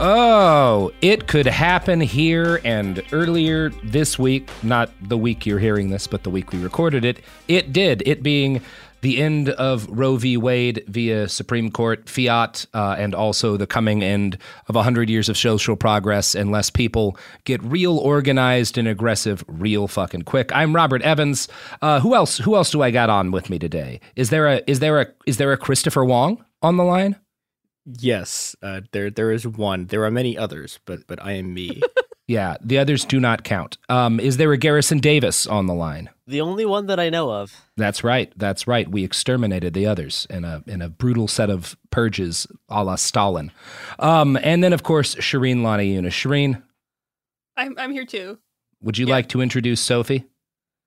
Oh, it could happen here and earlier this week, not the week you're hearing this, but the week we recorded it. It did, it being the end of Roe v. Wade via Supreme Court fiat, uh, and also the coming end of 100 years of social progress unless people get real organized and aggressive real fucking quick. I'm Robert Evans. Uh, who else who else do I got on with me today? Is there a is there a is there a Christopher Wong on the line? Yes, uh, there there is one. There are many others, but but I am me. Yeah, the others do not count. Um, is there a Garrison Davis on the line? The only one that I know of. That's right. That's right. We exterminated the others in a in a brutal set of purges, a la Stalin. Um, and then, of course, Shireen Lani Yunus. Shireen, I'm I'm here too. would you like to introduce Sophie?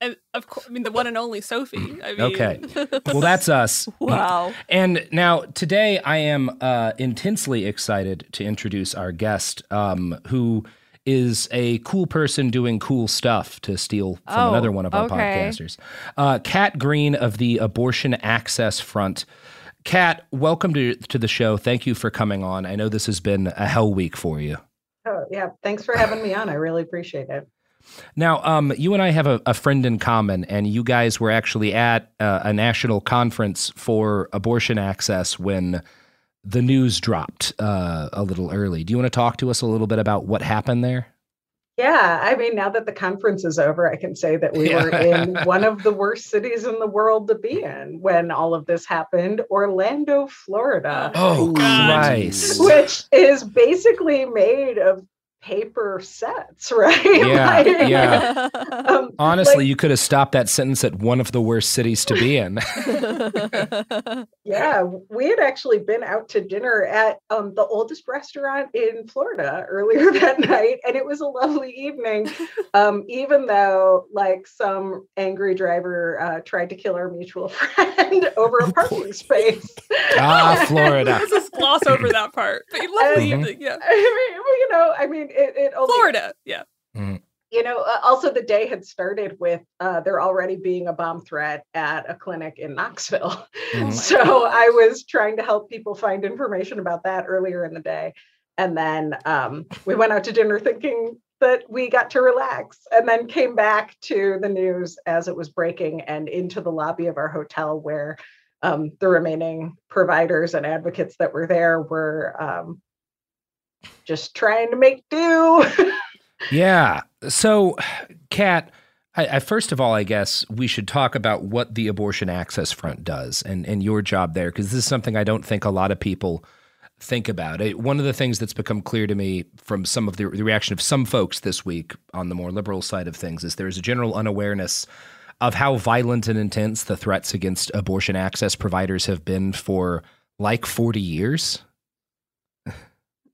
And of course, I mean the one and only Sophie. I mean, Okay. Well, that's us. Wow. And now today I am uh, intensely excited to introduce our guest, um, who is a cool person doing cool stuff to steal from Oh, another one of our okay. podcasters. Uh, Kat Green of the Abortion Access Front. Kat, welcome to to the show. Thank you for coming on. I know this has been a hell week for you. Oh, yeah. Thanks for having me on. I really appreciate it. Now, um, you and I have a, a friend in common, and you guys were actually at uh, a national conference for abortion access when the news dropped uh, a little early. Do you want to talk to us a little bit about what happened there? Yeah. I mean, now that the conference is over, I can say that we were in one of the worst cities in the world to be in when all of this happened Orlando, Florida. Oh, Christ. Which is basically made of paper sets, right? Yeah, Like, yeah. um, Honestly, like- you could have stopped that sentence at one of the worst cities to be in. Yeah, we had actually been out to dinner at um, the oldest restaurant in Florida earlier that night, and it was a lovely evening. Um, even though, like, some angry driver uh, tried to kill our mutual friend over a parking space. ah, Florida. Let's just gloss over that part. But lovely And- evening, yeah. I mean, well, you know, I mean, it, it only Florida, yeah. Mhm. you know, uh, also the day had started with uh, there already being a bomb threat at a clinic in Knoxville. Mm-hmm. so I was trying to help people find information about that earlier in the day. And then um, we went out to dinner thinking that we got to relax and then came back to the news as it was breaking and into the lobby of our hotel where um, the remaining providers and advocates that were there were um, just trying to make do. yeah. So, Kat, I, I, first of all, I guess we should talk about what the Abortion Access Front does and, and your job there, because this is something I don't think a lot of people think about. It, one of the things that's become clear to me from some of the, the reaction of some folks this week on the more liberal side of things is there's a general unawareness of how violent and intense the threats against abortion access providers have been for like 40 years.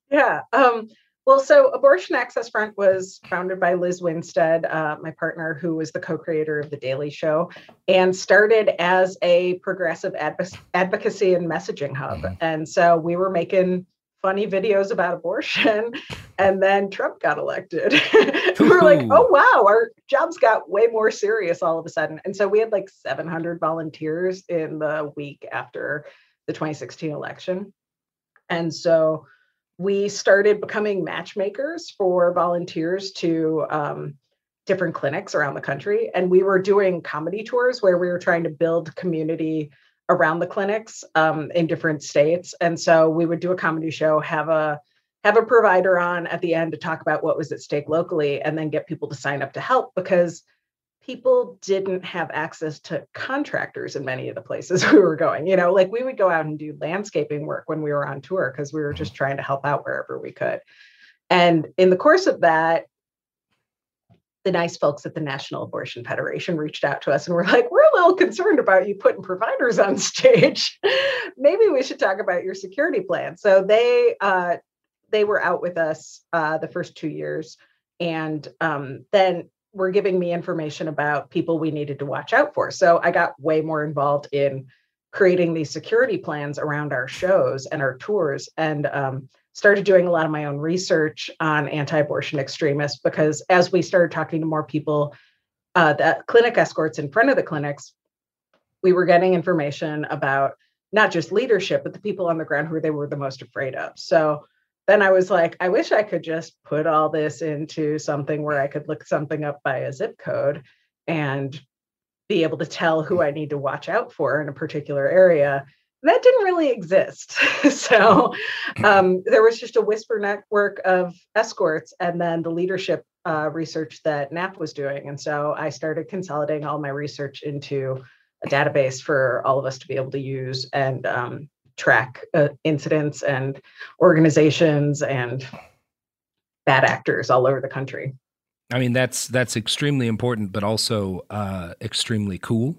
Yeah. Um, well, so Abortion Access Front was founded by Lizz Winstead, uh, my partner, who was the co creator of The Daily Show, and started as a progressive adv- advocacy and messaging hub. Mm-hmm. And so we were making funny videos about abortion. And then Trump got elected. we were like, oh, wow, our jobs got way more serious all of a sudden. And so we had like 700 volunteers in the week after the 2016 election. And so we started becoming matchmakers for volunteers to um, different clinics around the country. And we were doing comedy tours where we were trying to build community around the clinics um, in different states. And so we would do a comedy show, have a have a provider on at the end to talk about what was at stake locally, and then get people to sign up to help because people didn't have access to contractors in many of the places we were going. You know, like we would go out and do landscaping work when we were on tour because we were just trying to help out wherever we could. And in the course of that, the nice folks at the National Abortion Federation reached out to us and were like, We're a little concerned about you putting providers on stage. Maybe we should talk about your security plan. So they uh, they were out with us uh, the first two years. And um, then were giving me information about people we needed to watch out for. So I got way more involved in creating these security plans around our shows and our tours and um, started doing a lot of my own research on anti-abortion extremists because as we started talking to more people uh, the clinic escorts in front of the clinics we were getting information about not just leadership but the people on the ground who they were the most afraid of so then I was like, I wish I could just put all this into something where I could look something up by a zip code and be able to tell who I need to watch out for in a particular area. That didn't really exist. so um, there was just a whisper network of escorts and then the leadership uh, research that NAF was doing. And so I started consolidating all my research into a database for all of us to be able to use and um, track uh, incidents and organizations and bad actors all over the country. I mean, that's that's extremely important, but also uh, extremely cool.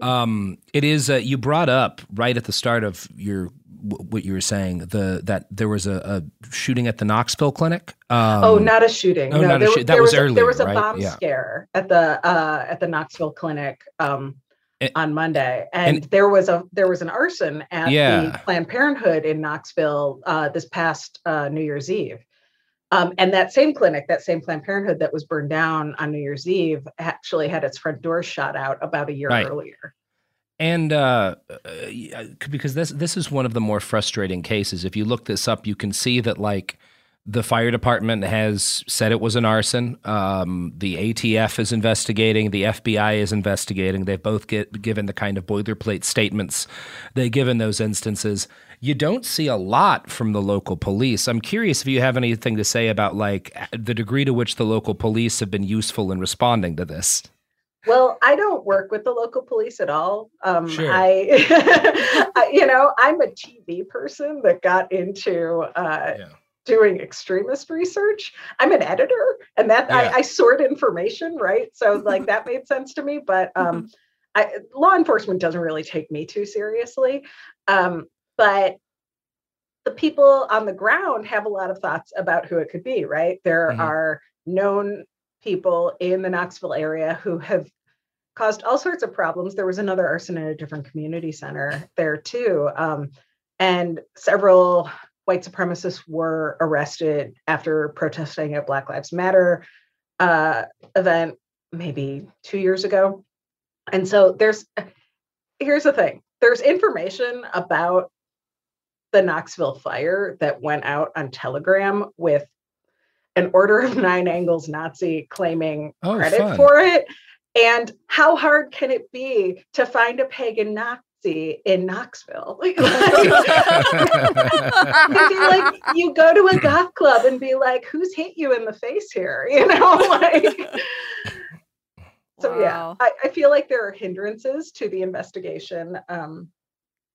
Um, it is. Uh, you brought up right at the start of your what you were saying the that there was a, a shooting at the Knoxville clinic. Um, oh, not a shooting. Oh, no, there, sh- that there was, was earlier, There was a right? bomb yeah. scare at the uh, at the Knoxville clinic. Um, on Monday, and, and, there was a there was an arson at yeah. the Planned Parenthood in Knoxville uh, this past uh, New Year's Eve. Um, and that same clinic, that same Planned Parenthood that was burned down on New Year's Eve, actually had its front door shot out about a year right. earlier. And uh, uh because this this is one of the more frustrating cases. If you look this up, you can see that like the fire department has said it was an arson. Um, the ATF is investigating. The FBI is investigating. They've both get, given the kind of boilerplate statements they give in those instances. You don't see a lot from the local police. I'm curious if you have anything to say about like the degree to which the local police have been useful in responding to this. Well, I don't work with the local police at all. Um, sure. I, you know, I'm a TV person that got into uh, yeah doing extremist research. I'm an editor and that yeah. I, I, sort information, right? So like that made sense to me. But um, I, law enforcement doesn't really take me too seriously. Um, but the people on the ground have a lot of thoughts about who it could be, right? There mm-hmm. are known people in the Knoxville area who have caused all sorts of problems. There was another arson in a different community center there too. Um, and several white supremacists were arrested after protesting at Black Lives Matter uh, event maybe two years ago. And so there's, here's the thing there's information about the Knoxville fire that went out on Telegram with an Order of Nine Angles Nazi claiming Oh, credit fun. for it. And how hard can it be to find a pagan Nazi in Knoxville? Like, It'd like you go to a goth club and be like, "Who's hit you in the face here?" You know, like. So yeah, I, I feel like there are hindrances to the investigation, um,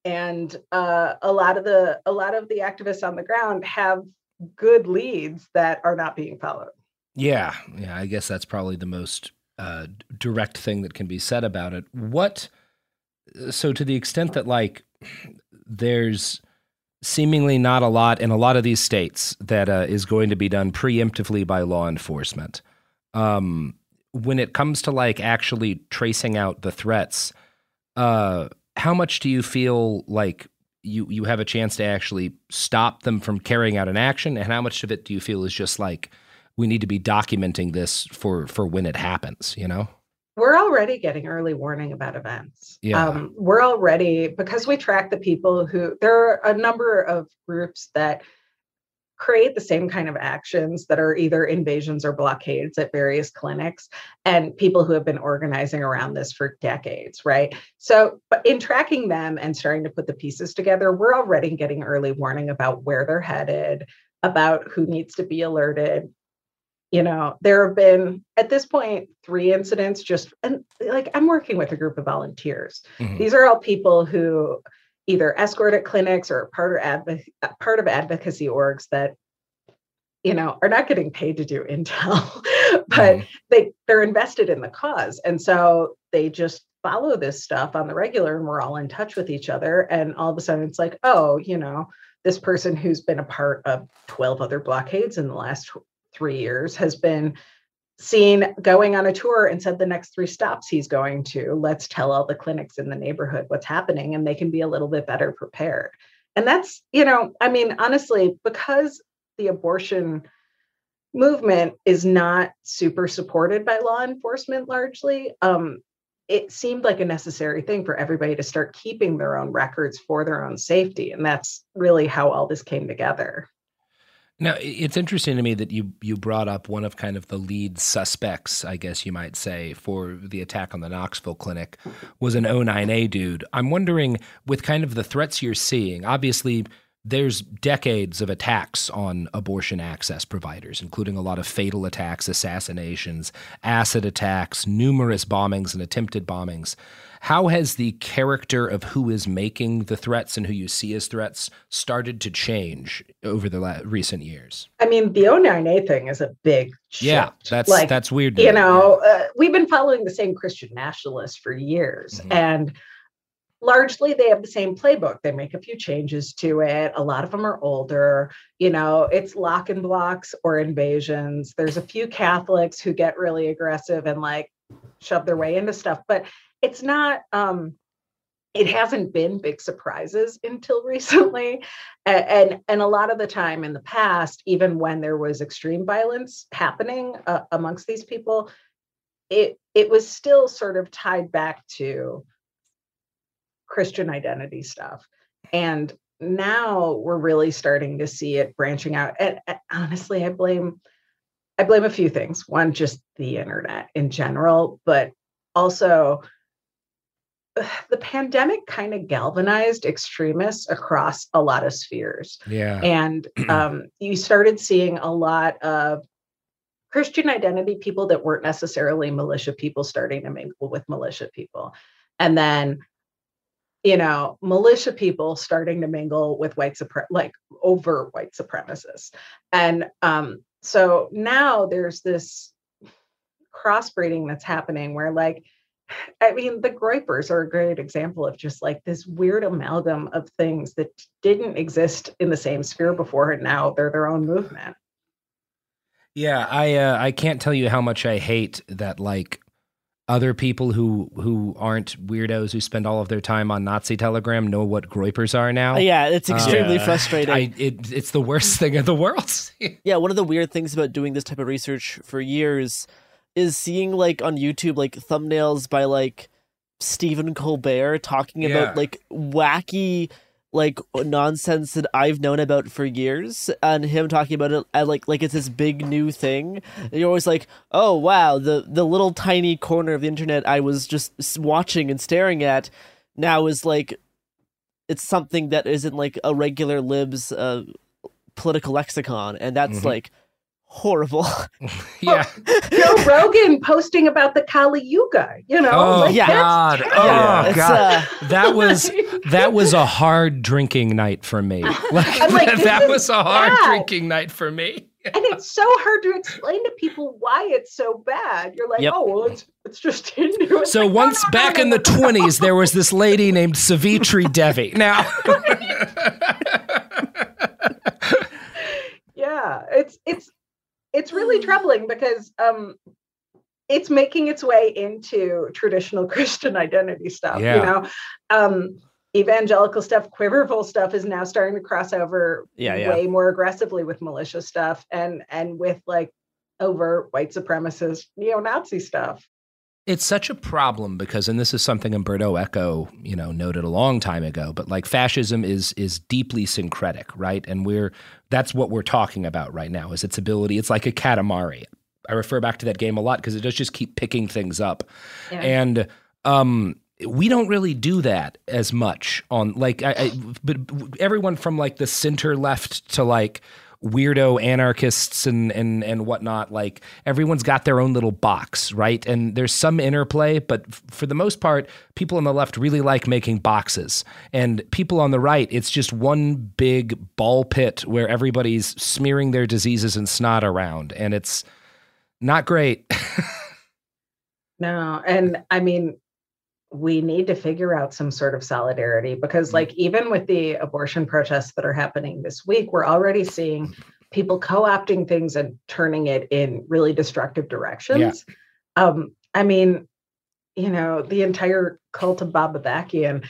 and uh, a lot of the a lot of the activists on the ground have good leads that are not being followed. Yeah, yeah. I guess that's probably the most uh, direct thing that can be said about it. What? So, to the extent that like there's seemingly not a lot in a lot of these states that uh, is going to be done preemptively by law enforcement. Um, when it comes to like actually tracing out the threats, uh, how much do you feel like you you have a chance to actually stop them from carrying out an action, and how much of it do you feel is just like we need to be documenting this for for when it happens? You know? We're already getting early warning about events. Yeah. Um, we're already because we track the people who there are a number of groups that create the same kind of actions that are either invasions or blockades at various clinics and people who have been organizing around this for decades right so but in tracking them and starting to put the pieces together we're already getting early warning about where they're headed about who needs to be alerted you know there have been at this point three incidents just and like i'm working with a group of volunteers. Mhm. these are all people who either escort at clinics or part of adv- part of advocacy orgs that you know are not getting paid to do intel but they they're invested in the cause. And so they just follow this stuff on the regular and we're all in touch with each other. And all of a sudden it's like oh you know this person who's been a part of 12 other blockades in the last three years has been seen going on a tour and said the next three stops he's going to let's tell all the clinics in the neighborhood what's happening and they can be a little bit better prepared. And that's you know i mean honestly because the abortion movement is not super supported by law enforcement largely um it seemed like a necessary thing for everybody to start keeping their own records for their own safety. And that's really how all this came together Now, it's interesting to me that you you brought up one of kind of the lead suspects, I guess you might say, for the attack on the Knoxville clinic was an O9A dude. I'm wondering, with kind of the threats you're seeing, obviously there's decades of attacks on abortion access providers, including a lot of fatal attacks, assassinations, acid attacks, numerous bombings and attempted bombings. How has the character of who is making the threats and who you see as threats started to change over the la- recent years? i mean the o9a thing is a big Yeah, that's Like, that's weird. you me. know uh, we've been following the same christian nationalists for years Mhm. and largely they have the same playbook they make a few changes to it a lot of them are older you know it's lock and blocks or invasions there's a few catholics who get really aggressive and like shove their way into stuff but it's not um it hasn't been big surprises until recently A- and and a lot of the time in the past even when there was extreme violence happening uh, amongst these people it it was still sort of tied back to christian identity stuff. And now we're really starting to see it branching out and, and honestly i blame i blame a few things. One just the internet in general but also the pandemic kind of galvanized extremists across a lot of spheres. Yeah. and um, you started seeing a lot of christian identity people that weren't necessarily militia people starting to mingle with militia people. And then you know militia people starting to mingle with white supre- like over white supremacists. And um, so now there's this crossbreeding that's happening where like I mean, the Groypers are a great example of just like this weird amalgam of things that didn't exist in the same sphere before, and now they're their own movement. Yeah, I uh, I can't tell you how much I hate that like other people who who aren't weirdos who spend all of their time on Nazi Telegram know what groypers are now. Yeah, it's extremely Uh, frustrating. I, it, it's the worst thing in the world. yeah, one of the weird things about doing this type of research for years is seeing like on YouTube like thumbnails by like Stephen Colbert talking Yeah. about like wacky like nonsense that I've known about for years and him talking about it at, like like it's this big new thing. And you're always like, "Oh, wow, the the little tiny corner of the internet I was just watching and staring at now is like it's something that isn't like a regular libs uh political lexicon and that's Mhm. like horrible. yeah. Joe Rogan posting about the Kali Yuga, you know? Oh like, that's God! Oh it's, God! uh, that was that was a hard drinking night for me. Like, I'm like, that, this was a hard bad. drinking night for me. and it's so hard to explain to people why it's so bad. You're like, Yep. oh well, it's it's just Hindu. It's So like, once no, no, back no, in no, the twenties, there was this lady named Savitri Devi. Now, yeah it's it's it's really troubling because um it's making its way into traditional christian identity stuff Yeah. you know um evangelical stuff quiverful stuff is now starting to cross over Yeah, yeah. way more aggressively with militia stuff and and with like over white supremacist neo-nazi stuff it's such a problem because, and this is something Umberto Eco, you know, noted a long time ago. But like fascism is is deeply syncretic, right? And we're that's what we're talking about right now is its ability. It's like a katamari. I refer back to that game a lot because it does just keep picking things up, Yeah. and um, we don't really do that as much on like I, I but everyone from like the center left to like weirdo anarchists and and and whatnot like everyone's got their own little box right? And there's some interplay but f- for the most part people on the left really like making boxes. And people on the right it's just one big ball pit where everybody's smearing their diseases and snot around and it's not great. No, and I mean, we need to figure out some sort of solidarity because, Mm-hmm. like, even with the abortion protests that are happening this week, we're already seeing people co opting things and turning it in really destructive directions. Um, I mean, you know, the entire cult of Bob Avakian.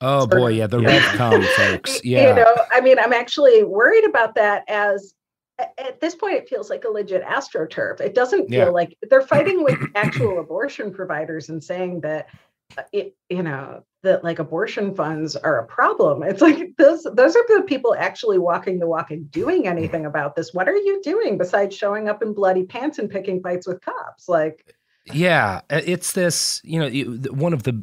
oh boy yeah the RevCom folks Yeah. You know, I mean, I'm actually worried about that as at this point it feels like a legit astroturf. It doesn't feel Yeah. like they're fighting with actual abortion providers and saying that Uh, it, you know, that like abortion funds are a problem. It's like those those are the people actually walking the walk and doing mm-hmm. anything about this. What are you doing besides showing up in bloody pants and picking fights with cops? Like uh, Yeah, uh, it's this. You know, one of the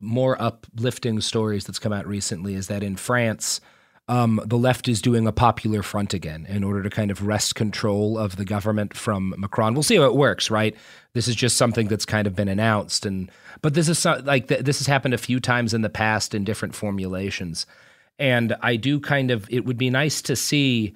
more uplifting stories that's come out recently is that in France, um, the left is doing a popular front again in order to kind of wrest control of the government from Macron. We'll see how it works, right? This is just something that's kind of been announced, and but this is like th- this has happened a few times in the past in different formulations, and I do kind of. It would be nice to see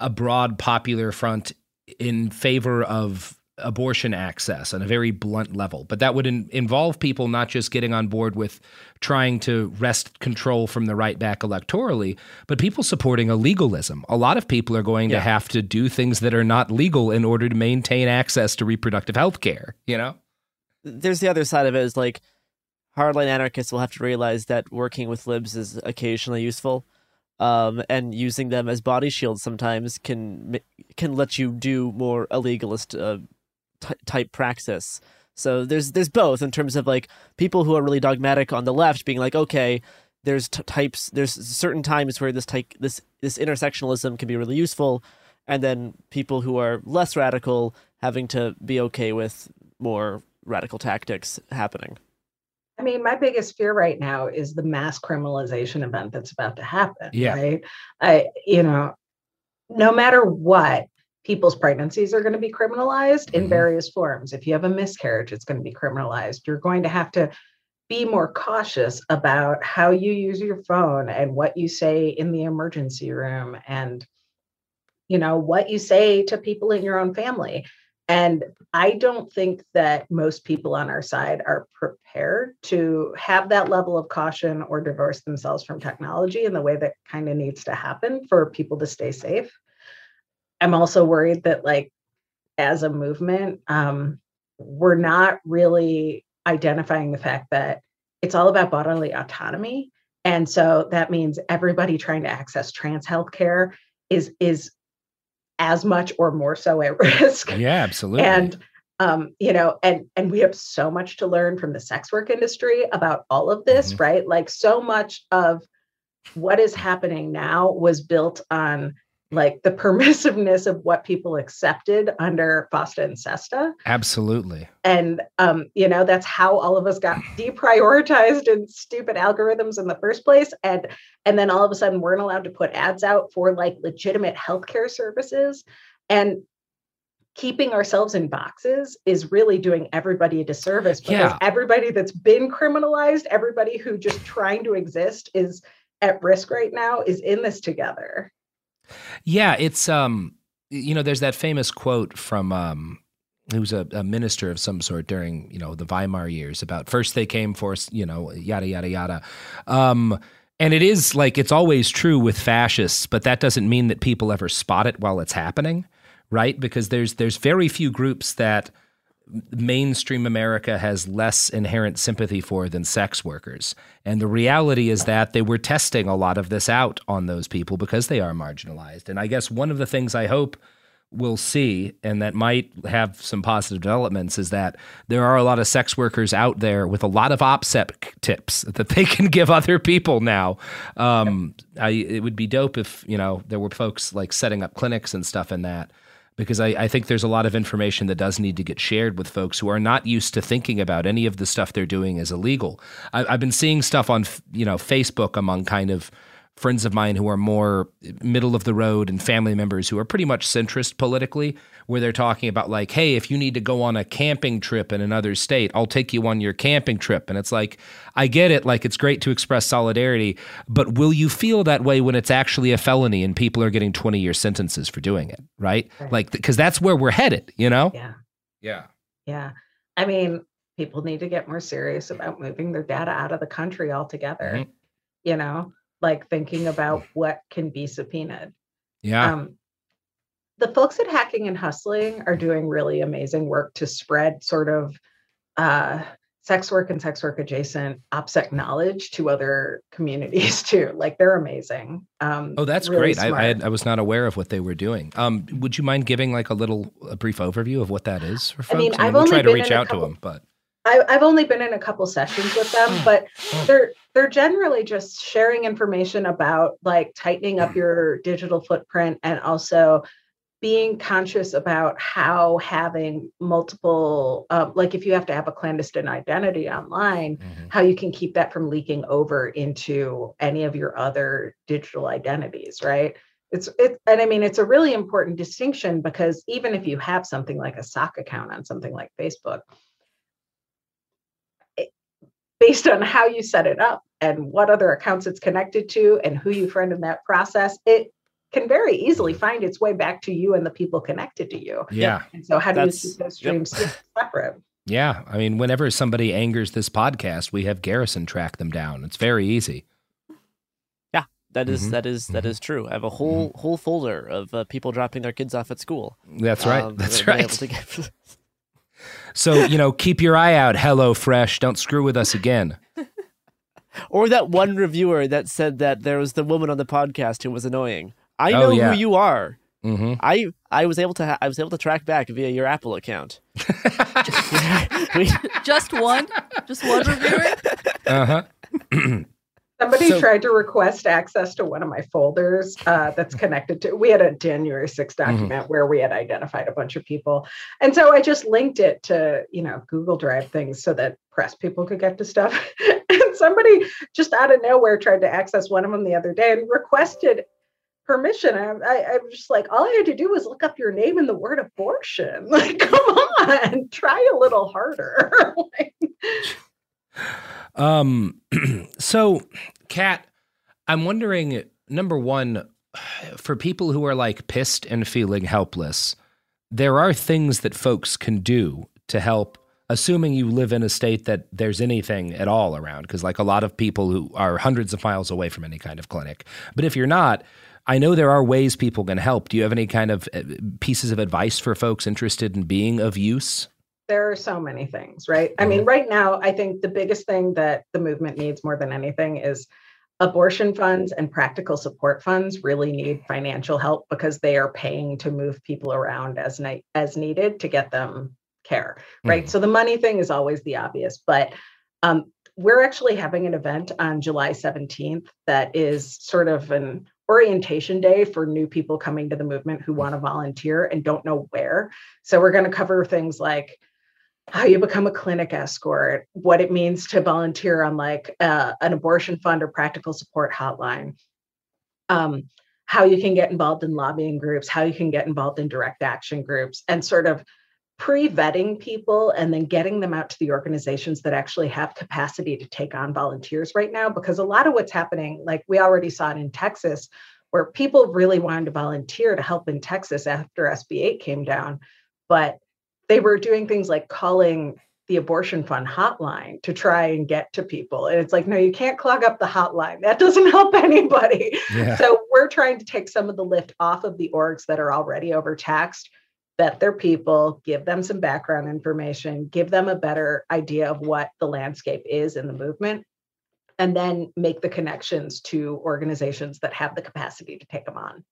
a broad popular front in favor of abortion access on a very blunt level. But that would in, involve people not just getting on board with trying to wrest control from the right back electorally, but people supporting a legalism. A lot of people are going to have to do things that are not legal in order to maintain access to reproductive health care, you know? There's the other side of it is like hardline anarchists will have to realize that working with libs is occasionally useful. Um, and using them as body shields sometimes can can let you do more illegalist uh, type praxis. So there's there's both in terms of like people who are really dogmatic on the left being like, okay, there's t- types, there's certain times where this type this this intersectionalism can be really useful, and then people who are less radical having to be okay with more radical tactics happening. I mean, my biggest fear right now is the mass criminalization event that's about to happen. Yeah. Right. I, you know, no matter what, people's pregnancies are going to be criminalized in Mhm. various forms. If you have a miscarriage, it's going to be criminalized. You're going to have to be more cautious about how you use your phone and what you say in the emergency room and you know what you say to people in your own family and i don't think that most people on our side are prepared to have that level of caution or divorce themselves from technology in the way that kind of needs to happen for people to stay safe i'm also worried that like as a movement um we're not really identifying the fact that it's all about bodily autonomy. And so that means everybody trying to access trans healthcare is is as much or more so at risk. Yeah, absolutely. And um, you know, and and we have so much to learn from the sex work industry about all of this, mm-hmm. right? Like so much of what is happening now was built on like the permissiveness of what people accepted under FOSTA and SESTA. Absolutely. And um, you know, that's how all of us got deprioritized in stupid algorithms in the first place. And and then all of a sudden weren't allowed to put ads out for like legitimate healthcare services. And keeping ourselves in boxes is really doing everybody a disservice because yeah. everybody that's been criminalized, everybody who just trying to exist is at risk right now is in this together. Yeah, it's um you know there's that famous quote from um who's a, a minister of some sort during you know the Weimar years about first they came for you know yada yada yada. Um and it is like it's always true with fascists, but that doesn't mean that people ever spot it while it's happening, right? Because there's there's very few groups that mainstream America has less inherent sympathy for than sex workers. And the reality is that they were testing a lot of this out on those people because they are marginalized. And I guess one of the things I hope we'll see, and that might have some positive developments, is that there are a lot of sex workers out there with a lot of OPSEC tips that they can give other people now. Um, I, it would be dope if you know there were folks like setting up clinics and stuff in that because I, I, think there's a lot of information that does need to get shared with folks who are not used to thinking about any of the stuff they're doing as illegal. I, have been seeing stuff on you know Facebook among kind of friends of mine who are more middle of the road and family members who are pretty much centrist politically, where they're talking about, like, hey, if you need to go on a camping trip in another state, I'll take you on your camping trip. And it's like, I get it. Like, it's great to express solidarity, but will you feel that way when it's actually a felony and people are getting 20 year sentences for doing it? Right. right. Like, because that's where we're headed, you know? Yeah. Yeah. Yeah. I mean, people need to get more serious about moving their data out of the country altogether. Mm-hmm. You know, like thinking about what can be subpoenaed. Yeah. Um, the folks at Hacking and Hustling are doing really amazing work to spread sort of uh, sex work and sex work adjacent OPSEC knowledge to other communities too. Like they're amazing. Um, oh, that's really great. I, I, had, I, was not aware of what they were doing. Um, would you mind giving like a little, a brief overview of what that is for folks? I mean, I have we'll only try to reach out couple, to them, but I, have only been in a couple sessions with them, mm. but mm. they're they're generally just sharing information about like tightening up mm. your digital footprint and also being conscious about how having multiple uh, like if you have to have a clandestine identity online mm-hmm. how you can keep that from leaking over into any of your other digital identities right it's it and i mean it's a really important distinction because even if you have something like a sock account on something like facebook based on how you set it up and what other accounts it's connected to and who you friend in that process, it can very easily find its way back to you and the people connected to you. Yeah. And so how do That's, you keep those streams yep. separate? Yeah. I mean, whenever somebody angers this podcast, we have Garrison track them down. It's very easy. Yeah, that is, mm-hmm. that is, that mm-hmm. true. I have a whole mm-hmm. whole folder of uh, people dropping their kids off at school. That's right. Um, That's right. So, you know, keep your eye out, Hello Fresh. Don't screw with us again. or that one reviewer that said that there was the woman on the podcast who was annoying. I oh, know oh, yeah. who you are. Mm-hmm. I I was able to ha- I was able to track back via your Apple account. just one, just one reviewer. Uh huh. Somebody so, tried to request access to one of my folders uh, that's connected to. We had a January 6th mm-hmm. document mm-hmm. where we had identified a bunch of people, and so I just linked it to you know Google Drive things so that press people could get to stuff. and somebody just out of nowhere tried to access one of them the other day and requested permission. I, I, I was just like, all I had to do was look up your name and the word abortion. Like, come on, try a little harder. like, um, so, Kat, I'm wondering number one, for people who are like pissed and feeling helpless, there are things that folks can do to help assuming you live in a state that there's anything at all around because like a lot of people who are hundreds of miles away from any kind of clinic. But if you're not i know there are ways people can help. Do you have any kind of uh, pieces of advice for folks interested in being of use there are so many things, right? I mean, right now, I think the biggest thing that the movement needs more than anything is abortion funds and practical support funds really need financial help because they are paying to move people around as ne- as needed to get them care, right? Mhm. So the money thing is always the obvious, but um, we're actually having an event on July 17th that is sort of an orientation day for new people coming to the movement who want to volunteer and don't know where. So we're going to cover things like how you become a clinic escort, what it means to volunteer on like uh, an abortion fund or practical support hotline, um, how you can get involved in lobbying groups, how you can get involved in direct action groups, and sort of pre-vetting people and then getting them out to the organizations that actually have capacity to take on volunteers right now because a lot of what's happening like we already saw it in texas where people really wanted to volunteer to help in texas after sb8 came down but they were doing things like calling the abortion fund hotline to try and get to people and it's like no you can't clog up the hotline that doesn't help anybody Yeah. so we're trying to take some of the lift off of the orgs that are already overtaxed vet their people, give them some background information, give them a better idea of what the landscape is in the movement, and then make the connections to organizations that have the capacity to take them on.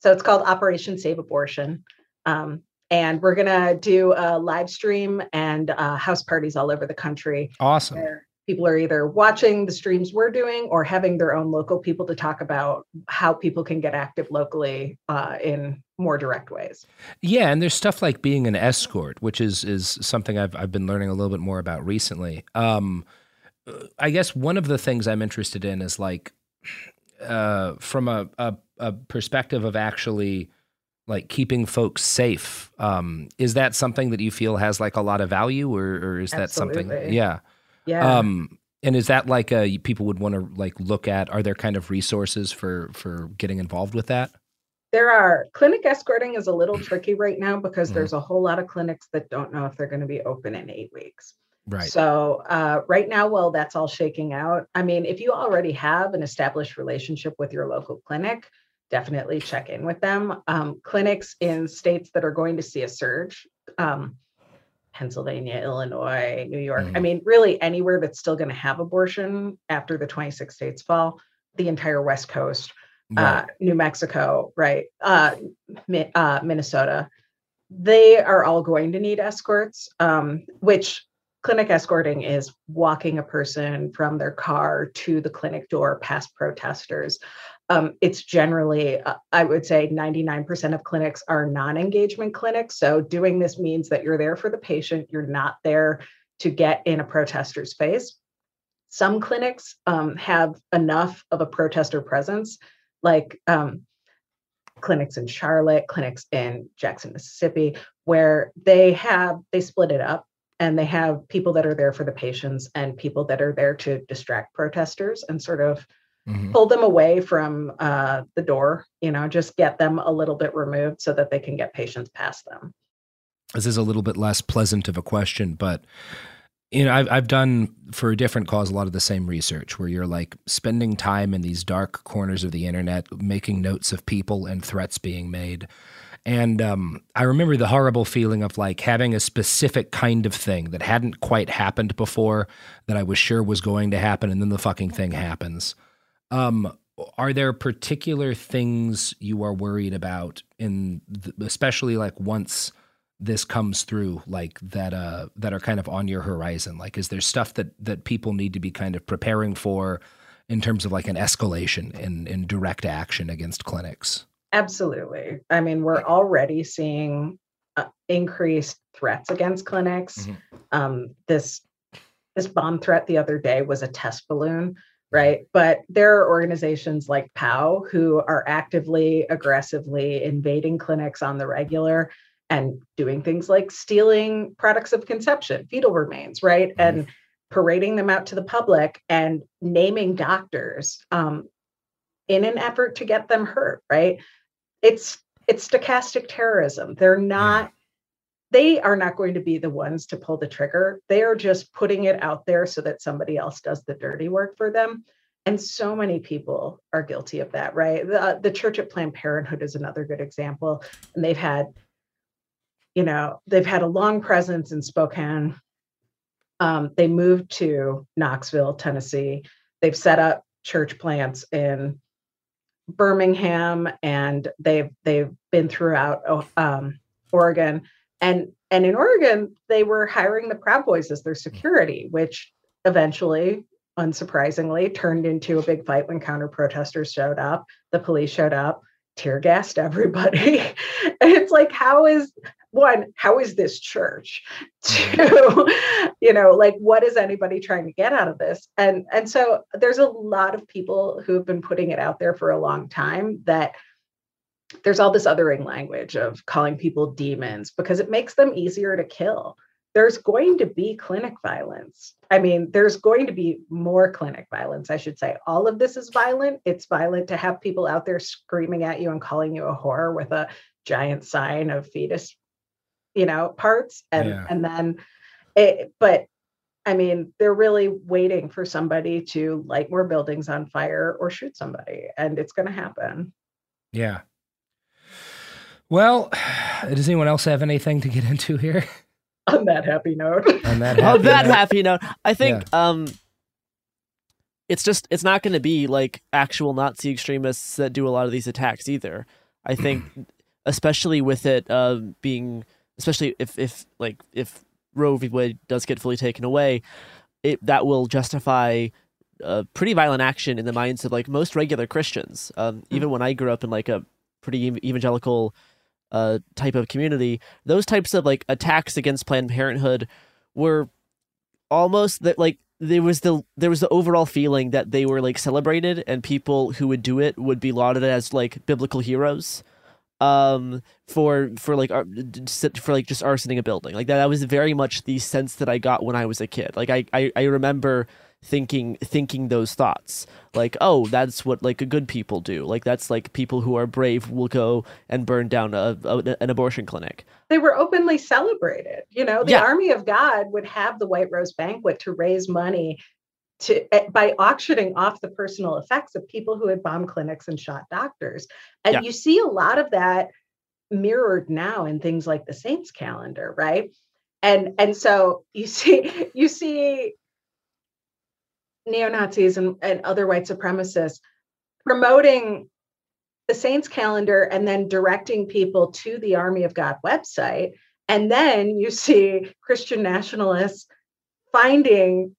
So it's called Operation Save Abortion. Um, and we're going to do a live stream and uh, house parties all over the country. Awesome. people are either watching the streams we're doing or having their own local people to talk about how people can get active locally uh, in more direct ways. Yeah, and there's stuff like being an escort, which is is something I've I've been learning a little bit more about recently. Um, I guess one of the things I'm interested in is like uh, from a, a a perspective of actually like keeping folks safe. Um, is that something that you feel has like a lot of value, or or is that something? Yeah. Yeah. Um, and is that like a people would want to like look at? Are there kind of resources for for getting involved with that? There are clinic escorting is a little tricky right now because Mhm. there's a whole lot of clinics that don't know if they're going to be open in eight weeks. Right. So uh, right now, while that's all shaking out, I mean, if you already have an established relationship with your local clinic, definitely check in with them. Um, clinics in states that are going to see a surge, um, Pennsylvania, Illinois, New York. I mean, really anywhere that's still going to have abortion after the 26 states fall, the entire West Coast, uh, New Mexico, right, uh, Mi- uh, Minnesota they are all going to need escorts, um, which clinic escorting is walking a person from their car to the clinic door past protesters. Um, it's generally, uh, I would say 99% of clinics are non engagement clinics. So doing this means that you're there for the patient, you're not there to get in a protester's face. Some clinics um, have enough of a protester presence, like um, clinics in Charlotte, clinics in Jackson, Mississippi, where they have they split it up and they have people that are there for the patients and people that are there to distract protesters and sort of Mhm. pull them away from uh, the door. You know, just get them a little bit removed so that they can get patients past them. this is a little bit less pleasant of a question, but you know, I've I've done for a different cause a lot of the same research where you're like spending time in these dark corners of the internet, making notes of people and threats being made. And um, I remember the horrible feeling of like having a specific kind of thing that hadn't quite happened before that I was sure was going to happen, and then the fucking thing happens. Um, are there particular things you are worried about in, the, especially like once this comes through, like that, uh, that are kind of on your horizon? Like, is there stuff that that people need to be kind of preparing for in terms of like an escalation in in direct action against clinics? Absolutely. I mean, we're already seeing uh, increased threats against clinics. Um, this this bomb threat the other day was a test balloon, right? But there are organizations like POW who are actively, aggressively invading clinics on the regular and doing things like stealing products of conception, fetal remains, right? And parading them out to the public and naming doctors um, in an effort to get them hurt, right? It's it's stochastic terrorism. They're not they are not going to be the ones to pull the trigger. They are just putting it out there so that somebody else does the dirty work for them. And so many people are guilty of that, right? The, the church at Planned Parenthood is another good example. And they've had you know, they've had a long presence in Spokane. Um, they moved to Knoxville, Tennessee. They've set up church plants in Birmingham, and they've they've been throughout oh, um, Oregon. And and in Oregon, they were hiring the Proud Boys as their mm. security, which eventually, unsurprisingly, turned into a big fight when counter protesters showed up. The police showed up, tear gassed everybody. and it's like, how is one, how is this church? Two, you know, like what is anybody trying to get out of this? And and so there's a lot of people who have been putting it out there for a long time that there's all this othering language of calling people demons because it makes them easier to kill. There's going to be clinic violence. I mean, there's going to be more clinic violence, I should say. All of this is violent. It's violent to have people out there screaming at you and calling you a whore with a giant sign of fetus, you know, parts. And Yeah. and then it, but I mean, they're really waiting for somebody to light more buildings on fire or shoot somebody, and it's going to happen. Yeah. Well, does anyone else have anything to get into here? On that happy note. On that On happy that note? happy note, I think um, it's just it's not going to be like actual Nazi extremists that do a lot of these attacks either. I think, especially with it uh, being, especially if if like if Roe v. Wade does get fully taken away, it that will justify uh, pretty violent action in the minds of like most regular Christians. Um, Even when I grew up in like a pretty ev- evangelical uh, type of community, those types of like attacks against Planned Parenthood were almost that like there was the there was the overall feeling that they were like celebrated and people who would do it would be lauded as like biblical heroes um for for like for like just arsoning a building. Like that that was very much the sense that i got when i was a kid. Like i i, I remember thinking thinking those thoughts like oh that's what like a good people do like that's like people who are brave will go and burn down a, a an abortion clinic they were openly celebrated. You know, the Yeah. army of God would have the White Rose banquet to raise money to eh, by auctioning off the personal effects of people who had bombed clinics and shot doctors. And Yeah. you see a lot of that mirrored now in things like the Saints calendar, right? And and so you see you see neo-Nazis and, and other white supremacists promoting the Saints calendar and then directing people to the Army of God website. And then you see Christian nationalists finding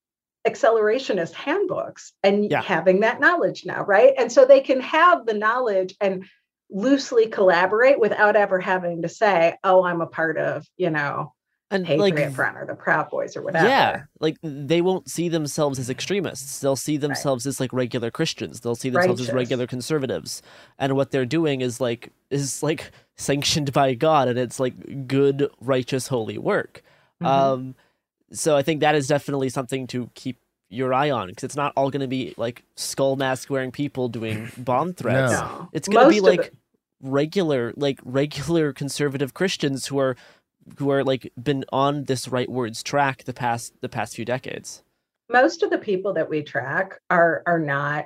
accelerationist handbooks and Yeah. having that knowledge now, right? And so they can have the knowledge and loosely collaborate without ever having to say, oh, I'm a part of, you know, and Patriot like Front or the Proud Boys or whatever. Yeah, like they won't see themselves as extremists. They'll see themselves as like regular Christians. They'll see themselves as regular conservatives. And what they're doing is like is like sanctioned by God and it's like good, righteous, holy work. Mhm. Um so I think that is definitely something to keep your eye on because it's not all going to be like skull mask wearing people doing bomb threats. No. It's going to be like it- regular like regular conservative Christians who are who are like been on this right words track the past the past few decades. most of the people that we track are are not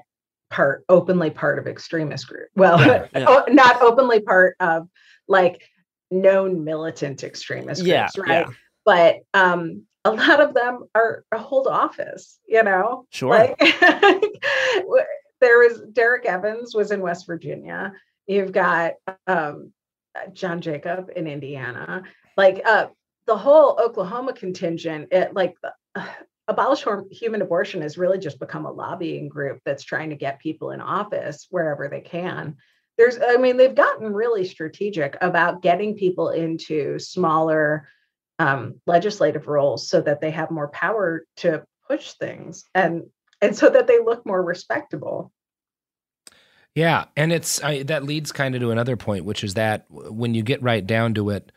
part openly part of extremist group well Yeah, yeah. not openly part of like known militant extremist Yeah, groups right yeah. but um a lot of them are hold office you know Sure. like there was Derrick Evans was in west virginia you've got um john jacob in indiana like uh the whole oklahoma contingent it like the, abolish human abortion has really just become a lobbying group that's trying to get people in office wherever they can. There's i mean they've gotten really strategic about getting people into smaller um, legislative roles so that they have more power to push things and and so that they look more respectable. Yeah, and it's I, that leads kind of to another point, which is that when you get right down to it,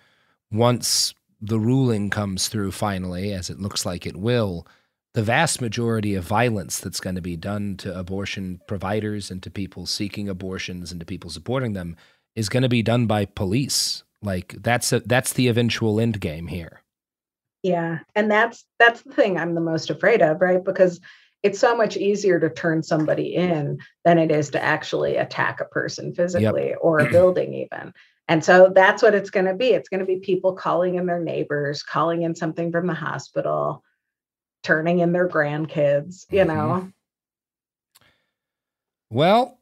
once the ruling comes through finally, as it looks like it will, the vast majority of violence that's going to be done to abortion providers and to people seeking abortions and to people supporting them is going to be done by police. Like that's a, that's the eventual end game here. Yeah, and that's that's the thing I'm the most afraid of, right? Because it's so much easier to turn somebody in than it is to actually attack a person physically or a building even. And so that's what it's going to be. It's going to be people calling in their neighbors, calling in something from the hospital, turning in their grandkids, you Mm-hmm. know. Well,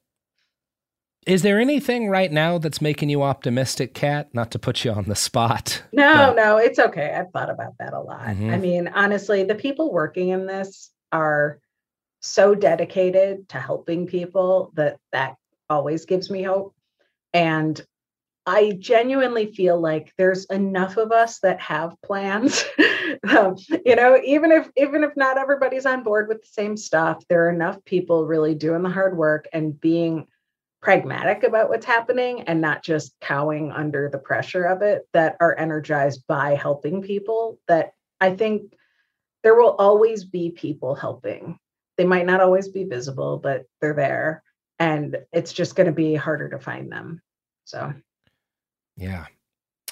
is there anything right now that's making you optimistic, Kat? Not to put you on the spot. No, but- no, it's okay. I've thought about that a lot. I Mhm. mean, honestly, the people working in this are so dedicated to helping people that that always gives me hope. And I genuinely feel like there's enough of us that have plans. um, you know, even if even if not everybody's on board with the same stuff, there are enough people really doing the hard work and being pragmatic about what's happening and not just cowing under the pressure of it that are energized by helping people that I think there will always be people helping. They might not always be visible, but they're there and it's just going to be harder to find them. So, Yeah.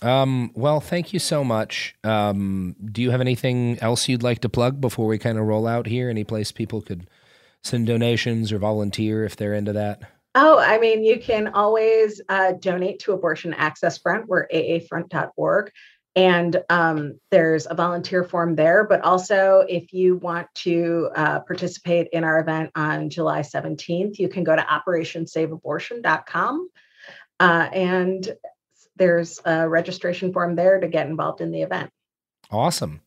Um, well, thank you so much. Um, do you have anything else you'd like to plug before we kind of roll out here? Any place people could send donations or volunteer if they're into that? Oh, I mean, you can always uh, donate to Abortion Access Front. We're aafront.org. And um, there's a volunteer form there. But also, if you want to uh, participate in our event on July 17th, you can go to operationsaveabortion.com. Uh, and there's a registration form there to get involved in the event. Awesome.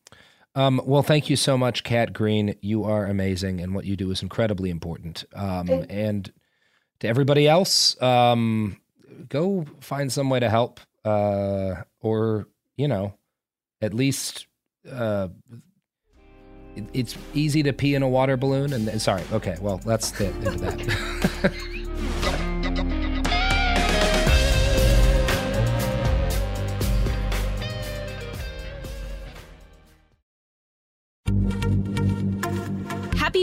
Um, well, thank you so much, Kat Green. You are amazing, and what you do is incredibly important. Um, and to everybody else, um, go find some way to help, uh, or you know, at least uh, it, it's easy to pee in a water balloon. And sorry, okay, well, let's get into that.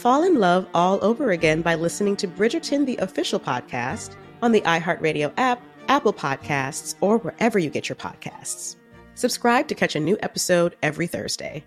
fall in love all over again by listening to Bridgerton, the official podcast, on the iHeartRadio app, Apple Podcasts, or wherever you get your podcasts. Subscribe to catch a new episode every Thursday.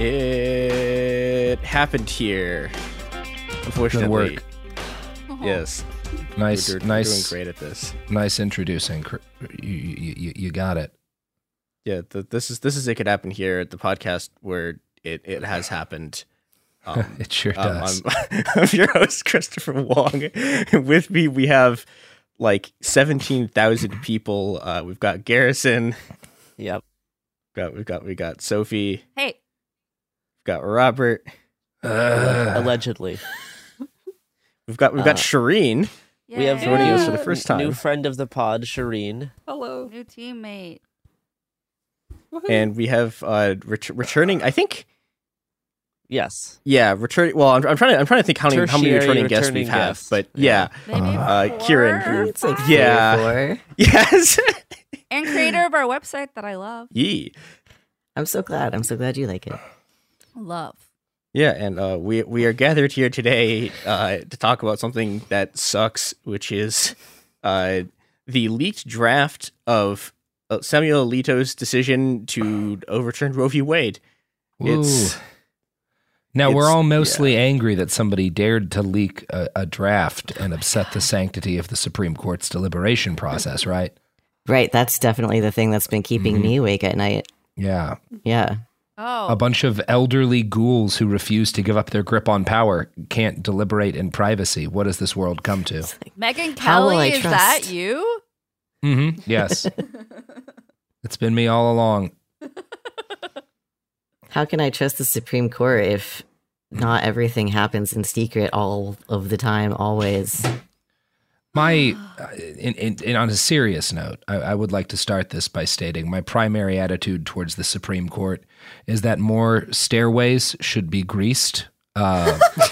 It happened here. Unfortunately. Good work. Yes. Nice, We're, we're nice, doing great at this. Nice introducing. You, you, you, you got it. Yeah, the, this is this is it could happen here at the podcast where it it has happened. Um, It sure um, does. I'm, I'm your host Christopher Wong. With me, we have like seventeen thousand people. Uh, we've got Garrison. Yep. We've Got we've got we got Sophie. Hey. We've got Robert. Allegedly. We've got we've got Uh, Shireen. We have joining us for new- the first time. New friend of the pod, Shireen. Hello. New teammate. and we have uh ret- returning i think Yes. yeah returning well I'm, I'm trying to i'm trying to think how many, how many Tertiary returning guests we've had but yeah, Maybe uh kieran It's like three yeah four. yes And creator of our website that I love. Yee. I'm so glad. I'm so glad you like it. Love. yeah and uh we we are gathered here today uh to talk about something that sucks which is uh the leaked draft of uh, Samuel Alito's decision to overturn Roe v. Wade. It's Ooh. Now we're all mostly angry that somebody dared to leak a, a draft and upset the sanctity of the Supreme Court's deliberation process, right? Right. That's definitely the thing that's been keeping Mhm. me awake at night. Yeah. Yeah. Oh. A bunch of elderly ghouls who refuse to give up their grip on power can't deliberate in privacy. What does this world come to? Megyn Kelly, I is that you? Mm-hmm. Yes. it's been me all along. How can I trust the Supreme Court if not everything happens in secret all of the time, always? My, uh, in, in, in, on a serious note, I, I would like to start this by stating my primary attitude towards the Supreme Court is that more stairways should be greased. Uh,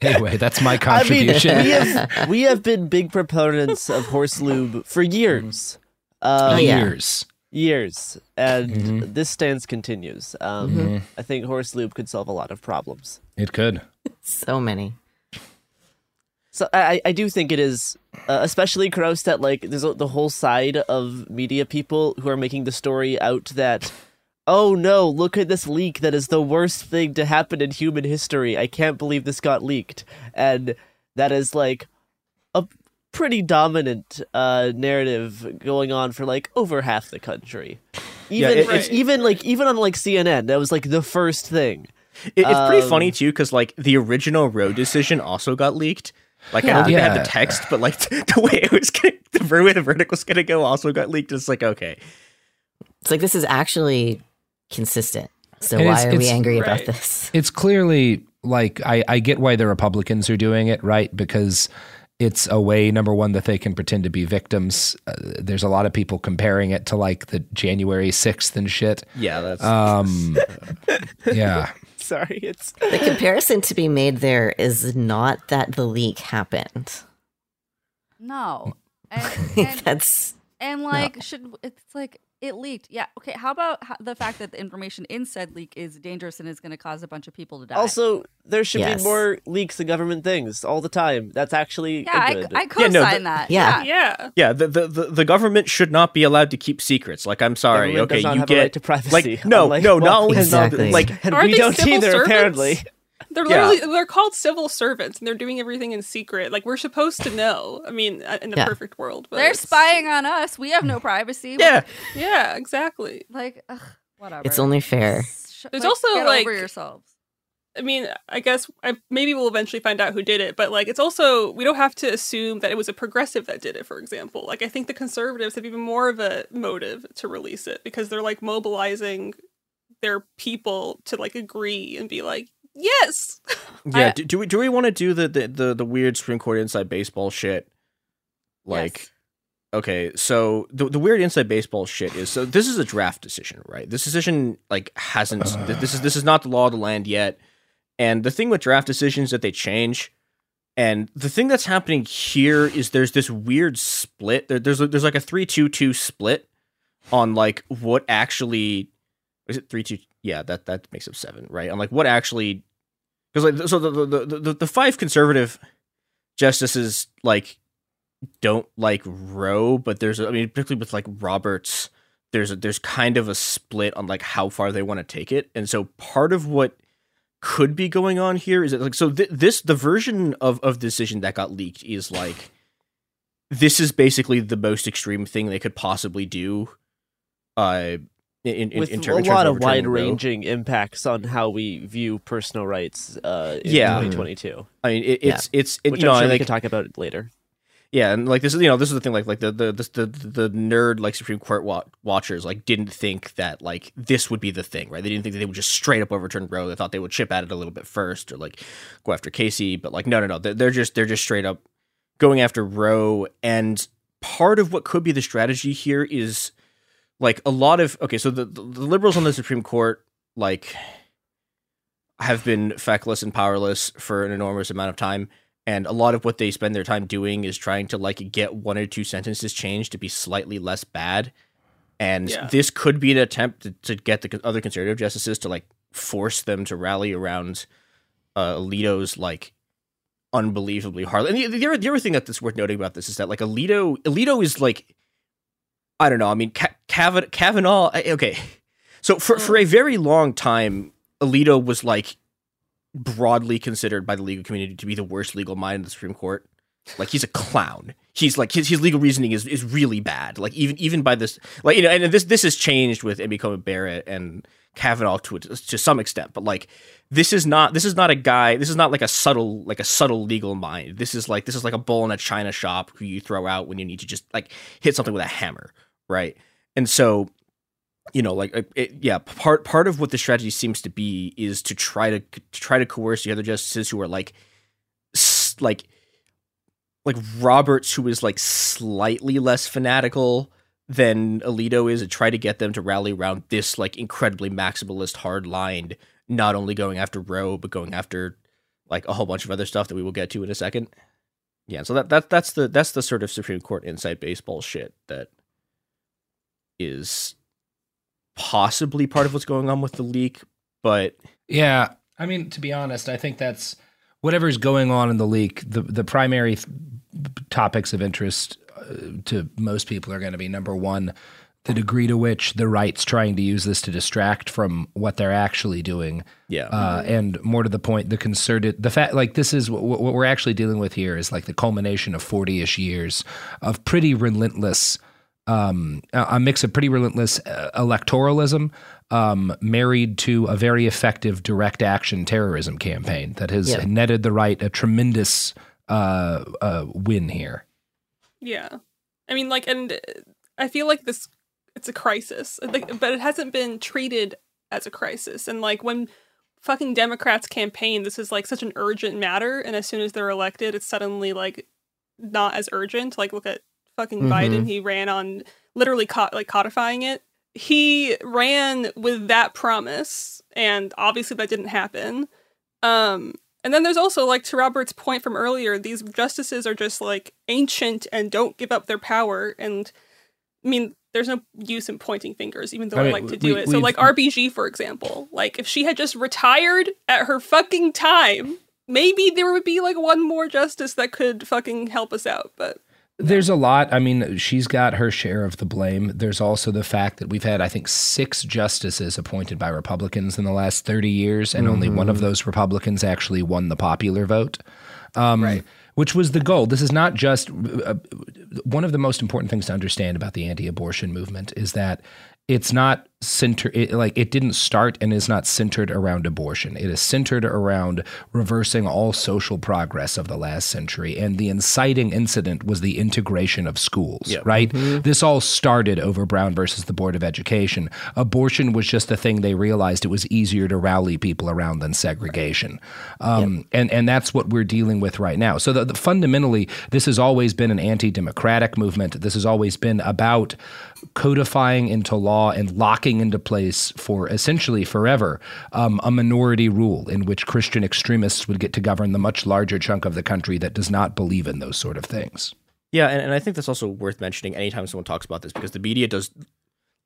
anyway, that's my contribution. I mean, we have we have been big proponents of horse lube for years. Um, Years. Years, and Mhm. this stance continues. Um, Mhm. I think horse lube could solve a lot of problems. It could. So many. So I, I do think it is uh, especially gross that like there's a, the whole side of media people who are making the story out that oh no look at this leak that is the worst thing to happen in human history I can't believe this got leaked and that is like a pretty dominant uh, narrative going on for like over half the country Yeah, even it- it's even like even on like CNN that was like the first thing It, it's pretty Um, funny too, because like the original Roe decision also got leaked. Like I don't think they had the text, but like the way it was gonna, the way the verdict was gonna go also got leaked. It's like okay, It's like this is actually consistent. So And why it's- are we it's- angry about this? It's clearly like I, I get why the Republicans are doing it, right? Because it's a way, number one, that they can pretend to be victims. Uh, there's a lot of people comparing it to like the January 6th and shit. yeah, that's Um, yeah. sorry it's The comparison to be made there is not that the leak happened. No. And, and, That's and like, should it's like it leaked? Yeah. Okay. How about the fact that the information in said leak is dangerous and is going to cause a bunch of people to die? Also, there should Yes. be more leaks of government things all the time. That's actually yeah, I, good. I Yeah, co-sign no, the- that. Yeah. Yeah. yeah. The, the the the government should not be allowed to keep secrets. Like I'm sorry, Government okay, does not you have a get right to privacy. like no unlike- no well, not only Exactly. like and Aren't we don't civil either. servants? Apparently, They're Yeah. literally they're called civil servants and they're doing everything in secret. Like we're supposed to know. I mean, uh, in the Yeah. perfect world, but They're it's- spying on us. We have no privacy. yeah. Yeah, exactly. Like, ugh, whatever. it's only fair. Sh- There's like, also, get like- over yourselves. I mean, I guess I, maybe we'll eventually find out who did it, but like it's also we don't have to assume that it was a progressive that did it. For example, like I think the conservatives have even more of a motive to release it because they're like mobilizing their people to like agree and be like, yes, Yeah, I- do, do we do we want to do the, the the the weird Supreme Court inside baseball shit? Like, okay, so the the weird inside baseball shit is so this is a draft decision, right? This decision like hasn't th- uh. this is this is not the law of the land yet. And the thing with draft decisions that they change. And the thing that's happening here is there's this weird split. There, there's there's like a three two two split on like what actually is it three two yeah that that makes up seven right on like what actually because like so the the, the the five conservative justices like don't like roe but there's i mean particularly with like roberts there's a there's kind of a split on like how far they want to take it. And so part of what could be going on here is that like so th- this the version of of decision that got leaked is like this is basically the most extreme thing they could possibly do uh in, in, with in ter- a in terms lot of overturning Roe. wide-ranging impacts on how we view personal rights uh, in Yeah. 2022. I mean, it, it's it's it, Which you know I'm sure we can talk about it later. yeah, and like this is you know this is the thing like like the the the the, the nerd like Supreme Court wa- watchers like didn't think that like this would be the thing right they didn't think that they would just straight up overturn Roe they thought they would chip at it a little bit first or like go after Casey but like no no no they're, they're just they're just straight up going after Roe and part of what could be the strategy here is like a lot of okay so the the liberals on the Supreme Court like have been feckless and powerless for an enormous amount of time and a lot of what they spend their time doing is trying to like get one or two sentences changed to be slightly less bad and Yeah. this could be an attempt to, to get the other conservative justices to like force them to rally around uh, Alito's like unbelievably hard. And the, the, other, the other thing that's worth noting about this is that like Alito, Alito is like, I don't know. I mean, Kavanaugh. Okay, so for mm. for a very long time, Alito was like broadly considered by the legal community to be the worst legal mind in the Supreme Court. Like he's a clown. He's like his, his legal reasoning is, is really bad. Like even even by this like you know and this this has changed with Amy Coney Barrett and Kavanaugh to to some extent. But like this is not this is not a guy. This is not like a subtle like a subtle legal mind. This is like this is like a bull in a china shop who you throw out when you need to just like hit something with a hammer, right? And so you know like it- yeah part part of what the strategy seems to be is to try to to try to coerce the other justices who are like like like Roberts who is like slightly less fanatical than Alito is and try to get them to rally around this like incredibly maximalist hard line not only going after Roe but going after like a whole bunch of other stuff that we will get to in a second. Yeah, so that that that's the that's the sort of Supreme Court inside baseball shit that is possibly part of what's going on with the leak, but Yeah, I mean, to be honest, I think that's whatever's going on in the leak. The the primary th- topics of interest uh, to most people are going to be number one, the degree to which the right's trying to use this to distract from what they're actually doing. Yeah, uh, and more to the point, the concerted, the fact, like this is what, what we're actually dealing with here is like the culmination of forty-ish years of pretty relentless um, a a mix of pretty relentless uh, electoralism um, married to a very effective direct action terrorism campaign that has Yeah. netted the right a tremendous uh, uh, win here. Yeah. I mean, like, and uh, I feel like this, it's a crisis, like, but it hasn't been treated as a crisis. And, like, when fucking Democrats campaign, this is, like, such an urgent matter. And as soon as they're elected, it's suddenly, like, not as urgent. Like, look at fucking Mhm. Biden. He ran on literally, co- like, codifying it. He ran with that promise. And obviously that didn't happen. Um, and then there's also like to Robert's point from earlier, these justices are just like ancient and don't give up their power. And I mean, there's no use in pointing fingers, even though I I, like to do we- it. So like RBG, for example, like if she had just retired at her fucking time, maybe there would be like one more justice that could fucking help us out. But There's a lot. I mean, she's got her share of the blame. There's also the fact that we've had, I think, six justices appointed by Republicans in the last 30 years, and only one of Mhm. those Republicans actually won the popular vote. Um, Which was the goal. This is not just uh, one of the most important things to understand about the anti abortion movement is that it's not center it, like it didn't start and is not centered around abortion. It is centered around reversing all social progress of the last century and the inciting incident was the integration of schools Yep. right? Mhm. this all started over brown versus the board of education. Abortion was just a thing they realized it was easier to rally people around than segregation. Um, and and that's what we're dealing with right now. So the, the, fundamentally this has always been an anti-democratic movement. This has always been about codifying into law and locking into place for essentially forever um, a minority rule in which Christian extremists would get to govern the much larger chunk of the country that does not believe in those sort of things. Yeah, and, and I think that's also worth mentioning anytime someone talks about this because the media does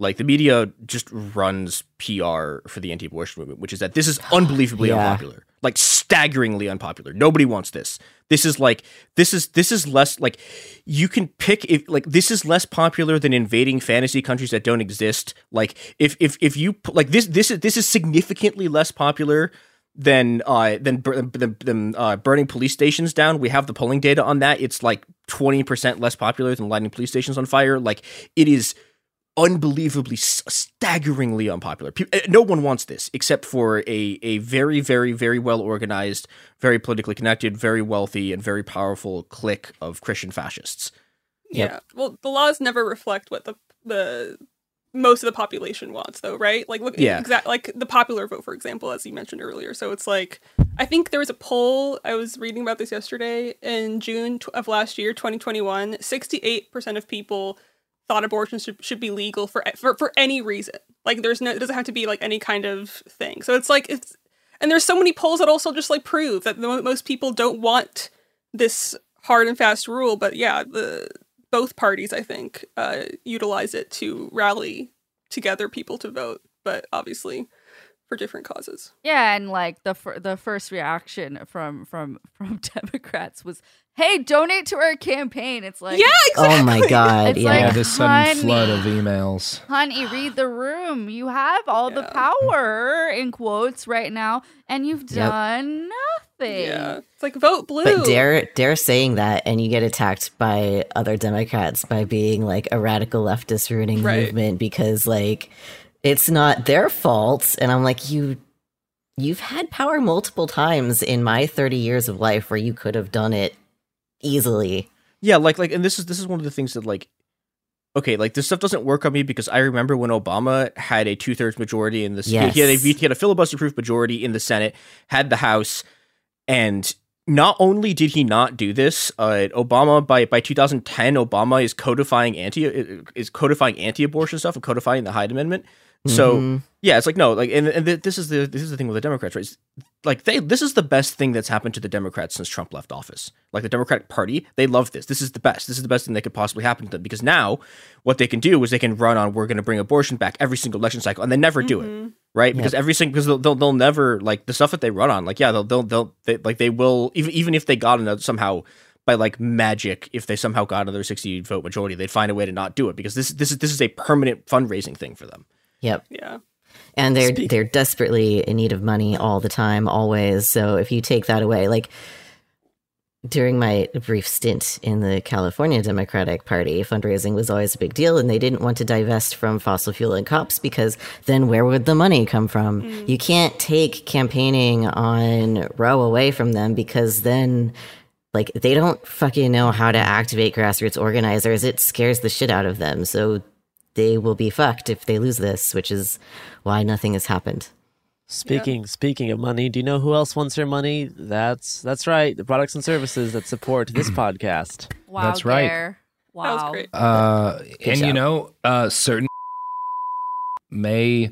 like the media just runs PR for the anti-abortion movement, which is that this is unbelievably Yeah. unpopular. Like staggeringly unpopular. Nobody wants this. This is like this is this is less like you can pick if like this is less popular than invading fantasy countries that don't exist. Like if if if you like this this is this is significantly less popular than uh than than, than uh, burning police stations down. We have the polling data on that. It's like twenty percent less popular than lighting police stations on fire. Like it is unbelievably staggeringly unpopular. Uh, no one wants this except for a a very very very well organized, very politically connected, very wealthy and very powerful clique of Christian fascists. Yeah. Well, the laws never reflect what the the most of the population wants, though, right? Like, look, Yeah. exact like the popular vote, for example, as you mentioned earlier. So it's like, I think there was a poll I was reading about this yesterday in June of last year, 2021. 68 percent of people thought abortion should, should be legal for, for for any reason. Like, there's no, it doesn't have to be like any kind of thing. So it's like it's, and there's so many polls that also just like prove that most people don't want this hard and fast rule. But yeah, the both parties I think uh, utilize it to rally together people to vote, but obviously for different causes. Yeah, and like the fir- the first reaction from from from Democrats was, "Hey, donate to our campaign." It's like, yeah, Oh my God, It's yeah. like, yeah, this sudden honey, flood of emails. honey, read the room. You have all the power in quotes right now, and you've Yep. done nothing. Yeah, it's like vote blue. But dare dare saying that, and you get attacked by other Democrats by being like a radical leftist ruining the Right. movement because like it's not their fault. And I'm like, you you've had power multiple times in my 30 years of life where you could have done it easily. Yeah, like like and this is this is one of the things that like okay, like this stuff doesn't work on me because I remember when Obama had a two thirds majority in the he- he, had a he had a filibuster proof majority in the Senate, had the House, and not only did he not do this, uh, Obama by by 2010, Obama is codifying anti is codifying anti abortion stuff and codifying the Hyde Amendment. So Mhm. yeah, it's like no, like and, and this is the this is the thing with the Democrats, right? It's, like they this is the best thing that's happened to the Democrats since Trump left office. Like the Democratic Party, they love this. This is the best. This is the best thing that could possibly happen to them because now what they can do is they can run on we're going to bring abortion back every single election cycle and they never do it. Right? Because every single because they'll, they'll they'll never like the stuff that they run on. Like yeah, they'll they'll, they'll they, like they will even even if they got another somehow by like magic if they somehow got another 60 vote majority, they'd find a way to not do it because this this is this is a permanent fundraising thing for them. Yep. Yeah. And they're they're desperately in need of money all the time, always. So if you take that away, like during my brief stint in the California Democratic Party, fundraising was always a big deal, and they didn't want to divest from fossil fuel and cops because then where would the money come from? Mm. You can't take campaigning on Roe away from them because then like they don't fucking know how to activate grassroots organizers. It scares the shit out of them. So they will be fucked if they lose this, which is why nothing has happened. Speaking speaking of money, do you know who else wants their money? That's that's right, the products and services that support this podcast. Wow, That's right. Gare. Wow. That was great. Uh, and you know, uh, certain may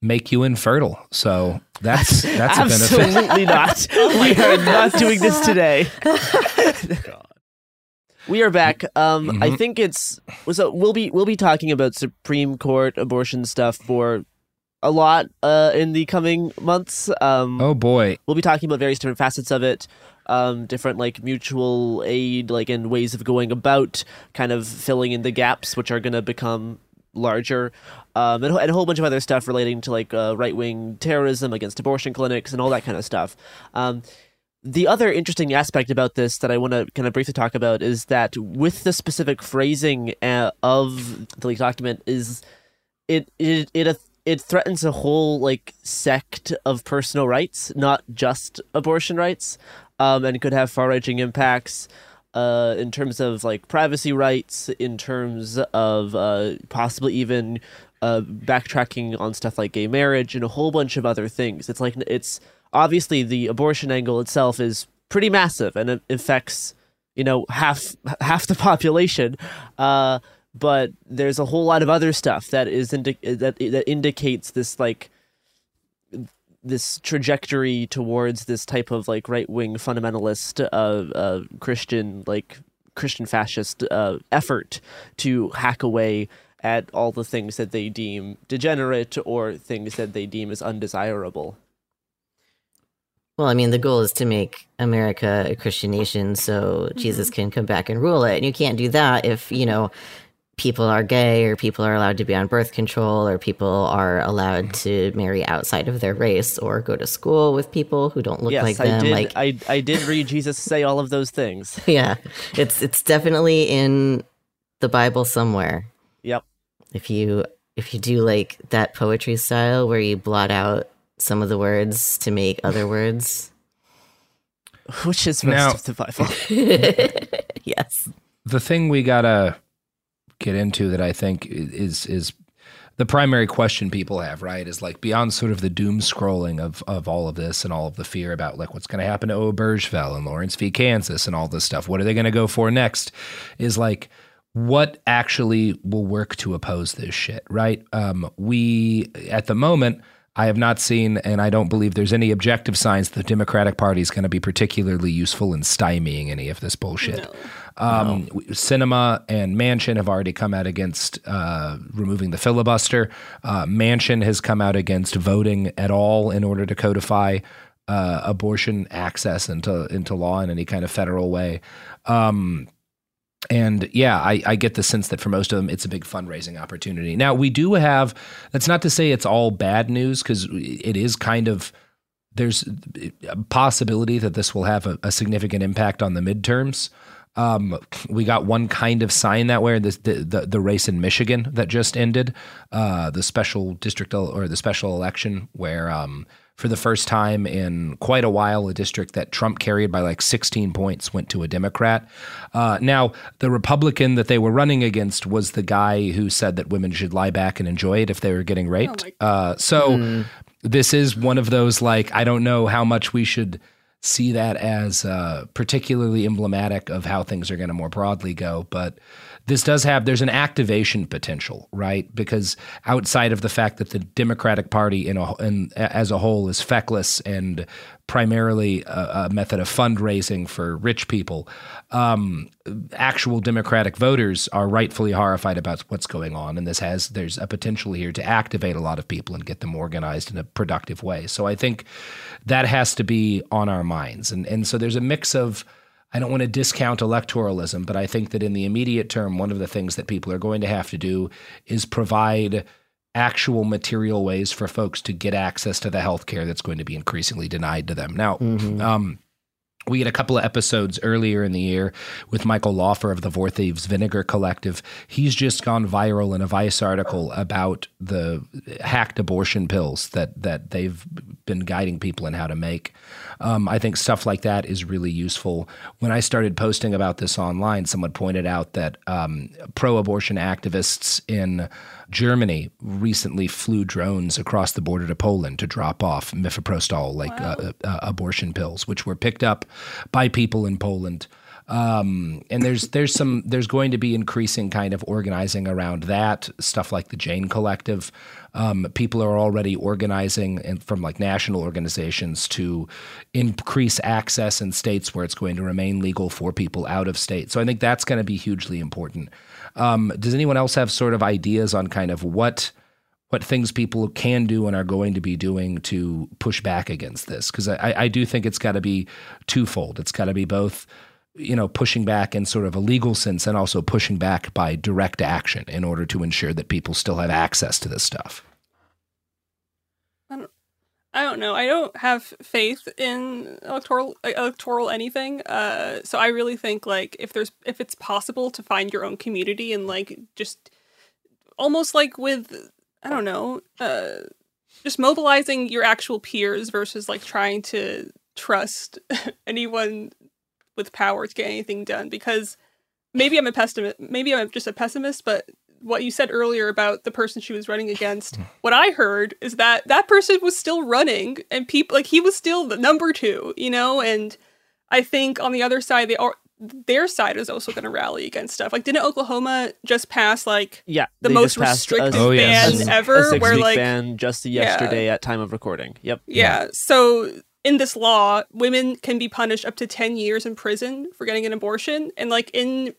make you infertile. So that's that's a benefit. Absolutely not. we are not doing this today. We are back. Um, I Mhm. think it's so we'll be we'll be talking about Supreme Court abortion stuff for a lot uh, in the coming months. Um, Oh boy. we'll be talking about various different facets of it, um, different like mutual aid, like and ways of going about kind of filling in the gaps, which are going to become larger, um, and, and a whole bunch of other stuff relating to like uh, right wing terrorism against abortion clinics and all that kind of stuff. Um, the other interesting aspect about this that I want to kind of briefly talk about is that with the specific phrasing uh, of the leaked document is it it it it threatens a whole like sect of personal rights, not just abortion rights, um, and could have far-reaching impacts uh, in terms of like privacy rights, in terms of uh, possibly even uh, backtracking on stuff like gay marriage and a whole bunch of other things. It's like it's obviously the abortion angle itself is pretty massive and it affects you know half half the population. Uh, but there's a whole lot of other stuff that is indi- that that indicates this like this trajectory towards this type of like right wing fundamentalist uh, uh, Christian like Christian fascist uh, effort to hack away at all the things that they deem degenerate or things that they deem as undesirable. Well, I mean, the goal is to make America a Christian nation so mm-hmm. Jesus can come back and rule it. And you can't do that if, you know, people are gay or people are allowed to be on birth control or people are allowed to marry outside of their race or go to school with people who don't look yes, like them. I did, like I, I did read Jesus say all of those things. Yeah. It's it's definitely in the Bible somewhere. Yep. If you if you do like that poetry style where you blot out some of the words to make other words. Which is most now, of the Bible. yes. The thing we gotta get into that I think is is the primary question people have, right, is like beyond sort of the doom scrolling of of all of this and all of the fear about like what's going to happen to Obergefell and Lawrence v. Kansas and all this stuff. What are they going to go for next? Is like what actually will work to oppose this shit, right? Um, we at the moment. I have not seen, and I don't believe there's any objective signs the Democratic Party is going to be particularly useful in stymieing any of this bullshit. No. Um, no. Sinema and Manchin have already come out against uh, removing the filibuster. Uh, Manchin has come out against voting at all in order to codify uh, abortion access into into law in any kind of federal way. Um, and yeah, I, I, get the sense that for most of them, it's a big fundraising opportunity. Now, we do have, that's not to say it's all bad news, because it is kind of, there's a possibility that this will have a, a significant impact on the midterms. Um, we got one kind of sign that way. The, the, the race in Michigan that just ended, uh, the special district or the special election, where um, for the first time in quite a while, a district that Trump carried by like 16 points went to a Democrat. Uh, now, the Republican that they were running against was the guy who said that women should lie back and enjoy it if they were getting raped. Oh uh, so mm. this is one of those like I don't know how much we should see that as uh, particularly emblematic of how things are going to more broadly go. But this does have there's an activation potential, right? Because outside of the fact that the Democratic Party in, a, in as a whole is feckless and primarily a, a method of fundraising for rich people, um, actual Democratic voters are rightfully horrified about what's going on, and this has there's a potential here to activate a lot of people and get them organized in a productive way. So I think that has to be on our minds, and and so there's a mix of I don't want to discount electoralism, but I think that in the immediate term, one of the things that people are going to have to do is provide actual material ways for folks to get access to the health care that's going to be increasingly denied to them. Now, mm-hmm. um, we had a couple of episodes earlier in the year with Michael Laufer of the Four Thieves Vinegar Collective. He's just gone viral in a Vice article about the hacked abortion pills that that they've been guiding people in how to make. Um, I think stuff like that is really useful. When I started posting about this online, someone pointed out that um, pro-abortion activists in Germany recently flew drones across the border to Poland to drop off mifepristol, like wow. uh, uh, abortion pills, which were picked up by people in Poland. Um, and there's there's some there's going to be increasing kind of organizing around that stuff like the Jane Collective. Um, people are already organizing and from like national organizations to increase access in states where it's going to remain legal for people out of state. So I think that's going to be hugely important. Um, does anyone else have sort of ideas on kind of what what things people can do and are going to be doing to push back against this? Because I, I do think it's got to be twofold. It's got to be both you know, pushing back in sort of a legal sense and also pushing back by direct action in order to ensure that people still have access to this stuff. I don't, know. I don't have faith in electoral electoral anything. Uh, so I really think like if there's if it's possible to find your own community and like just almost like with I don't know, uh, just mobilizing your actual peers versus like trying to trust anyone with power to get anything done. Because maybe I'm a pessimist, maybe I'm just a pessimist, but what you said earlier about the person she was running against, what I heard is that that person was still running and people like he was still the number two, you know, and I think on the other side they are their side is also going to rally against stuff. Like, didn't Oklahoma just pass like yeah the most just passed restrictive a, oh, ban a- ever? a where like ban just yesterday at time of recording. Yep. yeah. So in this law, women can be punished up to 10 years in prison for getting an abortion. And like in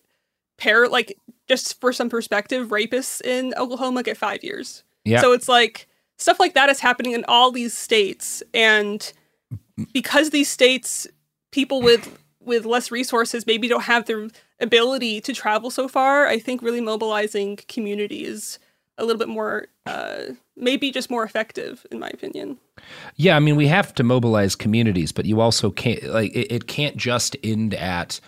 pair, like just for some perspective, rapists in Oklahoma get five years. Yeah. So it's like stuff like that is happening in all these states. And because these states, people with with less resources maybe don't have the ability to travel so far, I think really mobilizing community is a little bit more uh maybe just more effective in my opinion. Yeah, I mean, we have to mobilize communities, but you also can't like it, it can't just end at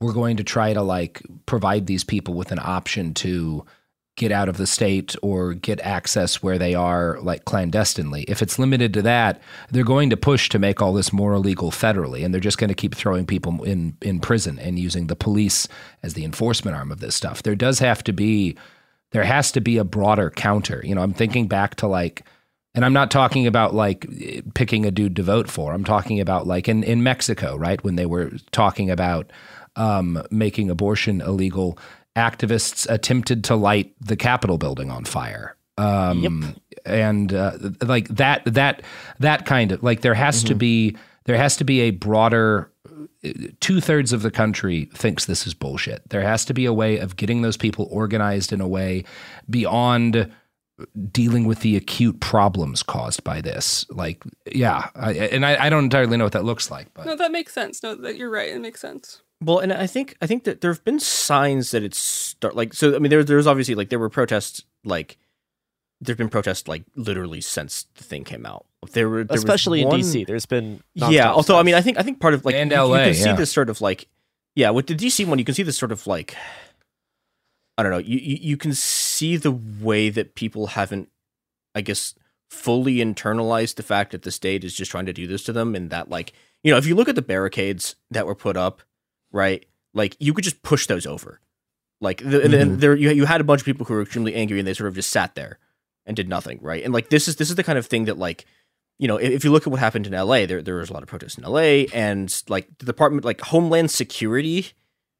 we're going to try to like provide these people with an option to get out of the state or get access where they are like clandestinely. If it's limited to that, they're going to push to make all this more illegal federally and they're just going to keep throwing people in in prison and using the police as the enforcement arm of this stuff. There does have to be there has to be a broader counter. You know, I'm thinking back to like and I'm not talking about like picking a dude to vote for. I'm talking about like in, in Mexico, right? When they were talking about um, making abortion illegal, activists attempted to light the Capitol building on fire. Um, And uh, like that, that, that kind of like there has to be there has to be a broader. Two thirds of the country thinks this is bullshit. There has to be a way of getting those people organized in a way beyond dealing with the acute problems caused by this. Like, yeah, I, and I, I don't entirely know what that looks like, but No, that makes sense. No, that you're right. It makes sense. Well, and I think I think that there have been signs that it's start like so. I mean, there there's obviously like there were protests like there've been protests like literally since the thing came out. There were there was Especially in DC, there's been yeah. nonstop Although I mean, I think I think part of like And you, you LA, can see yeah. this sort of like yeah with the DC one, you can see this sort of like I don't know. You you, you can see the way that people haven't, I guess, fully internalized the fact that the state is just trying to do this to them, and that like you know if you look at the barricades that were put up, right, like you could just push those over. Like the, and then Mhm. there you you had a bunch of people who were extremely angry and they sort of just sat there and did nothing, right? And like this is this is the kind of thing that like you know if, if you look at what happened in LA, there there was a lot of protests in LA and like the department like Homeland Security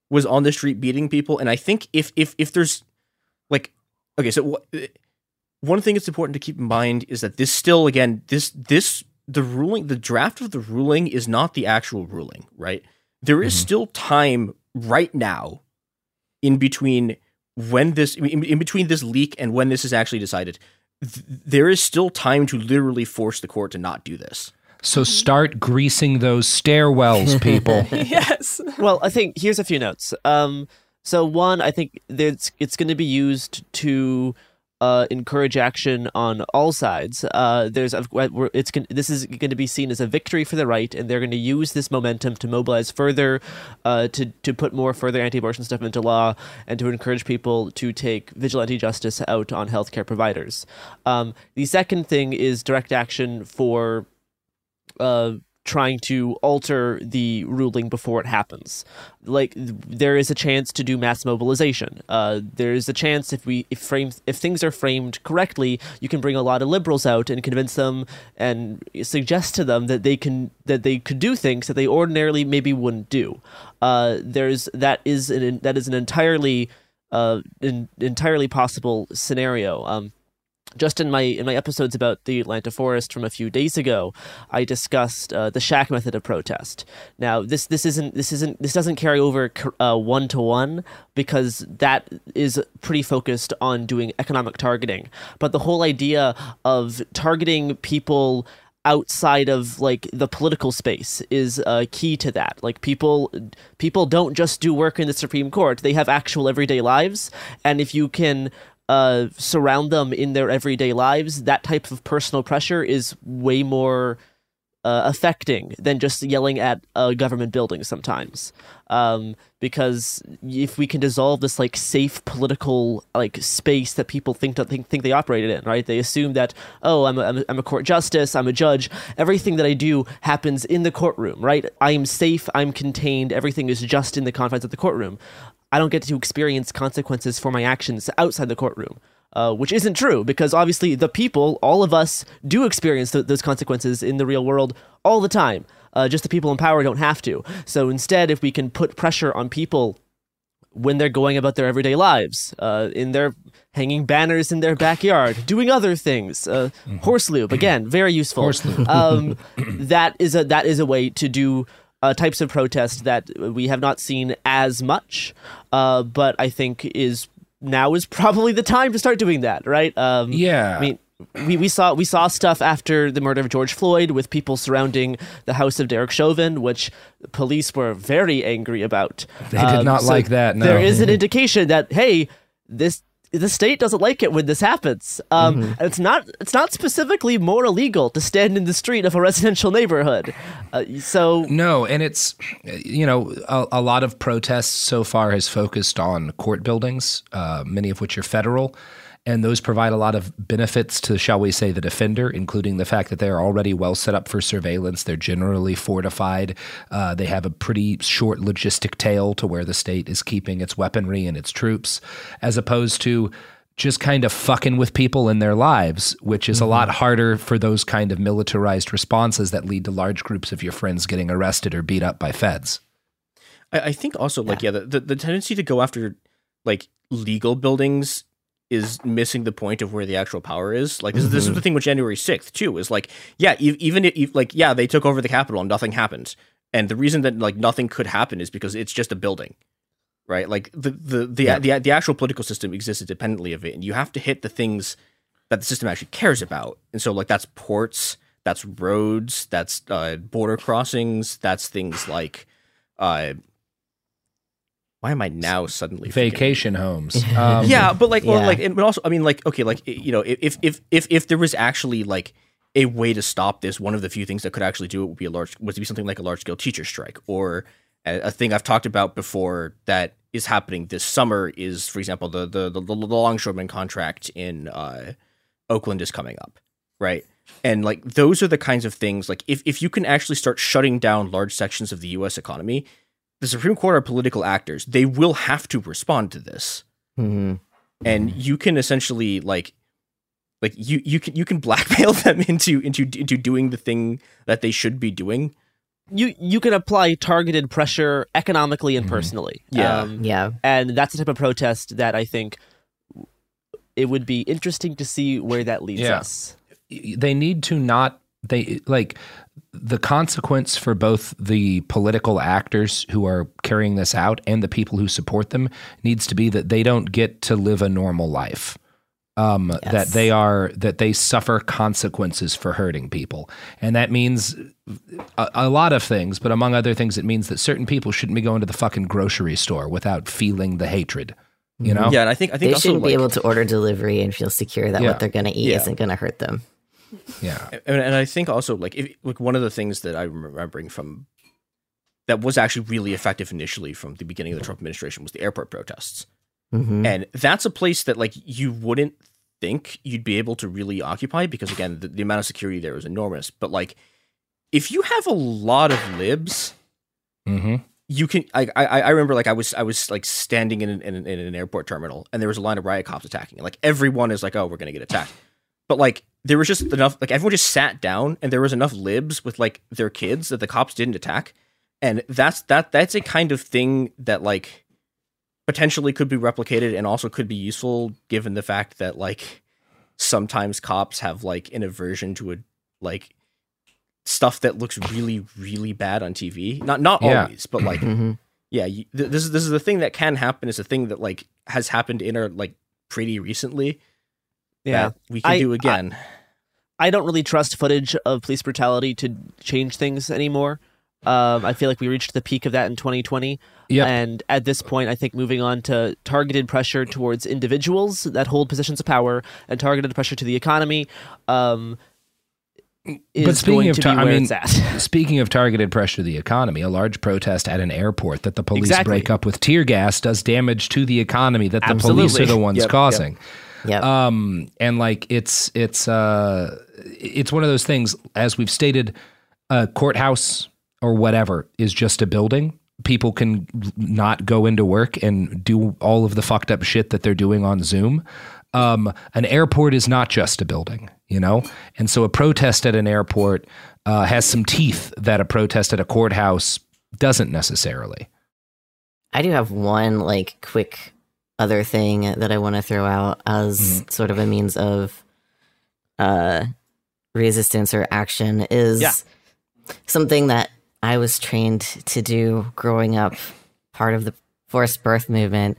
was on the street beating people and I think if if if there's like okay, so wh- one thing that's important to keep in mind is that this still again this this the ruling the draft of the ruling is not the actual ruling, right? There is still time right now in between when this in, in between this leak and when this is actually decided th- there is still time to literally force the court to not do this so start greasing those stairwells, people. yes. Well, I think here's a few notes. Um, so one, I think there's it's going to be used to uh, encourage action on all sides. Uh, there's a, we're- it's this is going to be seen as a victory for the right, and they're going to use this momentum to mobilize further, uh, to to put more further anti-abortion stuff into law, and to encourage people to take vigilante justice out on healthcare providers. Um, the second thing is direct action for uh, trying to alter the ruling before it happens. Like there is a chance to do mass mobilization. Uh, there is a chance if we if frames if things are framed correctly, you can bring a lot of liberals out and convince them and suggest to them that they can that they could do things that they ordinarily maybe wouldn't do. Uh, there's that is an that is an entirely uh, an entirely possible scenario. Um, just in my in my episodes about the Atlanta forest from a few days ago, I discussed uh, the SHAC method of protest. Now this this isn't this isn't this doesn't carry over one to one because that is pretty focused on doing economic targeting. But the whole idea of targeting people outside of like the political space is uh, key to that like people people don't just do work in the supreme court they have actual everyday lives and if you can uh, surround them in their everyday lives, that type of personal pressure is way more uh, affecting than just yelling at a government building sometimes. Um, because if we can dissolve this like safe political like space that people think to think, think they operated in, right? They assume that oh, I'm a, I'm a, court justice, I'm a judge. Everything that I do happens in the courtroom, right? I am safe, I'm contained. Everything is just in the confines of the courtroom. I don't get to experience consequences for my actions outside the courtroom uh, which isn't true because obviously the people, all of us, do experience th- those consequences in the real world all the time. Uh, just the people in power don't have to. So instead, if we can put pressure on people when they're going about their everyday lives, uh, in their hanging banners in their backyard, doing other things, uh, horse loop again, very useful. Horse loop. um, that is a that is a way to do uh, types of protest that we have not seen as much, uh, but I think is now is probably the time to start doing that, right? Um, yeah. I mean, we, we saw we saw stuff after the murder of George Floyd with people surrounding the house of Derek Chauvin, which police were very angry about. They did not like that, no. There is an indication that hey, this the state doesn't like it when this happens. Um, Mm-hmm. and It's not it's not specifically more illegal to stand in the street of a residential neighborhood. Uh, so no, and it's you know a, a lot of protests so far has focused on court buildings, uh, many of which are federal, and those provide a lot of benefits to, shall we say, the defender, including the fact that they're already well set up for surveillance. They're generally fortified. Uh, they have a pretty short logistic tail to where the state is keeping its weaponry and its troops, as opposed to just kind of fucking with people in their lives, which is a lot harder for those kind of militarized responses that lead to large groups of your friends getting arrested or beat up by feds. I, I think also like yeah, the, the the tendency to go after like legal buildings is missing the point of where the actual power is. Like this, is this is Mhm. the thing with January sixth too. Is like yeah, even if like yeah, they took over the Capitol and nothing happened, and the reason that like nothing could happen is because it's just a building, right? Like the the the Yeah. the, the actual political system exists independently of it, and you have to hit the things that the system actually cares about. And so like that's ports, that's roads, that's uh, border crossings, that's things like. Uh, why am I now suddenly forgetting? Vacation homes. Um, yeah, but like, well, Yeah. like, and- but also, I mean, like, okay, like, you know, if if if if there was actually like a way to stop this, one of the few things that could actually do it would be a large, would be something like a large scale teacher strike, or a, a thing I've talked about before that is happening this summer is, for example, the the the, the longshoreman contract in uh, Oakland is coming up, right? And like those are the kinds of things like if if you can actually start shutting down large sections of the U.S. economy, the Supreme Court are political actors. They will have to respond to this Mm-hmm. and you can essentially like like you you can you can blackmail them into into into doing the thing that they should be doing you you can apply targeted pressure economically and personally. Mm-hmm. Yeah. Um, yeah, and that's the type of protest that I think it would be interesting to see where that leads Yeah. us. they need to not they like the consequence for both the political actors who are carrying this out and the people who support them needs to be that they don't get to live a normal life um, that they are that they suffer consequences for hurting people and that means a, a lot of things but among other things it means that certain people shouldn't be going to the fucking grocery store without feeling the hatred you know yeah and i think i think they also shouldn't be able to order delivery and feel secure that Yeah. what they're going to eat Yeah. isn't going to hurt them. Yeah. And, and i think also like if like one of the things that i'm remembering from that was actually really effective initially from the beginning of the trump administration was the airport protests. Mhm. and that's a place that like you wouldn't think you'd be able to really occupy because again the, the amount of security there is enormous. But like if you have a lot of libs mm-hmm. you can I, I I remember like I was I was like standing in an, in, an- in an airport terminal and there was a line of riot cops attacking. And like everyone is like oh we're gonna get attacked. But like there was just enough like everyone just sat down and there was enough libs with like their kids that the cops didn't attack and that's that that's a kind of thing that like potentially could be replicated and also could be useful given the fact that like sometimes cops have like an aversion to a like stuff that looks really really bad on TV not not Yeah. always but like Mhm. yeah you, th- this is this is the thing that can happen is a thing that like has happened in our like pretty recently Yeah. we can I- do again I don't really trust footage of police brutality to change things anymore. Um, I feel like we reached the peak of that in 2020. Yep. And at this point, I think moving on to targeted pressure towards individuals that hold positions of power and targeted pressure to the economy um, is but speaking going of to tar- be where I mean, it's at. speaking of targeted pressure to the economy, a large protest at an airport that the police Exactly. break up with tear gas does damage to the economy that the police are the ones yep. causing. Yep. Um, and like it's it's uh it's one of those things. As we've stated, a courthouse or whatever is just a building. People can not go into work and do all of the fucked up shit that they're doing on Zoom. Um, an airport is not just a building, you know? And so a protest at an airport uh, has some teeth that a protest at a courthouse doesn't necessarily. I do have one like quick other thing that I want to throw out as sort of a means of uh resistance or action is Yeah. something that I was trained to do growing up part of the forced birth movement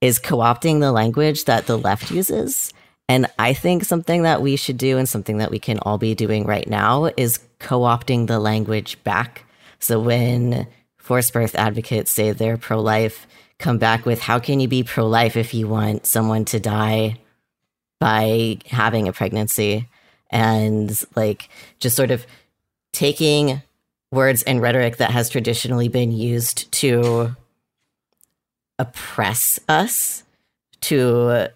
is co-opting the language that the left uses. And I think something that we should do and something that we can all be doing right now is co-opting the language back. So when forced birth advocates say they're pro-life, come back with how can you be pro-life if you want someone to die by having a pregnancy and like just sort of taking words and rhetoric that has traditionally been used to oppress us to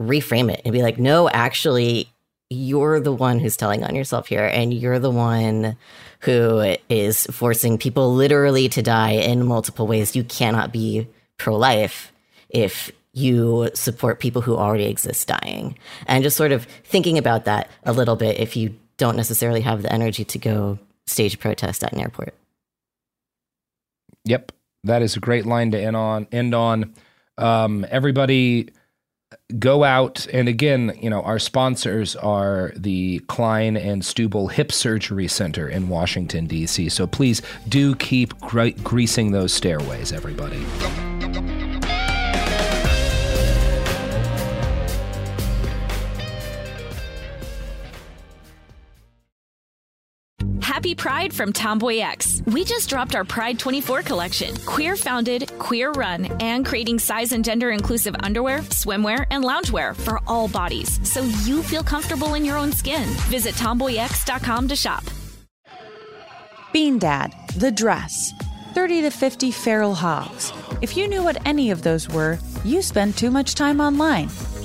reframe it and be like, no, actually, you're the one who's telling on yourself here, and you're the one who is forcing people literally to die in multiple ways. You cannot be pro life if you support people who already exist dying. And just sort of thinking about that a little bit if you don't necessarily have the energy to go stage protest at an airport. Yep, that is a great line to end on. End on. Um, everybody, go out and again, you know, our sponsors are the Klein and Stubel Hip Surgery Center in Washington D.C. So please do keep gre- greasing those stairways, everybody. Happy Pride from TomboyX. We just dropped our Pride 24 collection. Queer founded, queer run, and creating size and gender inclusive underwear, swimwear, and loungewear for all bodies so you feel comfortable in your own skin. Visit tomboyx.com to shop. Bean Dad, The Dress, 30 to 50 Feral Hogs. If you knew what any of those were, you spend too much time online.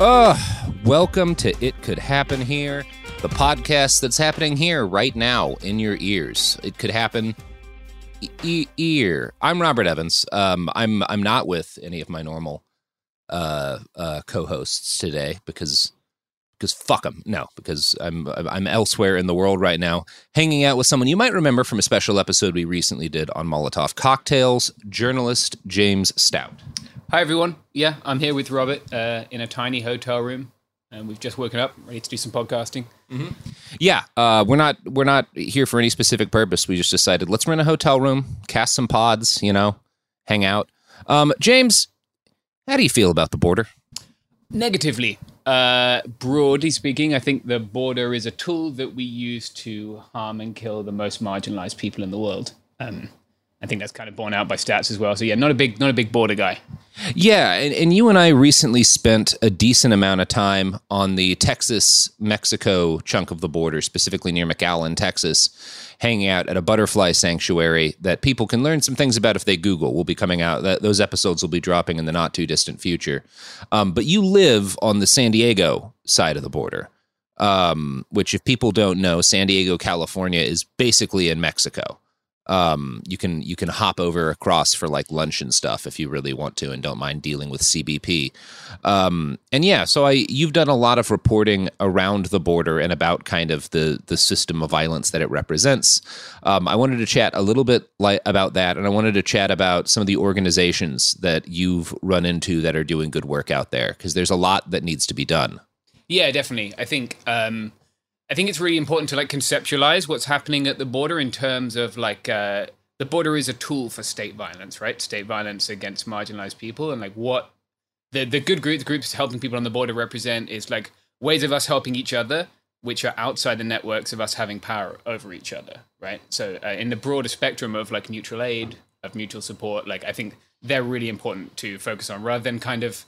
Uh, welcome to It Could Happen Here, the podcast that's happening here right now in your ears. It could happen e- ear. I'm Robert Evans. Um, I'm I'm not with any of my normal uh, uh, co-hosts today because because fuck them. No, because I'm I'm elsewhere in the world right now, hanging out with someone you might remember from a special episode we recently did on Molotov cocktails. Journalist James Stout. Hi everyone. Yeah, I'm here with Robert uh, in a tiny hotel room, and we've just woken up, ready to do some podcasting. Mm-hmm. Yeah, uh, we're not we're not here for any specific purpose. We just decided let's rent a hotel room, cast some pods, you know, hang out. Um, James, how do you feel about the border? Negatively, uh, broadly speaking, I think the border is a tool that we use to harm and kill the most marginalized people in the world. Um, I think that's kind of borne out by stats as well. So yeah, not a big not a big border guy. Yeah, and, and you and I recently spent a decent amount of time on the Texas Mexico chunk of the border, specifically near McAllen, Texas, hanging out at a butterfly sanctuary that people can learn some things about if they Google. Will be coming out. That, those episodes will be dropping in the not too distant future. Um, but you live on the San Diego side of the border, um, which, if people don't know, San Diego, California, is basically in Mexico um, you can you can hop over across for like lunch and stuff if you really want to and don't mind dealing with CBP. Um, and yeah, so I you've done a lot of reporting around the border and about kind of the the system of violence that it represents. Um, I wanted to chat a little bit about that, and I wanted to chat about some of the organizations that you've run into that are doing good work out there because there's a lot that needs to be done. Yeah, definitely. I think. Um, I think it's really important to like conceptualize what's happening at the border in terms of like uh, the border is a tool for state violence, right? State violence against marginalized people, and like what the the good groups groups helping people on the border represent is like ways of us helping each other, which are outside the networks of us having power over each other, right? So uh, in the broader spectrum of like mutual aid, of mutual support, like I think they're really important to focus on rather than kind of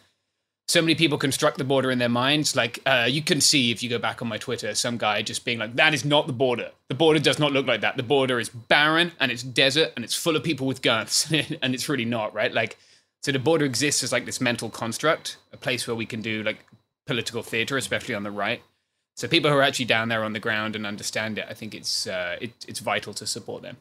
so many people construct the border in their minds. Like uh, you can see if you go back on my Twitter, some guy just being like, "That is not the border. The border does not look like that. The border is barren and it's desert and it's full of people with guns, and it's really not right." Like, so the border exists as like this mental construct, a place where we can do like political theater, especially on the right. So people who are actually down there on the ground and understand it, I think it's uh, it, it's vital to support them.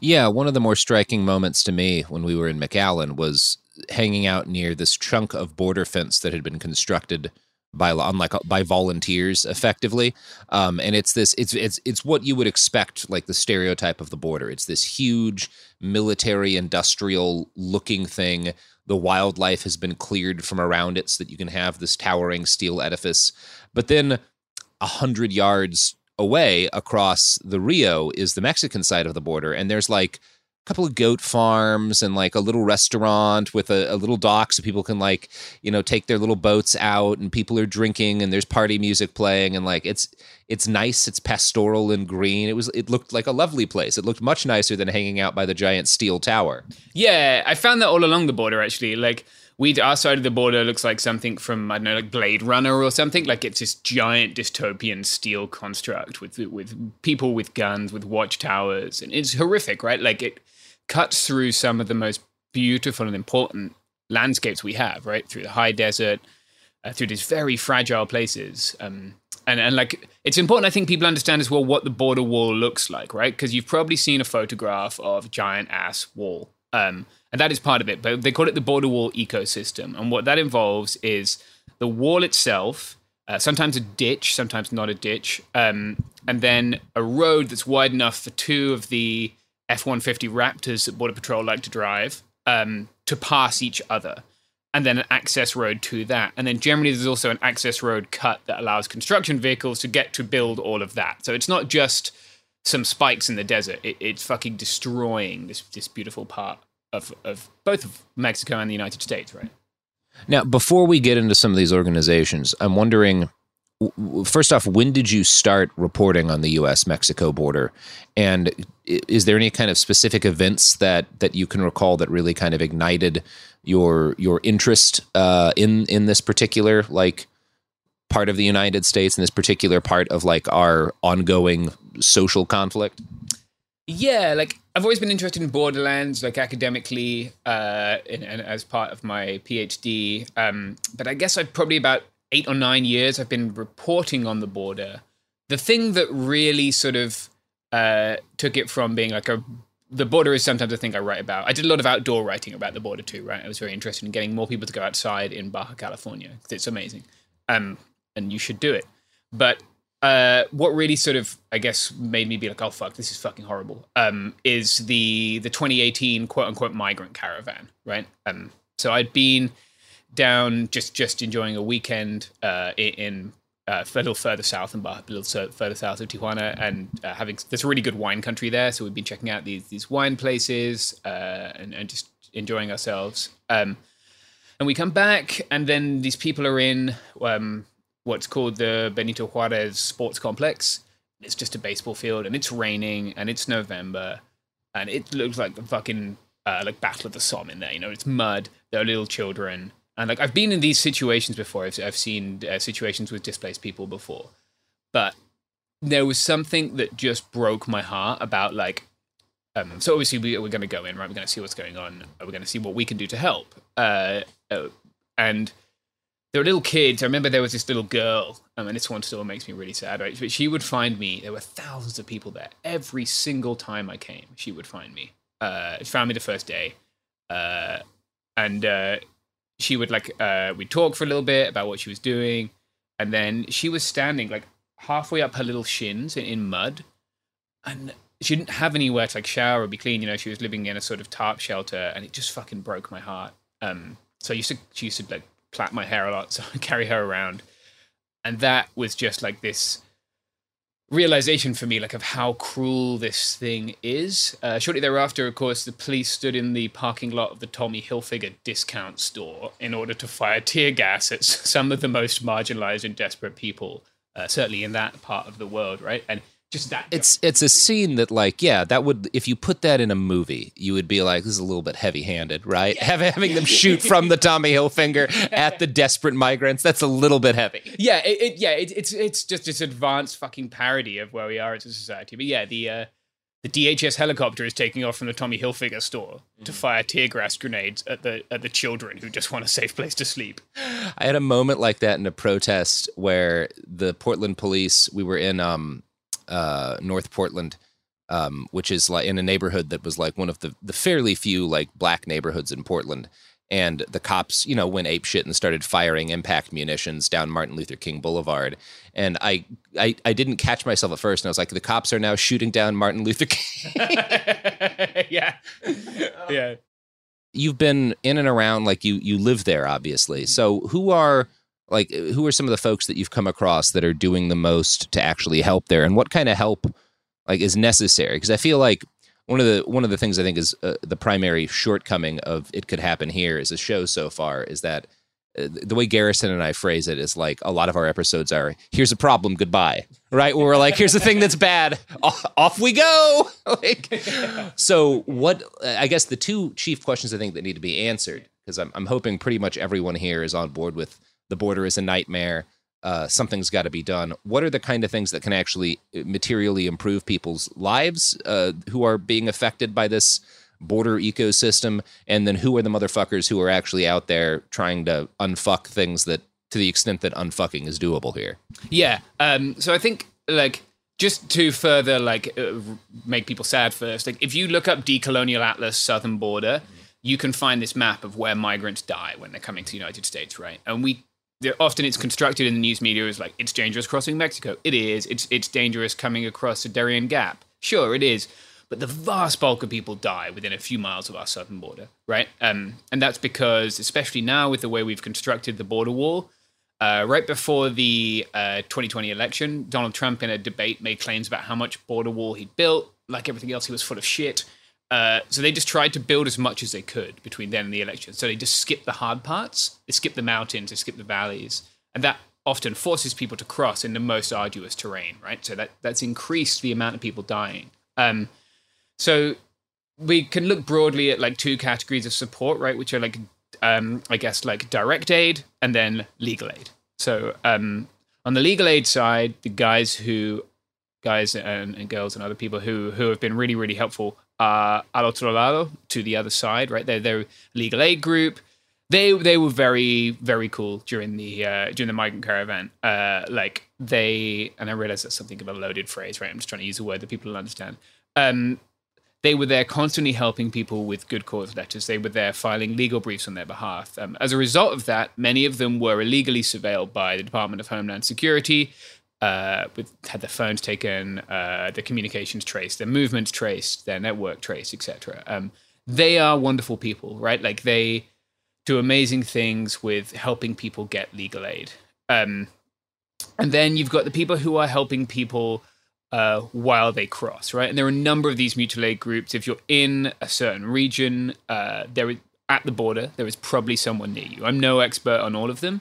Yeah, one of the more striking moments to me when we were in McAllen was hanging out near this chunk of border fence that had been constructed by like by volunteers effectively. Um, and it's this it's it's it's what you would expect like the stereotype of the border. It's this huge military industrial looking thing. The wildlife has been cleared from around it so that you can have this towering steel edifice. But then a hundred yards away across the rio is the mexican side of the border and there's like couple of goat farms and like a little restaurant with a, a, little dock so people can like you know take their little boats out and people are drinking and there's party music playing and like it's it's nice it's pastoral and green it was it looked like a lovely place it looked much nicer than hanging out by the giant steel tower yeah i found that all along the border actually like we our side of the border looks like something from I don't know, like Blade Runner or something. Like it's this giant dystopian steel construct with with people with guns, with watchtowers, and it's horrific, right? Like it cuts through some of the most beautiful and important landscapes we have, right? Through the high desert, uh, through these very fragile places. Um, and, and like, it's important, I think people understand as well what the border wall looks like, right? Because you've probably seen a photograph of giant ass wall. Um, and that is part of it, but they call it the border wall ecosystem. And what that involves is the wall itself, uh, sometimes a ditch, sometimes not a ditch, um, and then a road that's wide enough for two of the F 150 Raptors that Border Patrol like to drive um, to pass each other. And then an access road to that. And then generally, there's also an access road cut that allows construction vehicles to get to build all of that. So it's not just some spikes in the desert. It, it's fucking destroying this this beautiful part of of both of Mexico and the United States, right? Now, before we get into some of these organizations, I'm wondering first off, when did you start reporting on the U.S. Mexico border, and is there any kind of specific events that that you can recall that really kind of ignited your your interest uh, in in this particular like part of the United States and this particular part of like our ongoing social conflict? Yeah, like I've always been interested in Borderlands, like academically, uh, and, and as part of my PhD. Um, but I guess I've probably about eight or nine years I've been reporting on the border. The thing that really sort of uh, took it from being like a the border is sometimes a thing I write about. I did a lot of outdoor writing about the border too, right? I was very interested in getting more people to go outside in Baja California. 'cause It's amazing, um, and you should do it. But uh, what really sort of, I guess, made me be like, "Oh fuck, this is fucking horrible," um, is the the 2018 quote unquote migrant caravan, right? Um, so I'd been down just just enjoying a weekend uh, in uh, a little further south Baja, a little further south of Tijuana, and uh, having there's a really good wine country there. So we've been checking out these these wine places uh, and and just enjoying ourselves. Um, and we come back, and then these people are in um, what's called the Benito Juarez Sports Complex. It's just a baseball field, and it's raining, and it's November, and it looks like the fucking uh, like Battle of the Somme in there. You know, it's mud. There are little children, and like I've been in these situations before. I've, I've seen uh, situations with displaced people before, but there was something that just broke my heart about like. Um, so obviously we, we're going to go in, right? We're going to see what's going on. We're going to see what we can do to help. Uh, uh, and there were little kids. I remember there was this little girl, um, and this one still makes me really sad, right? But she would find me. There were thousands of people there. Every single time I came, she would find me. Uh, she found me the first day, uh, and uh, she would like uh, we'd talk for a little bit about what she was doing, and then she was standing like halfway up her little shins in, in mud, and she didn't have anywhere to like shower or be clean. You know, she was living in a sort of tarp shelter, and it just fucking broke my heart. Um, so I used to she used to like plait my hair a lot, so I carry her around, and that was just like this realization for me, like of how cruel this thing is. Uh, shortly thereafter, of course, the police stood in the parking lot of the Tommy Hilfiger discount store in order to fire tear gas at some of the most marginalized and desperate people, uh, certainly in that part of the world, right? And just that It's it's a scene that like yeah that would if you put that in a movie you would be like this is a little bit heavy handed right having having them shoot from the Tommy Hilfiger at the desperate migrants that's a little bit heavy. Yeah, it, it yeah, it, it's it's just this advanced fucking parody of where we are as a society. But yeah, the uh, the DHS helicopter is taking off from the Tommy Hilfiger store to fire tear gas grenades at the at the children who just want a safe place to sleep. I had a moment like that in a protest where the Portland police we were in um uh North Portland um which is like in a neighborhood that was like one of the the fairly few like black neighborhoods in Portland. And the cops you know went ape shit and started firing impact munitions down Martin Luther King Boulevard. And I I I didn't catch myself at first and I was like the cops are now shooting down Martin Luther King. Yeah, yeah. you've been in and around like you you live there obviously. So who are like who are some of the folks that you've come across that are doing the most to actually help there? And what kind of help like is necessary? Because i feel like one of the one of the things i think is uh, the primary shortcoming of it could happen here is a show so far is that uh, the way Garrison and I phrase it is like a lot of our episodes are here's a problem goodbye right? Where we're like here's the thing that's bad off, off we go. Like so what I guess the two chief questions I think that need to be answered because I'm I'm hoping pretty much everyone here is on board with the border is a nightmare uh, something's got to be done. What are the kind of things that can actually uh, materially improve people's lives uh, who are being affected by this border ecosystem? And then who are the motherfuckers who are actually out there trying to unfuck things that, to the extent that unfucking is doable here? Yeah. Um, so I think like just to further like uh, make people sad first, like if you look up decolonial atlas southern border, you can find this map of where migrants die when they're coming to the United States, right? And we often it's constructed in the news media as like it's dangerous crossing Mexico. It is. It's it's dangerous coming across the Darien Gap. Sure, it is. But the vast bulk of people die within a few miles of our southern border, right? Um, and that's because, especially now with the way we've constructed the border wall, Uh, right before the uh, 2020 election, Donald Trump in a debate made claims about how much border wall he'd built. Like everything else, he was full of shit. Uh, so they just tried to build as much as they could between then and the election. So they just skipped the hard parts. They skipped the mountains. They skipped the valleys, and that often forces people to cross in the most arduous terrain. Right. So that that's increased the amount of people dying. Um, so we can look broadly at like two categories of support, right? Which are like, um, I guess, like direct aid and then legal aid. So um, on the legal aid side, the guys who, guys and, and girls and other people who who have been really really helpful are al otro lado to the other side, right? They're they're legal aid group. They they were very very cool during the uh, during the migrant caravan. Uh, like they and I realize that's something of a loaded phrase, right? I'm just trying to use a word that people will understand. Um, they were there constantly helping people with good cause letters. They were there filing legal briefs on their behalf. Um, as a result of that, many of them were illegally surveilled by the Department of Homeland Security, uh, with had their phones taken, uh, their communications traced, their movements traced, their network traced, etc. Um, they are wonderful people, right? Like they do amazing things with helping people get legal aid. Um, and then you've got the people who are helping people uh, while they cross, right? And there are a number of these mutual aid groups. If you're in a certain region, uh, there is, at the border, there is probably someone near you. I'm no expert on all of them,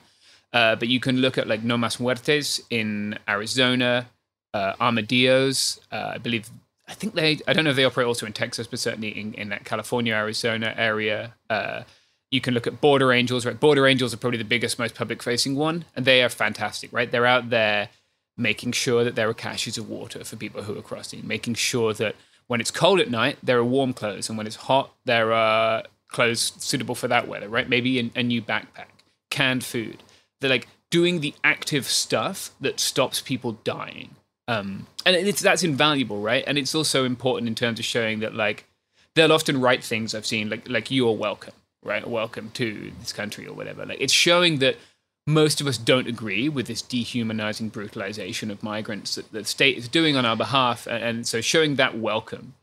uh, but you can look at like No Mas Muertes in Arizona, uh, Armadillos. Uh, I believe, I think they, I don't know if they operate also in Texas, but certainly in, in that California, Arizona area. Uh, you can look at Border Angels, right? Border Angels are probably the biggest, most public facing one, and they are fantastic, right? They're out there making sure that there are caches of water for people who are crossing, making sure that when it's cold at night, there are warm clothes, and when it's hot, there are clothes suitable for that weather, right? Maybe a new backpack, canned food. They're like doing the active stuff that stops people dying. Um, and it's that's invaluable, right? And it's also important in terms of showing that like they'll often write things I've seen like like you are welcome, right? Welcome to this country or whatever. Like it's showing that most of us don't agree with this dehumanizing brutalization of migrants that the state is doing on our behalf. And, and so showing that welcome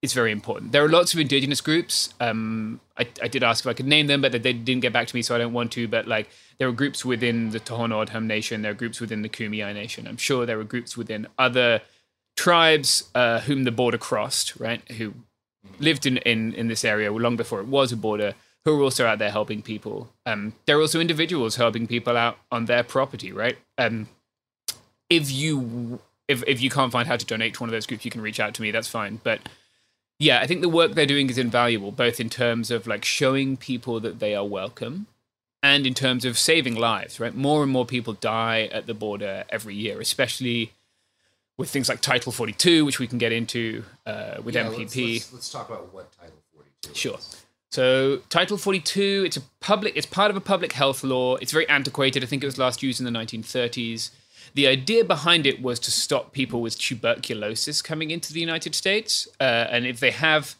is very important. There are lots of indigenous groups. Um, I, I, did ask if I could name them, but they didn't get back to me, so I don't want to. But like, there are groups within the Tohono O'odham Nation, there are groups within the Kumeyaay Nation. I'm sure there are groups within other tribes uh, whom the border crossed, right? Who lived in, in, in this area long before it was a border who are also out there helping people. Um, there are also individuals helping people out on their property, right? Um, if you if if you can't find how to donate to one of those groups, you can reach out to me. That's fine. But yeah, I think the work they're doing is invaluable, both in terms of like showing people that they are welcome, and in terms of saving lives. Right, more and more people die at the border every year, especially with things like Title 42, which we can get into uh, with Yeah, MPP. Let's, let's, let's talk about what Title 42 is. Sure. So Title 42, it's a public it's part of a public health law. It's very antiquated. I think it was last used in the 1930s. The idea behind it was to stop people with tuberculosis coming into the United States, uh, and if they have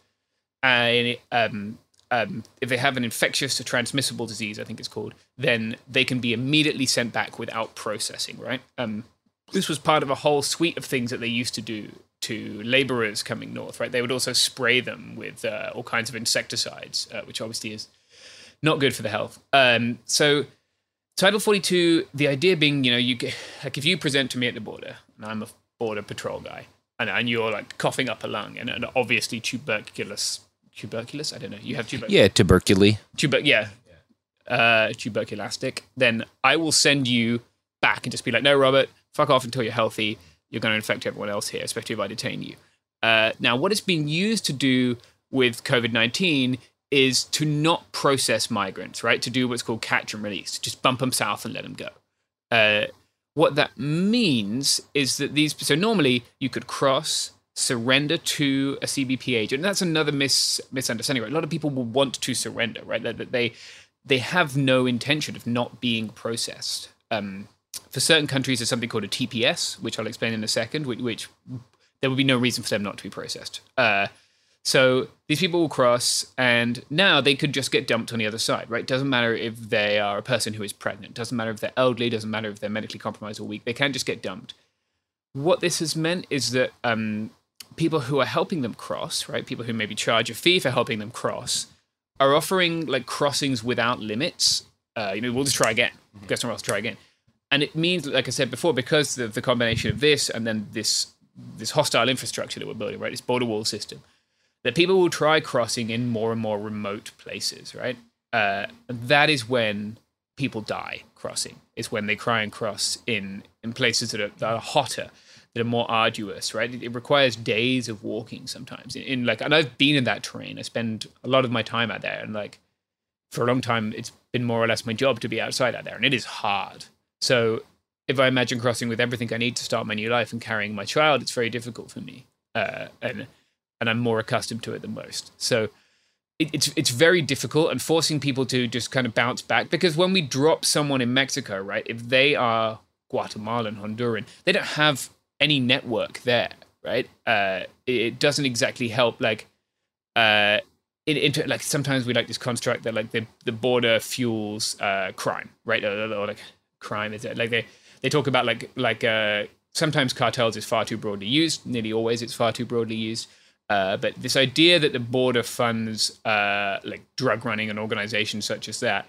a um, um, if they have an infectious or transmissible disease, I think it's called, then they can be immediately sent back without processing. Right. Um, this was part of a whole suite of things that they used to do to laborers coming north, right? They would also spray them with uh, all kinds of insecticides, uh, which obviously is not good for the health. Um, so, Title 42, the idea being, you know, you get, like if you present to me at the border, and I'm a border patrol guy, and, and you're like coughing up a lung, and, and obviously tuberculous, tuberculous, I don't know, you have tuberculous. Yeah, tuberculously. Tuber- yeah, uh, tuberculastic, then I will send you back and just be like, no, Robert, fuck off until you're healthy. You're going to infect everyone else here, especially if I detain you. Uh, now, what it's being used to do with COVID 19 is to not process migrants, right? To do what's called catch and release, just bump them south and let them go. Uh, what that means is that these, so normally you could cross, surrender to a CBP agent. And that's another mis, misunderstanding, right? A lot of people will want to surrender, right? That, that they, they have no intention of not being processed. Um, for certain countries, there's something called a TPS, which I'll explain in a second, which, which there would be no reason for them not to be processed. Uh, so these people will cross, and now they could just get dumped on the other side, right? Doesn't matter if they are a person who is pregnant, doesn't matter if they're elderly, doesn't matter if they're medically compromised or weak, they can just get dumped. What this has meant is that um, people who are helping them cross, right, people who maybe charge a fee for helping them cross, are offering like crossings without limits. Uh, you know, we'll just try again. Go somewhere else, try again. and it means, like I said before, because of the combination of this and then this this hostile infrastructure that we're building, right? This border wall system, that people will try crossing in more and more remote places, right? Uh, that is when people die crossing. Is when they try and cross in in places that are, that are hotter, that are more arduous, right? It, it requires days of walking sometimes. In, in like, and I've been in that terrain. I spend a lot of my time out there, and like for a long time, it's been more or less my job to be outside out there, and it is hard. So if I imagine crossing with everything I need to start my new life and carrying my child, it's very difficult for me, uh, and and I'm more accustomed to it than most. So it, it's it's very difficult and forcing people to just kind of bounce back because when we drop someone in Mexico, right, if they are Guatemalan, Honduran, they don't have any network there, right? Uh, it, it doesn't exactly help, like. Uh, it, it, like sometimes we like this construct that like the, the border fuels uh, crime, right? Or, or, like crime is it like they they talk about like like uh, sometimes cartels is far too broadly used. Nearly always it's far too broadly used. Uh, but this idea that the border funds uh, like drug running and organizations such as that,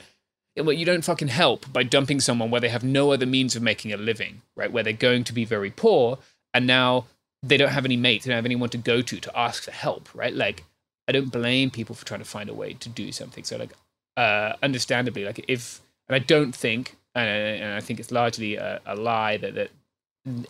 well, you don't fucking help by dumping someone where they have no other means of making a living, right? Where they're going to be very poor, and now they don't have any mates, they don't have anyone to go to to ask for help, right? Like I don't blame people for trying to find a way to do something. So like, uh, understandably, like if, and I don't think, uh, and I think it's largely a, a lie that that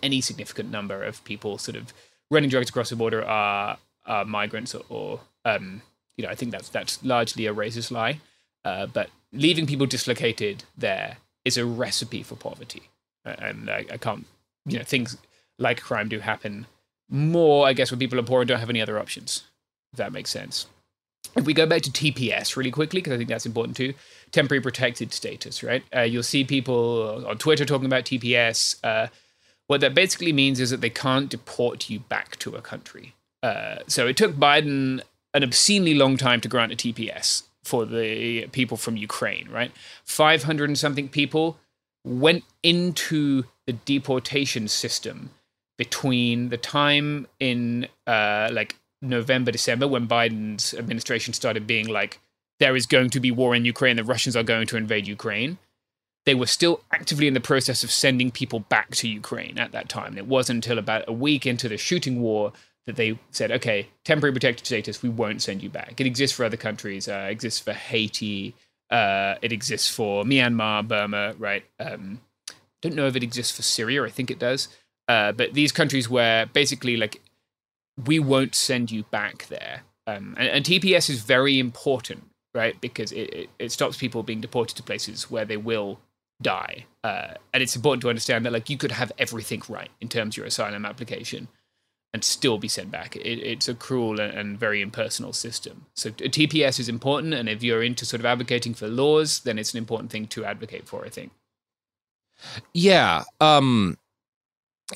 any significant number of people sort of running drugs across the border are, are migrants or, or um, you know, I think that's that's largely a racist lie. Uh, but leaving people dislocated there is a recipe for poverty, and I, I can't, you know, things like crime do happen more, I guess, when people are poor and don't have any other options if that makes sense. If we go back to TPS really quickly, because I think that's important too, temporary protected status, right? Uh, you'll see people on Twitter talking about TPS. Uh, what that basically means is that they can't deport you back to a country. Uh, so it took Biden an obscenely long time to grant a TPS for the people from Ukraine, right? 500 and something people went into the deportation system between the time in uh, like November, December, when Biden's administration started being like, there is going to be war in Ukraine, the Russians are going to invade Ukraine, they were still actively in the process of sending people back to Ukraine at that time. It wasn't until about a week into the shooting war that they said, okay, temporary protected status, we won't send you back. It exists for other countries, uh, exists for Haiti, uh, it exists for Myanmar, Burma, right? Um, don't know if it exists for Syria. I think it does. Uh, but these countries where basically like we won't send you back there. Um, and, and, TPS is very important, right? Because it, it, it, stops people being deported to places where they will die. Uh, and it's important to understand that like you could have everything right in terms of your asylum application and still be sent back. It, it's a cruel and, and, very impersonal system. So TPS is important, and if you're into sort of advocating for laws, then it's an important thing to advocate for. I think. Yeah. Um,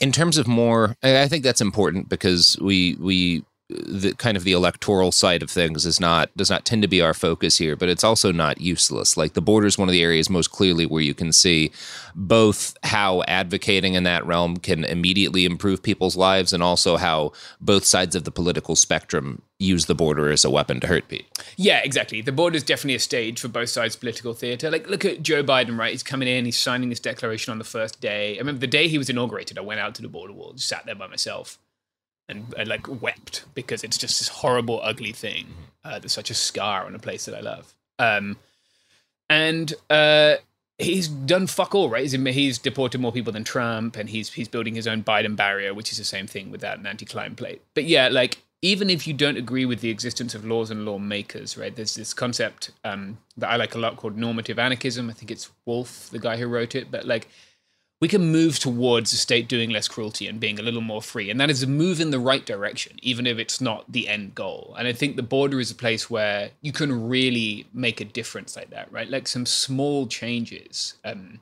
in terms of more, I think that's important because we we the kind of the electoral side of things is not does not tend to be our focus here, but it's also not useless. Like the border is one of the areas most clearly where you can see both how advocating in that realm can immediately improve people's lives, and also how both sides of the political spectrum use the border as a weapon to hurt people. Yeah, exactly. The border is definitely a stage for both sides' political theater. Like, look at Joe Biden, right? He's coming in, he's signing this declaration on the first day. I remember the day he was inaugurated, I went out to the border wall, just sat there by myself and, and like wept because it's just this horrible, ugly thing. Uh, there's such a scar on a place that I love. Um, and uh, he's done fuck all, right? He's, he's, deported more people than Trump, and he's he's building his own Biden barrier, which is the same thing without an anti-climb plate. But yeah, like even if you don't agree with the existence of laws and lawmakers, right? There's this concept um, that I like a lot called normative anarchism. I think it's Wolf, the guy who wrote it, but like we can move towards a state doing less cruelty and being a little more free. And that is a move in the right direction, even if it's not the end goal. And I think the border is a place where you can really make a difference like that, right? Like some small changes um,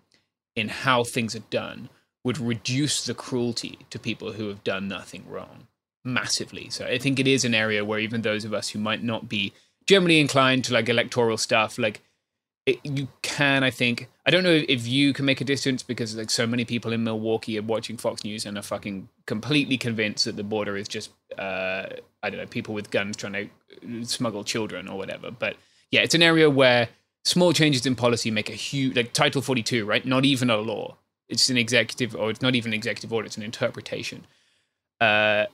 in how things are done would reduce the cruelty to people who have done nothing wrong massively. So I think it is an area where even those of us who might not be generally inclined to like electoral stuff, like it, you can, I think. I don't know if you can make a distance because like so many people in Milwaukee are watching Fox News and are fucking completely convinced that the border is just uh, I don't know people with guns trying to smuggle children or whatever. But yeah, it's an area where small changes in policy make a huge like Title 42, right? Not even a law it's an executive, or it's not even an executive order; it's an interpretation. Uh,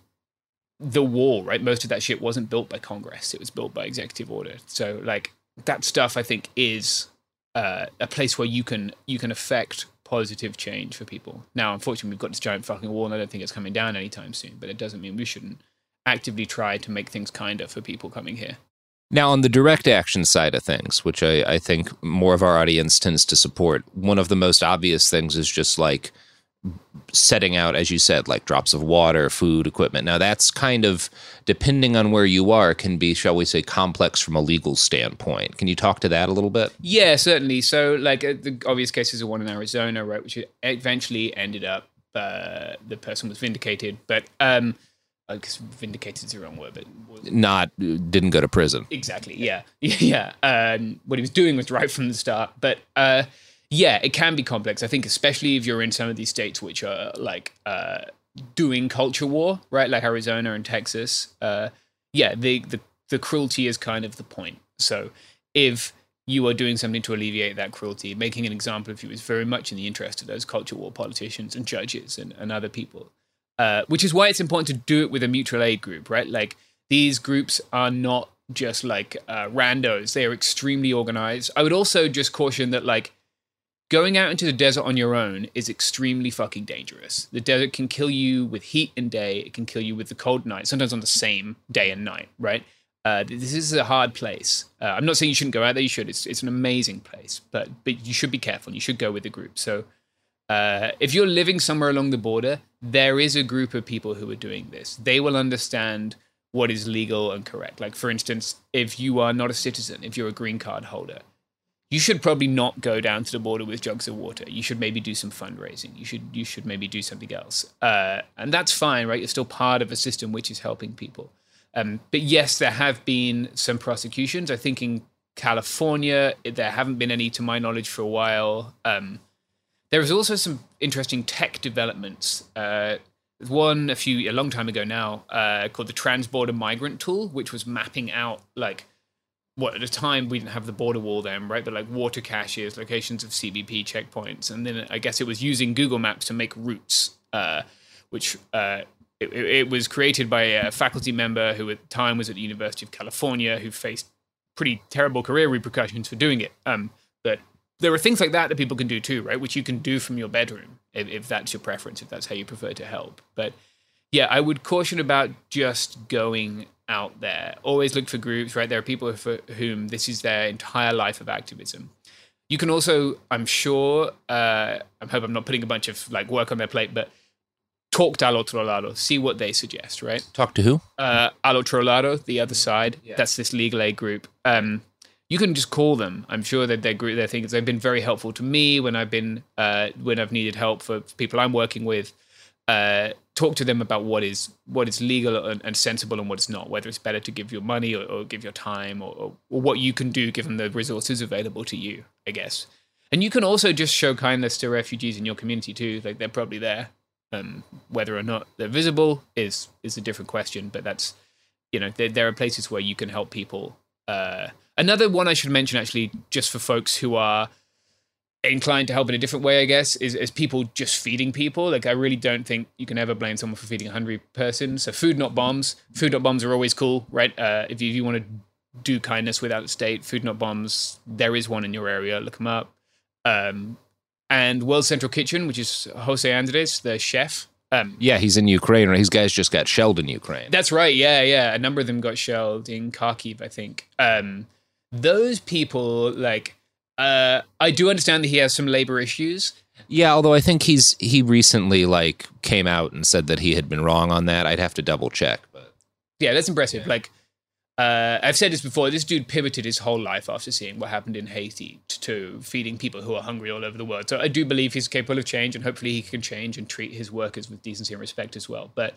the wall, right? Most of that shit wasn't built by Congress; it was built by executive order. So, like that stuff, I think is uh, a place where you can you can affect positive change for people. Now, unfortunately, we've got this giant fucking wall, and I don't think it's coming down anytime soon. But it doesn't mean we shouldn't actively try to make things kinder for people coming here. Now, on the direct action side of things, which I, I think more of our audience tends to support, one of the most obvious things is just like setting out, as you said, like drops of water, food, equipment. Now, that's kind of, depending on where you are, can be, shall we say, complex from a legal standpoint. Can you talk to that a little bit? Yeah, certainly. So, like uh, the obvious cases of one in Arizona, right, which eventually ended up uh, the person was vindicated, but um, I guess vindicated is the wrong word, but was, Not, didn't go to prison. exactly, yeah, yeah. Um, what he was doing was right from the start, but uh, yeah, it can be complex. I think, especially if you're in some of these states which are like uh, doing culture war, right, like Arizona and Texas. Uh, yeah, the, the the cruelty is kind of the point. So if you are doing something to alleviate that cruelty, making an example of you is very much in the interest of those culture war politicians and judges and, and other people. Uh, which is why it's important to do it with a mutual aid group, right? Like these groups are not just like uh, randos; they are extremely organized. I would also just caution that like going out into the desert on your own is extremely fucking dangerous. The desert can kill you with heat and day. It can kill you with the cold night. Sometimes on the same day and night, right? Uh, this is a hard place. Uh, I'm not saying you shouldn't go out there. You should. It's it's an amazing place, but but you should be careful. You should go with a group. So uh, if you're living somewhere along the border, there is a group of people who are doing this. They will understand what is legal and correct. Like, for instance, if you are not a citizen, if you're a green card holder, you should probably not go down to the border with jugs of water. You should maybe do some fundraising. You should you should maybe do something else, uh, and that's fine, right? You're still part of a system which is helping people. Um, but yes, there have been some prosecutions. I think in California there haven't been any, to my knowledge, for a while. Um, there was also some interesting tech developments. Uh, one a few a long time ago now uh, called the Transborder Migrant Tool, which was mapping out like what at the time we didn't have the border wall then, right? But like water caches, locations of CBP checkpoints, and then I guess it was using Google Maps to make routes, uh, which uh, it, it was created by a faculty member who at the time was at the University of California, who faced pretty terrible career repercussions for doing it. Um, but there are things like that that people can do too, right? Which you can do from your bedroom if, if that's your preference, if that's how you prefer to help. But yeah, I would caution about just going out there. Always look for groups, right? There are people for whom this is their entire life of activism. You can also, I'm sure, uh, I hope I'm not putting a bunch of like work on their plate, but talk to Al Otro Lado, see what they suggest, right? Talk to who? Uh, Al Otro Lado, the other side. That's this legal aid group. Um, you can just call them. I'm sure that their group, their things, they've been very helpful to me when I've been uh, when I've needed help for people I'm working with. Uh, talk to them about what is what is legal and, and, sensible and what is not. Whether it's better to give your money or, or give your time or, or, or what you can do given the resources available to you. I guess. And you can also just show kindness to refugees in your community too. Like they're probably there. Um, whether or not they're visible is is a different question. But that's you know there, there are places where you can help people. Uh, another one I should mention actually, just for folks who are inclined to help in a different way, I guess, is, is people just feeding people. Like, I really don't think you can ever blame someone for feeding a hungry person. So, food not bombs. Food not bombs are always cool, right? Uh, if, you, if you want to do kindness without state, food not bombs, there is one in your area. Look them up. Um, and World Central Kitchen, which is Jose Andres, the chef. Um, yeah, he's in Ukraine. These guys just got shelled in Ukraine. That's right. Yeah, yeah. A number of them got shelled in Kharkiv, I think. Um, those people, like, uh, I do understand that he has some labor issues. Yeah, although I think he's he recently like came out and said that he had been wrong on that. I'd have to double check, but yeah, that's impressive. Yeah. Like uh, I've said this before, this dude pivoted his whole life after seeing what happened in Haiti to feeding people who are hungry all over the world. So I do believe he's capable of change, and hopefully he can change and treat his workers with decency and respect as well. But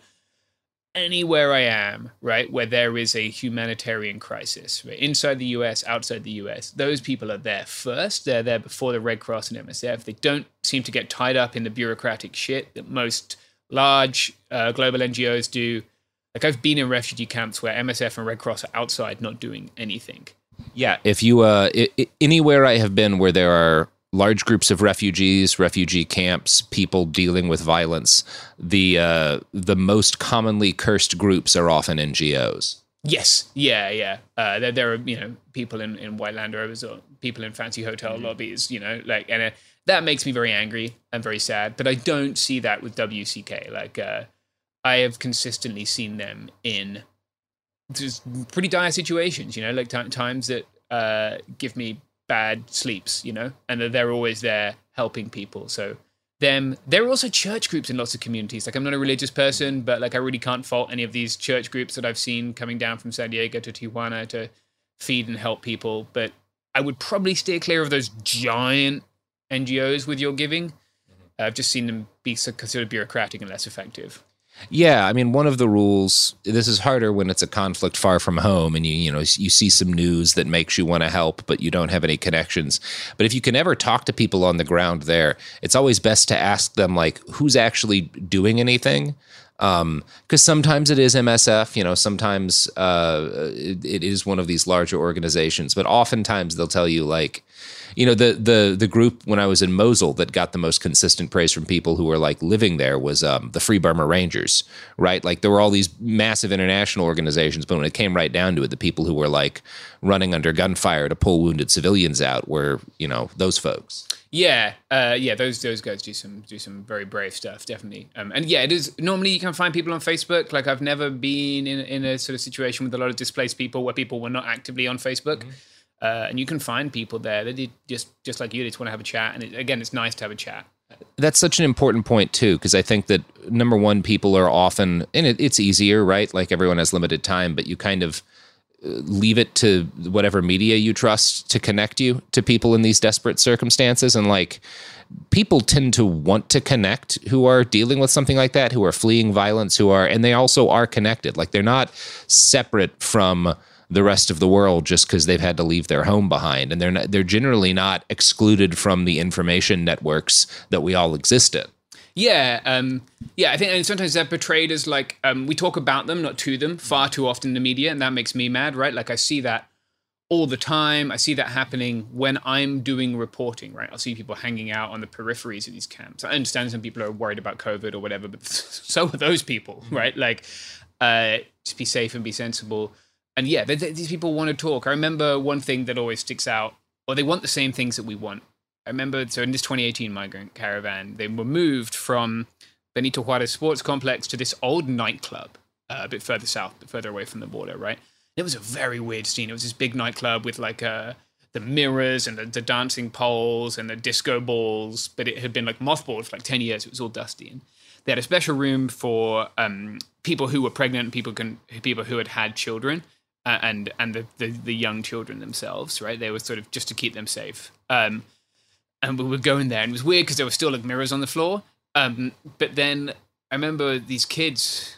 anywhere I am, right, where there is a humanitarian crisis, right, inside the US, outside the US, those people are there first. They're there before the Red Cross and MSF. They don't seem to get tied up in the bureaucratic shit that most large uh, global NGOs do. Like I've been in refugee camps where MSF and Red Cross are outside not doing anything. Yeah, if you uh I- I- anywhere I have been where there are large groups of refugees, refugee camps, people dealing with violence, the uh, the most commonly cursed groups are often NGOs. Yes, yeah, yeah. Uh, there, there are you know people in in white Land Rovers or people in fancy hotel Mm-hmm. lobbies. You know, like and uh, that makes me very angry and very sad. But I don't see that with WCK. Like uh, I have consistently seen them in just pretty dire situations. You know, like ti times that uh, give me bad sleeps. You know, and that they're always there helping people. So them there are also church groups in lots of communities like i'm not a religious person but like i really can't fault any of these church groups that i've seen coming down from san diego to tijuana to feed and help people but i would probably steer clear of those giant ngos with your giving mm-hmm. i've just seen them be so considered bureaucratic and less effective Yeah, I mean, one of the rules. This is harder when it's a conflict far from home, and you you know you see some news that makes you want to help, but you don't have any connections. But if you can ever talk to people on the ground there, it's always best to ask them like who's actually doing anything. Because sometimes it is MSF, you know, sometimes uh, it, it is one of these larger organizations, but oftentimes they'll tell you like, you know the the the group when I was in Mosul that got the most consistent praise from people who were like living there was um, the Free Burma Rangers, right? Like there were all these massive international organizations, but when it came right down to it, the people who were like running under gunfire to pull wounded civilians out were you know those folks. Yeah, uh, yeah, those those guys do some do some very brave stuff, definitely. Um, and yeah, it is normally you can find people on Facebook. Like I've never been in in a sort of situation with a lot of displaced people where people were not actively on Facebook, uh, and you can find people there that just just like you, they just want to have a chat. And it, again, it's nice to have a chat. That's such an important point too, because I think that number one, people are often, and it, it's easier, right? Like everyone has limited time, but you kind of uh, leave it to whatever media you trust to connect you to people in these desperate circumstances, and like people tend to want to connect who are dealing with something like that, who are fleeing violence, who are, and they also are connected. Like they're not separate from the rest of the world just because they've had to leave their home behind, and they're not, they're generally not excluded from the information networks that we all exist in. Yeah, um, yeah. I think and sometimes they're portrayed as like um, we talk about them, not to them, far too often in the media, and that makes me mad, right? Like I see that all the time. I see that happening when I'm doing reporting, right? I'll see people hanging out on the peripheries of these camps. I understand some people are worried about COVID or whatever, but so are those people, right? Like, uh, just be safe and be sensible. And yeah, th- th- these people want to talk. I remember one thing that always sticks out, or they want the same things that we want. I remember, so in this 2018 migrant caravan, they were moved from Benito Juarez Sports Complex to this old nightclub uh, a bit further south, a bit further away from the border, right? It was a very weird scene. It was this big nightclub with like uh, the mirrors and the, the dancing poles and the disco balls, but it had been like mothballed for like 10 years. It was all dusty. And they had a special room for um, people who were pregnant, people can, people who had had children, uh, and and the, the the young children themselves, right? They were sort of just to keep them safe. Um, and we were going there, and it was weird because there were still like mirrors on the floor. Um, but then I remember these kids.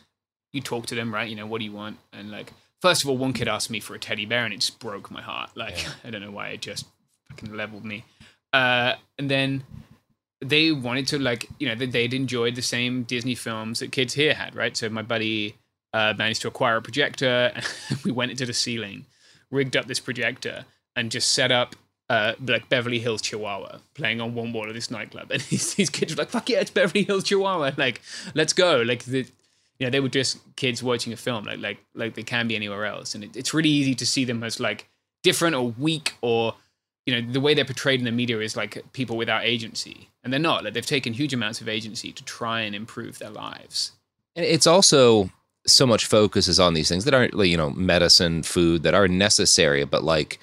You talk to them, right? You know, what do you want? And like, first of all, one kid asked me for a teddy bear, and it just broke my heart. Like, I don't know why it just fucking leveled me. Uh, and then they wanted to like, you know, they'd enjoyed the same Disney films that kids here had, right? So my buddy uh, managed to acquire a projector. we went into the ceiling, rigged up this projector, and just set up uh, like Beverly Hills Chihuahua playing on one wall of this nightclub. And these, these kids were like, "Fuck yeah, it's Beverly Hills Chihuahua! Like, let's go!" Like the, you know, they were just kids watching a film, like like like they can be anywhere else. And it, it's really easy to see them as like different or weak or you know the way they're portrayed in the media is like people without agency, and they're not. Like they've taken huge amounts of agency to try and improve their lives. And it's also so much focus is on these things that aren't, you know, medicine, food that are necessary, but like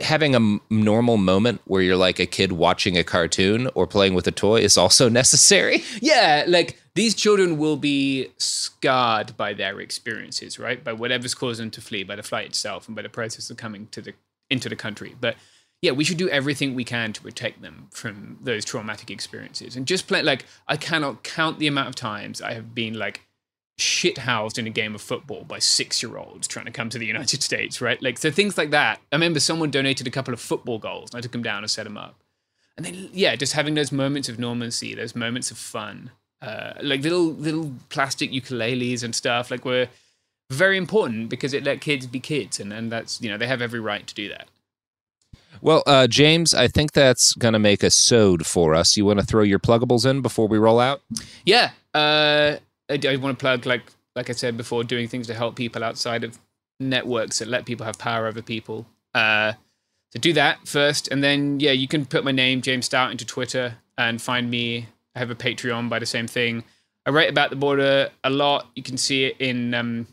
having a normal moment where you're like a kid watching a cartoon or playing with a toy is also necessary. Yeah, like these children will be scarred by their experiences, right? By whatever's caused them to flee, by the flight itself, and by the process of coming to the into the country. But yeah, we should do everything we can to protect them from those traumatic experiences. And just play like I cannot count the amount of times I have been like shithoused in a game of football by six year olds trying to come to the United States, right? Like so things like that. I remember someone donated a couple of football goals and I took them down and set them up. And then yeah, just having those moments of normalcy, those moments of fun. Uh, like little little plastic ukuleles and stuff, like were very important because it let kids be kids and, and that's you know, they have every right to do that. Well, uh, James, I think that's going to make a sode for us. You want to throw your pluggables in before we roll out? Yeah, uh, I, I want to plug like like I said before, doing things to help people outside of networks that let people have power over people. Uh, so do that first, and then yeah, you can put my name James Stout into Twitter and find me. I have a Patreon by the same thing. I write about the border a lot. You can see it in. Um,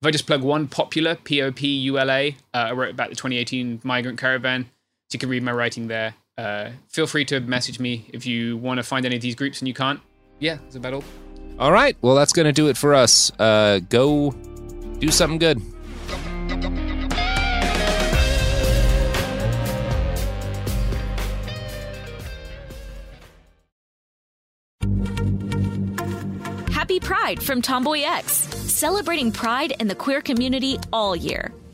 if I just plug one popular P O P U L A, uh, I wrote about the 2018 migrant caravan. So you can read my writing there. Uh, feel free to message me if you want to find any of these groups and you can't. Yeah, that's about all. All right. Well, that's going to do it for us. Uh, go do something good. Happy Pride from TomboyX, celebrating pride and the queer community all year.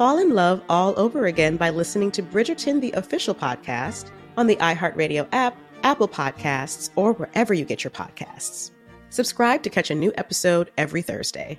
fall in love all over again by listening to Bridgerton, the official podcast, on the iHeartRadio app, Apple Podcasts, or wherever you get your podcasts. Subscribe to catch a new episode every Thursday.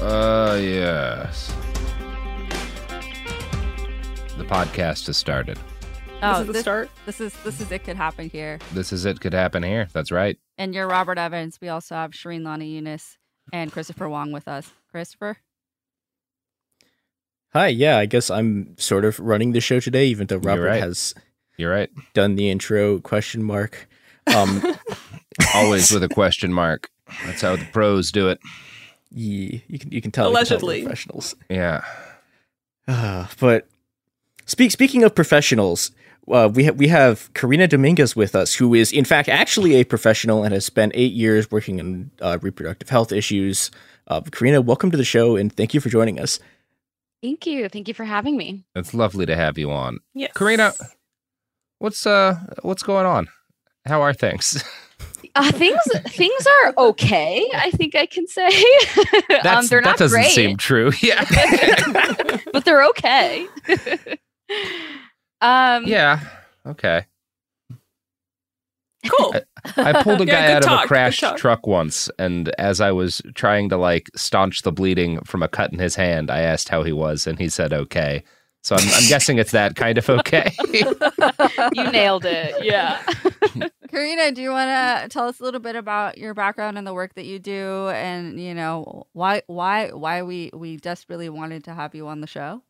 Uh, yes. The podcast has started. Oh, is the start? This is this is it could happen here. This is it. Could happen here. That's right. And you're Robert Evans. We also have Shireen Lani Younes and Christopher Wong with us. Christopher. Hi, yeah, I guess I'm sort of running the show today, even though Robert right. has You're right. done the intro question mark. Um, Always with a question mark. That's how the pros do it. yeah, you can you can tell you can tell the Allegedly. professionals. Yeah. Uh, but speak speaking of professionals, uh, we ha- we have Karina Dominguez with us, who is in fact actually a professional and has spent eight years working in uh, reproductive health issues. Uh, Karina, welcome to the show and thank you for joining us. Thank you. Thank you for having me. It's lovely to have you on. Yes. Karina, what's uh what's going on? How are things? Uh, things things are okay. I think I can say. um, they're not that doesn't great, seem true. Yeah. but they're okay. um, yeah. Okay. Cool. I pulled a guy good out talk, of a good crashed truck once, and as I was trying to like staunch the bleeding from a cut in his hand, I asked how he was, and he said okay. So I'm, I'm guessing it's that kind of okay. you nailed it. Yeah. Karina, do you want to tell us a little bit about your background and the work that you do, and you know why why why we we desperately wanted to have you on the show?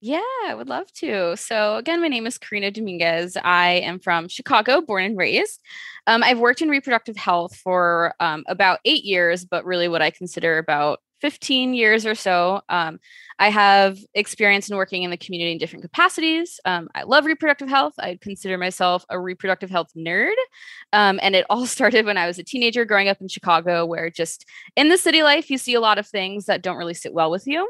Yeah, I would love to. So, again, my name is Karina Dominguez. I am from Chicago, born and raised. Um, I've worked in reproductive health for um, about eight years, but really what I consider about 15 years or so. Um, I have experience in working in the community in different capacities. Um, I love reproductive health. I consider myself a reproductive health nerd. Um, and it all started when I was a teenager growing up in Chicago, where just in the city life, you see a lot of things that don't really sit well with you.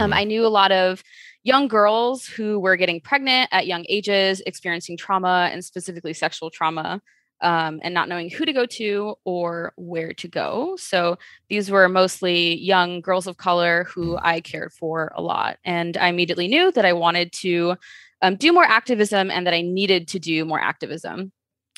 Um, I knew a lot of young girls who were getting pregnant at young ages, experiencing trauma and specifically sexual trauma, um, and not knowing who to go to or where to go. So these were mostly young girls of color who I cared for a lot. And I immediately knew that I wanted to um, do more activism and that I needed to do more activism.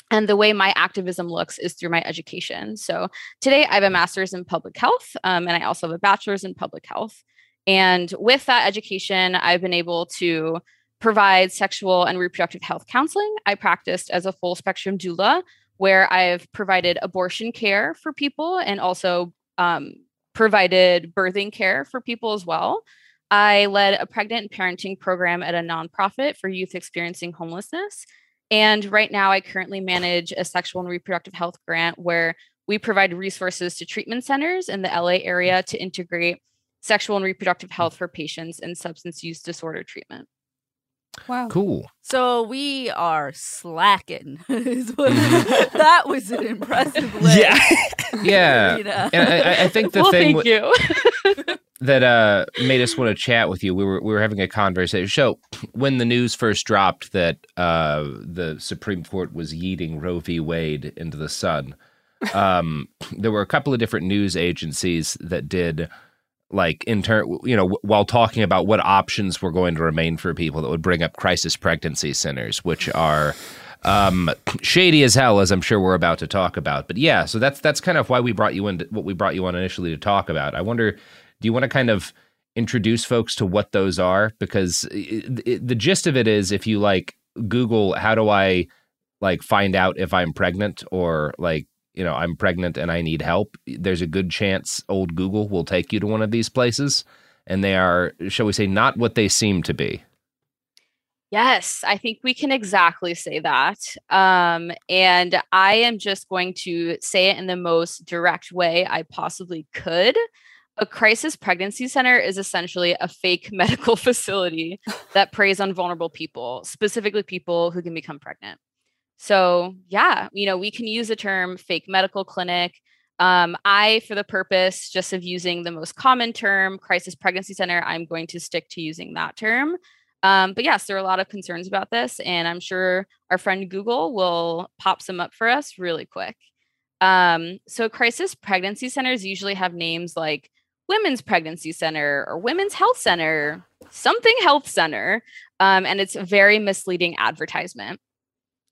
And the way my activism looks is through my education. So today I have a master's in public health, um, and I also have a bachelor's in public health. And with that education, I've been able to provide sexual and reproductive health counseling. I practiced as a full spectrum doula, where I've provided abortion care for people and also um, provided birthing care for people as well. I led a pregnant parenting program at a nonprofit for youth experiencing homelessness. And right now, I currently manage a sexual and reproductive health grant where we provide resources to treatment centers in the LA area to integrate sexual and reproductive health for patients in substance use disorder treatment. Wow. Cool. So we are slacking. that was an impressive list. Yeah. Karina. And I, I- I think the well, thing thank w- you. that uh, made us want to chat with you. We were we were having a conversation. So when the news first dropped that uh, the Supreme Court was yeeting Roe v. Wade into the sun, um, there were a couple of different news agencies that did like in turn, you know, while talking about what options were going to remain for people that would bring up crisis pregnancy centers, which are um, shady as hell, as I'm sure we're about to talk about. But yeah, so that's that's kind of why we brought you in, what we brought you on initially to talk about. I wonder, do you want to kind of introduce folks to what those are? Because it, it, the gist of it is, if you like Google, how do I like find out if I'm pregnant or like you know I'm pregnant and I need help, there's a good chance old Google will take you to one of these places, and they are, shall we say, not what they seem to be. Yes, I think we can exactly say that. Um, and I am just going to say it in the most direct way I possibly could. A crisis pregnancy center is essentially a fake medical facility that preys on vulnerable people, specifically people who can become pregnant. So, yeah, you know, we can use the term fake medical clinic. Um, I, for the purpose just of using the most common term, crisis pregnancy center, I'm going to stick to using that term. Um, but yes, there are a lot of concerns about this, and I'm sure our friend Google will pop some up for us really quick. Um, so, crisis pregnancy centers usually have names like Women's Pregnancy Center or Women's Health Center, something health center, um, and it's a very misleading advertisement.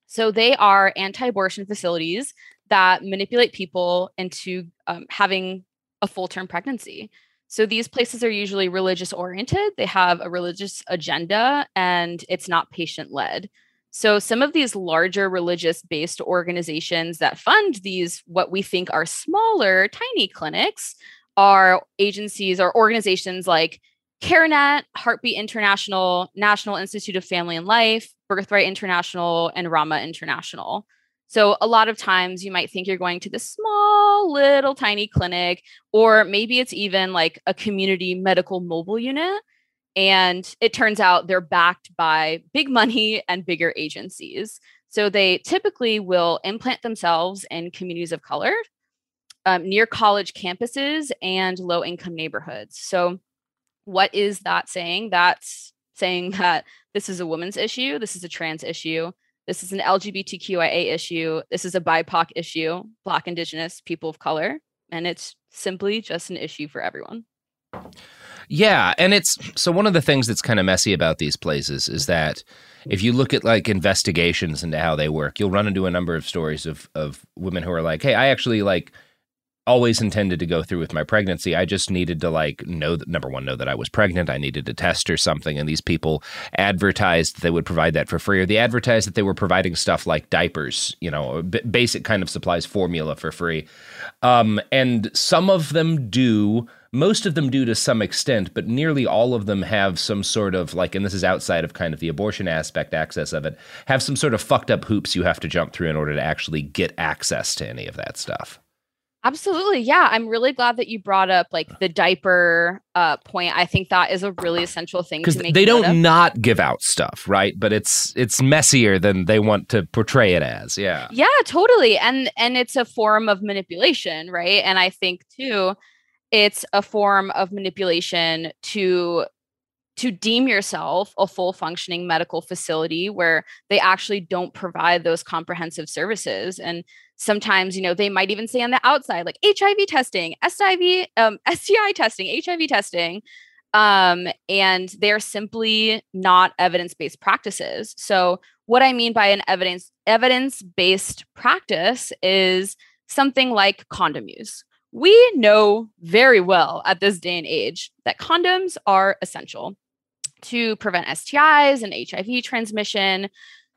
So, they are anti abortion facilities that manipulate people into um, having a full term pregnancy. So these places are usually religious oriented. They have a religious agenda and it's not patient led. So some of these larger religious based organizations that fund these, what we think are smaller, tiny clinics, are agencies or organizations like CareNet, Heartbeat International, National Institute of Family and Life, Birthright International, and Ramah International. So, a lot of times you might think you're going to this small, little, tiny clinic, or maybe it's even like a community medical mobile unit. And it turns out they're backed by big money and bigger agencies. So, they typically will implant themselves in communities of color, um, near college campuses, and low income neighborhoods. So, what is that saying? That's saying that this is a woman's issue, this is a trans issue, This is an LGBTQIA issue. This is a BIPOC issue, Black, Indigenous, people of color. And it's simply just an issue for everyone. Yeah, and it's so one of the things that's kind of messy about these places is that if you look at like investigations into how they work, you'll run into a number of stories of of women who are like, "Hey, I actually like always intended to go through with my pregnancy. I just needed to like know that number one, know that I was pregnant. I needed a test or something. And these people advertised they would provide that for free, or they advertised that they were providing stuff like diapers, you know, b- basic kind of supplies, formula for free. Um, and some of them do. Most of them do to some extent, but nearly all of them have some sort of like, and this is outside of kind of the abortion aspect access of it, have some sort of fucked up hoops you have to jump through in order to actually get access to any of that stuff. Absolutely. Yeah. I'm really glad that you brought up like the diaper uh, point. I think that is a really essential thing because they don't not give out stuff, right? But it's it's messier than they want to portray it as. Yeah. Yeah, totally. And and it's a form of manipulation, right? And I think too it's a form of manipulation to to deem yourself a full functioning medical facility where they actually don't provide those comprehensive services and sometimes you know they might even say on the outside like hiv testing SIV, um, sti testing hiv testing um, and they're simply not evidence-based practices so what i mean by an evidence evidence-based practice is something like condom use we know very well at this day and age that condoms are essential to prevent STIs and HIV transmission.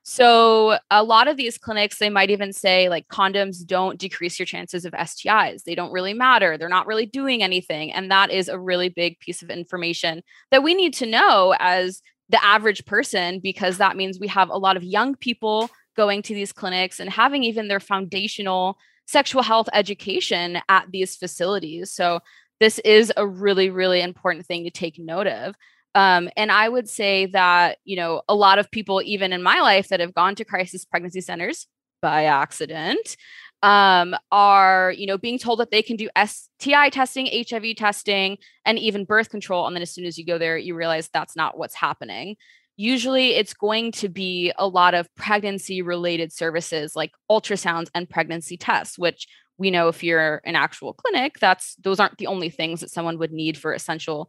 So a lot of these clinics they might even say like condoms don't decrease your chances of STIs. They don't really matter. They're not really doing anything and that is a really big piece of information that we need to know as the average person because that means we have a lot of young people going to these clinics and having even their foundational sexual health education at these facilities. So this is a really really important thing to take note of. Um, and I would say that, you know, a lot of people, even in my life, that have gone to crisis pregnancy centers by accident, um, are, you know, being told that they can do STI testing, HIV testing, and even birth control. And then as soon as you go there, you realize that's not what's happening. Usually it's going to be a lot of pregnancy related services like ultrasounds and pregnancy tests, which we know if you're an actual clinic, that's those aren't the only things that someone would need for essential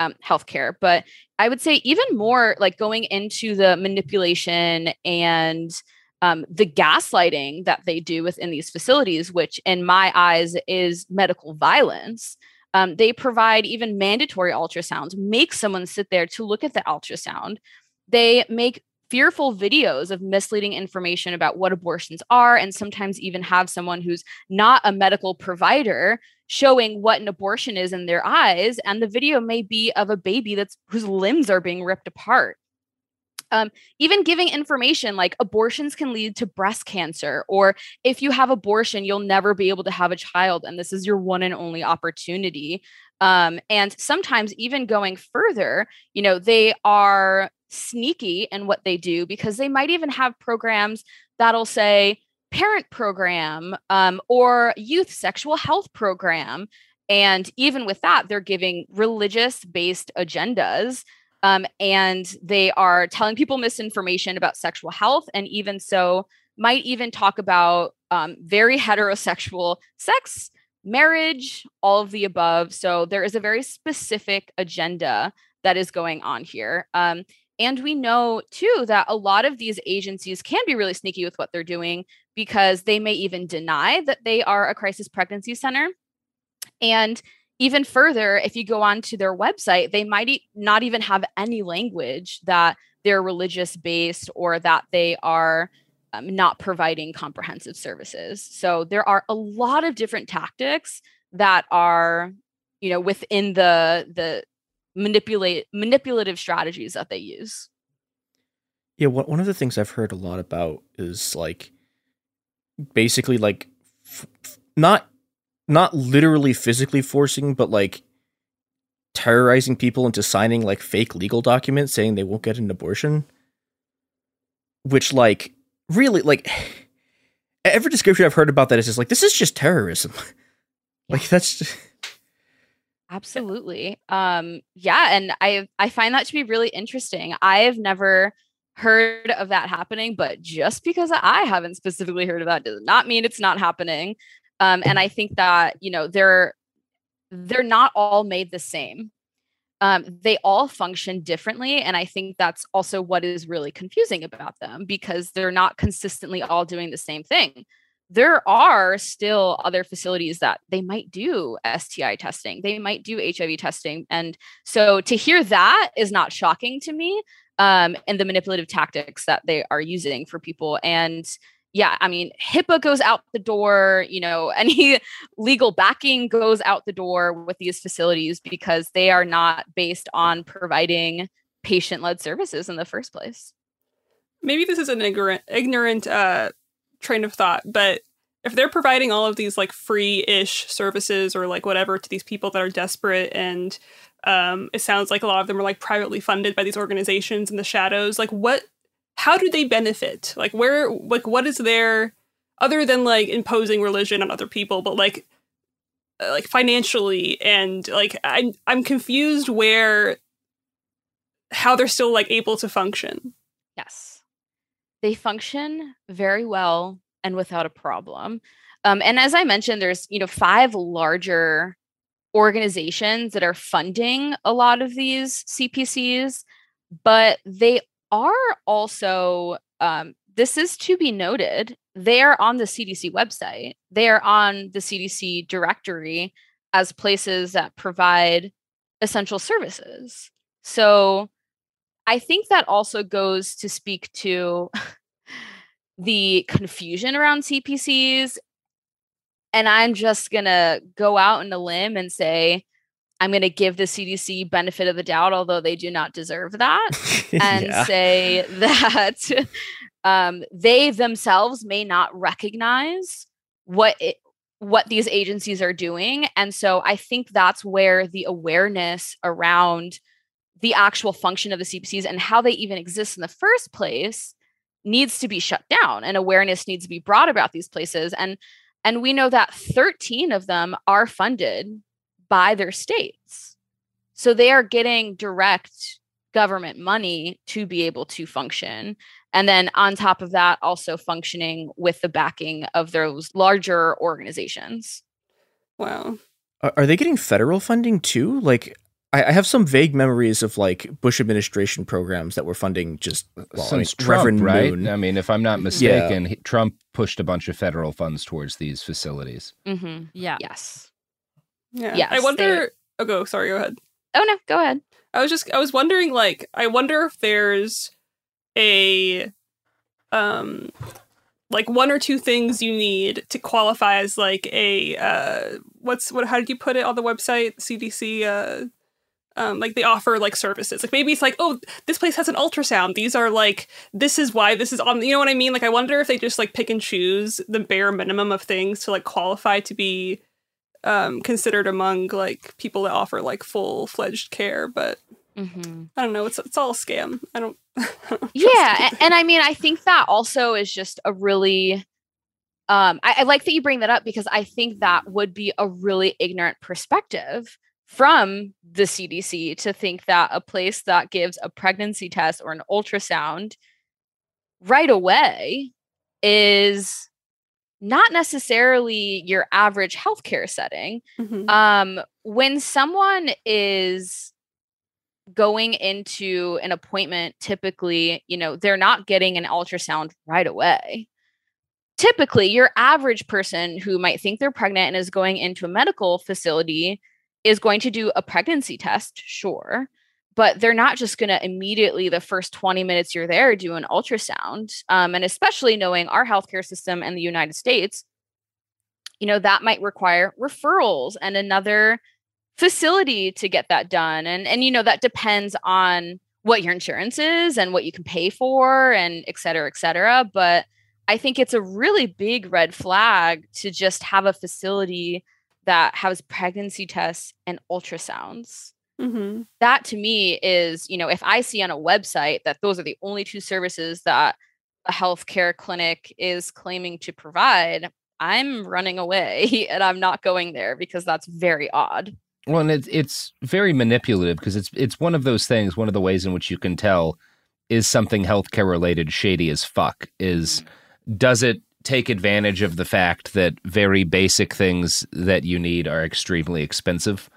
um, healthcare. But I would say even more like going into the manipulation and um, the gaslighting that they do within these facilities, which in my eyes is medical violence. Um, they provide even mandatory ultrasounds, make someone sit there to look at the ultrasound. They make fearful videos of misleading information about what abortions are, and sometimes even have someone who's not a medical provider showing what an abortion is in their eyes. And the video may be of a baby that's whose limbs are being ripped apart. Um, even giving information like abortions can lead to breast cancer, or if you have abortion, you'll never be able to have a child, and this is your one and only opportunity. Um, and sometimes even going further, you know, they are sneaky in what they do because they might even have programs that'll say parent program um, or youth sexual health program. And even with that, they're giving religious based agendas. Um, and they are telling people misinformation about sexual health. And even so, might even talk about um, very heterosexual sex, marriage, all of the above. So there is a very specific agenda that is going on here. Um, and we know too that a lot of these agencies can be really sneaky with what they're doing because they may even deny that they are a crisis pregnancy center. And even further, if you go on to their website, they might not even have any language that they're religious based or that they are um, not providing comprehensive services. So there are a lot of different tactics that are, you know, within the the manipulate manipulative strategies that they use. Yeah, one one of the things I've heard a lot about is like basically like f- f- not not literally physically forcing, but like terrorizing people into signing like fake legal documents saying they won't get an abortion. Which like really like every description I've heard about that is just like this is just terrorism. like that's just Absolutely. Um, yeah, and I I find that to be really interesting. I've never heard of that happening, but just because I haven't specifically heard of that does not mean it's not happening. Um, and I think that you know they're they're not all made the same. Um, they all function differently, and I think that's also what is really confusing about them because they're not consistently all doing the same thing. There are still other facilities that they might do STI testing, they might do HIV testing, and so to hear that is not shocking to me um, and the manipulative tactics that they are using for people. And yeah, I mean, HIPAA goes out the door, you know, any legal backing goes out the door with these facilities because they are not based on providing patient led services in the first place. Maybe this is an ignorant, ignorant uh, train of thought, but if they're providing all of these like free ish services or like whatever to these people that are desperate and um, it sounds like a lot of them are like privately funded by these organizations in the shadows. Like, what? How do they benefit? Like, where? Like, what is their other than like imposing religion on other people? But like, uh, like financially and like I'm I'm confused where how they're still like able to function. Yes, they function very well and without a problem. Um, and as I mentioned, there's you know five larger organizations that are funding a lot of these CPCs, but they are also, um, this is to be noted, they are on the CDC website, they are on the CDC directory as places that provide essential services. So I think that also goes to speak to the confusion around CPCs and I'm just going to go out on a limb and say, I'm going to give the CDC benefit of the doubt, although they do not deserve that, and say that um, they themselves may not recognize what it, what these agencies are doing, and so I think that's where the awareness around the actual function of the CPCs and how they even exist in the first place needs to be shut down, and awareness needs to be brought about these places, and and we know that 13 of them are funded by their states. So they are getting direct government money to be able to function. And then on top of that, also functioning with the backing of those larger organizations. Wow. Are they getting federal funding too? Like, I, have some vague memories of like Bush administration programs that were funding just well, since I mean, Trump, Reverend right? Moon. I mean, if I'm not mistaken, he, Trump pushed a bunch of federal funds towards these facilities. Mm-hmm. Yeah. Yes. Yeah. Yes, I wonder. they- Oh, go. Sorry. Go ahead. Oh no, go ahead. I was just. I was wondering. Like, I wonder if there's a, um, like one or two things you need to qualify as like a uh, what's what? How did you put it on the website? CDC. Uh, um, like they offer like services. Like maybe it's like, oh, this place has an ultrasound. These are like, this is why this is on. You know what I mean? Like, I wonder if they just like pick and choose the bare minimum of things to like qualify to be um, considered among like people that offer like full fledged care. But Mm-hmm. I don't know. It's it's all a scam. I don't. yeah a- and i mean i think that also is just a really um I, I like that you bring that up because i think that would be a really ignorant perspective from the cdc to think that a place that gives a pregnancy test or an ultrasound right away is not necessarily your average healthcare setting Mhm. um when someone is going into an appointment typically you know they're not getting an ultrasound right away typically your average person who might think they're pregnant and is going into a medical facility is going to do a pregnancy test sure but they're not just going to immediately the first 20 minutes you're there do an ultrasound um, and especially knowing our healthcare system in the united states you know that might require referrals and another facility to get that done and and you know that depends on what your insurance is and what you can pay for and et cetera et cetera but i think it's a really big red flag to just have a facility that has pregnancy tests and ultrasounds Mm-hmm. that to me is you know if i see on a website that those are the only two services that a healthcare clinic is claiming to provide i'm running away and i'm not going there because that's very odd Well, and it's it's very manipulative because it's it's one of those things. One of the ways in which you can tell is something healthcare related shady as fuck. Is does it take advantage of the fact that very basic things that you need are extremely expensive?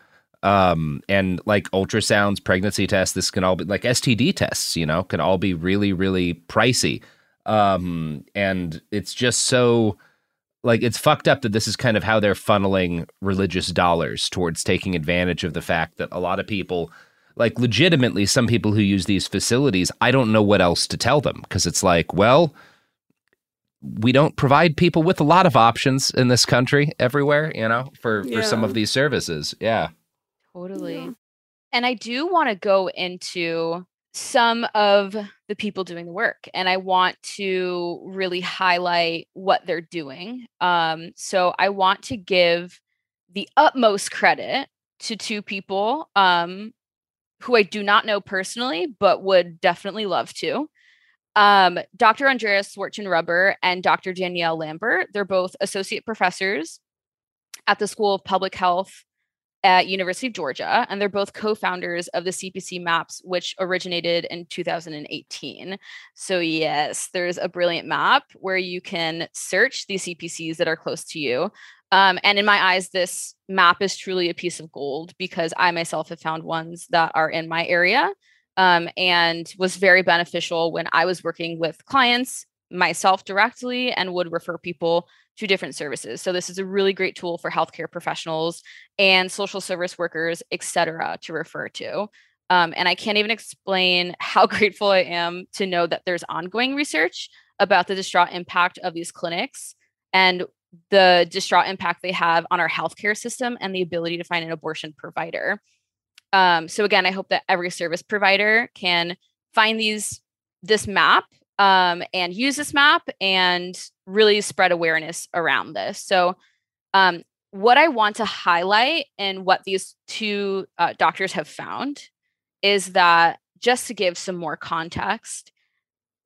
Um, and like ultrasounds, pregnancy tests, this can all be like STD tests, you know, can all be really, really pricey. Um, and it's just so like it's fucked up that this is kind of how they're funneling religious dollars towards taking advantage of the fact that a lot of people like legitimately some people who use these facilities i don't know what else to tell them because it's like well we don't provide people with a lot of options in this country everywhere you know for for some of these services yeah Totally. And I do want to go into some of the people doing the work and I want to really highlight what they're doing. Um, so I want to give the utmost credit to two people um, who I do not know personally, but would definitely love to. Um, Dr. Andreas Swartzendruber and Dr. Danielle Lambert. They're both associate professors at the School of Public Health at University of Georgia, and they're both co-founders of the CPC Maps, which originated in 2018. So yes, there's a brilliant map where you can search the CPCs that are close to you. Um, and in my eyes, this map is truly a piece of gold because I myself have found ones that are in my area um, and was very beneficial when I was working with clients myself directly and would refer people to different services. So this is a really great tool for healthcare professionals and social service workers, et cetera, to refer to. Um, and I can't even explain how grateful I am to know that there's ongoing research about the distraught impact of these clinics and the distraught impact they have on our healthcare system and the ability to find an abortion provider. Um, so again, I hope that every service provider can find these this map um, and use this map and really spread awareness around this. So, um, what I want to highlight and what these two uh, doctors have found is that just to give some more context,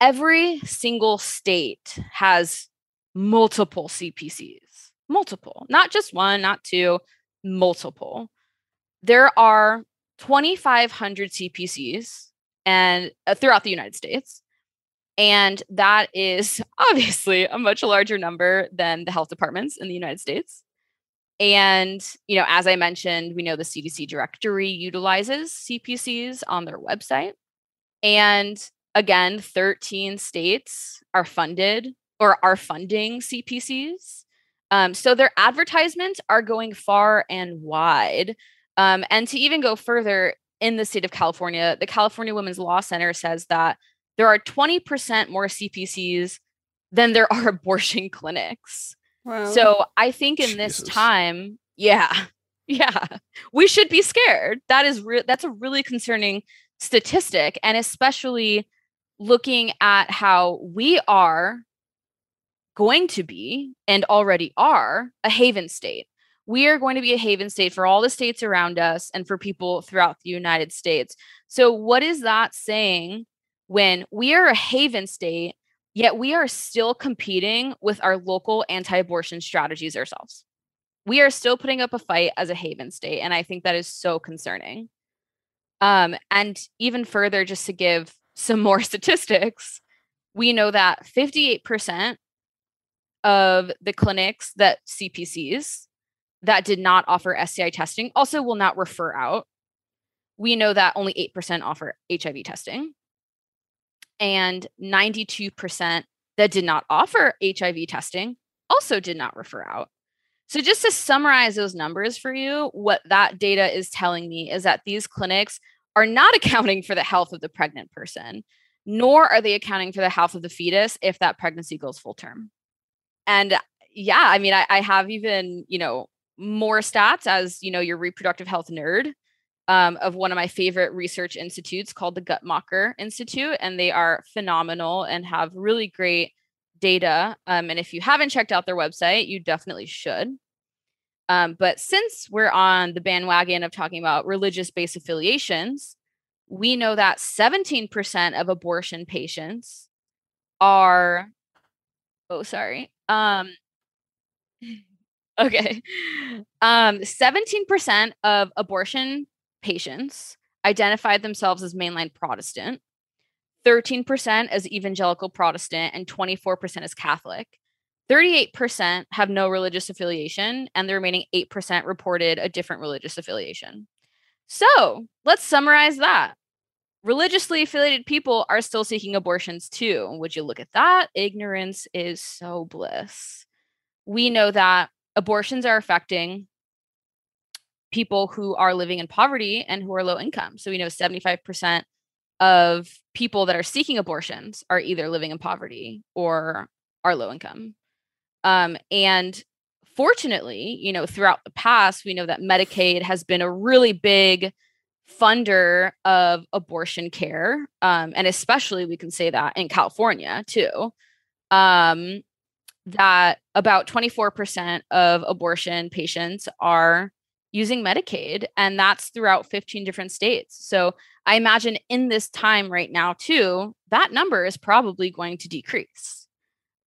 every single state has multiple CPCs, multiple, not just one, not two, multiple. There are 2,500 CPCs and uh, throughout the United States. And that is obviously a much larger number than the health departments in the United States. And, you know, as I mentioned, we know the CDC directory utilizes CPCs on their website. And again, 13 states are funded or are funding CPCs. Um, so their advertisements are going far and wide. Um, and to even go further, in the state of California, the California Women's Law Center says that there are 20% more CPCs than there are abortion clinics. Wow. So I think in this time, yeah, yeah, we should be scared. That is re- that's a really concerning statistic, and especially looking at how we are going to be and already are a haven state. We are going to be a haven state for all the states around us and for people throughout the United States. So, what is that saying when we are a haven state, yet we are still competing with our local anti abortion strategies ourselves? We are still putting up a fight as a haven state. And I think that is so concerning. Um, and even further, just to give some more statistics, we know that 58% of the clinics that CPCs that did not offer STI testing also will not refer out. We know that only 8% offer HIV testing, and 92% that did not offer HIV testing also did not refer out. So, just to summarize those numbers for you, what that data is telling me is that these clinics are not accounting for the health of the pregnant person, nor are they accounting for the health of the fetus if that pregnancy goes full term. And yeah, I mean, I, I have even, you know, more stats as, you know, your reproductive health nerd um, of one of my favorite research institutes called the Guttmacher Institute. And they are phenomenal and have really great data. Um, and if you haven't checked out their website, you definitely should. Um, but since we're on the bandwagon of talking about religious based affiliations, we know that 17% of abortion patients are, oh, sorry. Um, okay. Um, 17% of abortion patients identified themselves as mainline Protestant. 13% as evangelical Protestant, and 24% as Catholic. 38% have no religious affiliation, and the remaining 8% reported a different religious affiliation. So let's summarize that. Religiously affiliated people are still seeking abortions too. Would you look at that? Ignorance is so bliss. We know that abortions are affecting people who are living in poverty and who are low income. So we know 75% of people that are seeking abortions are either living in poverty or are low income. Um, and fortunately, you know, throughout the past, we know that Medicaid has been a really big funder of abortion care. Um, and especially we can say that in California too. Um, that about 24% of abortion patients are using Medicaid, and that's throughout 15 different states. So I imagine in this time right now, too, that number is probably going to decrease.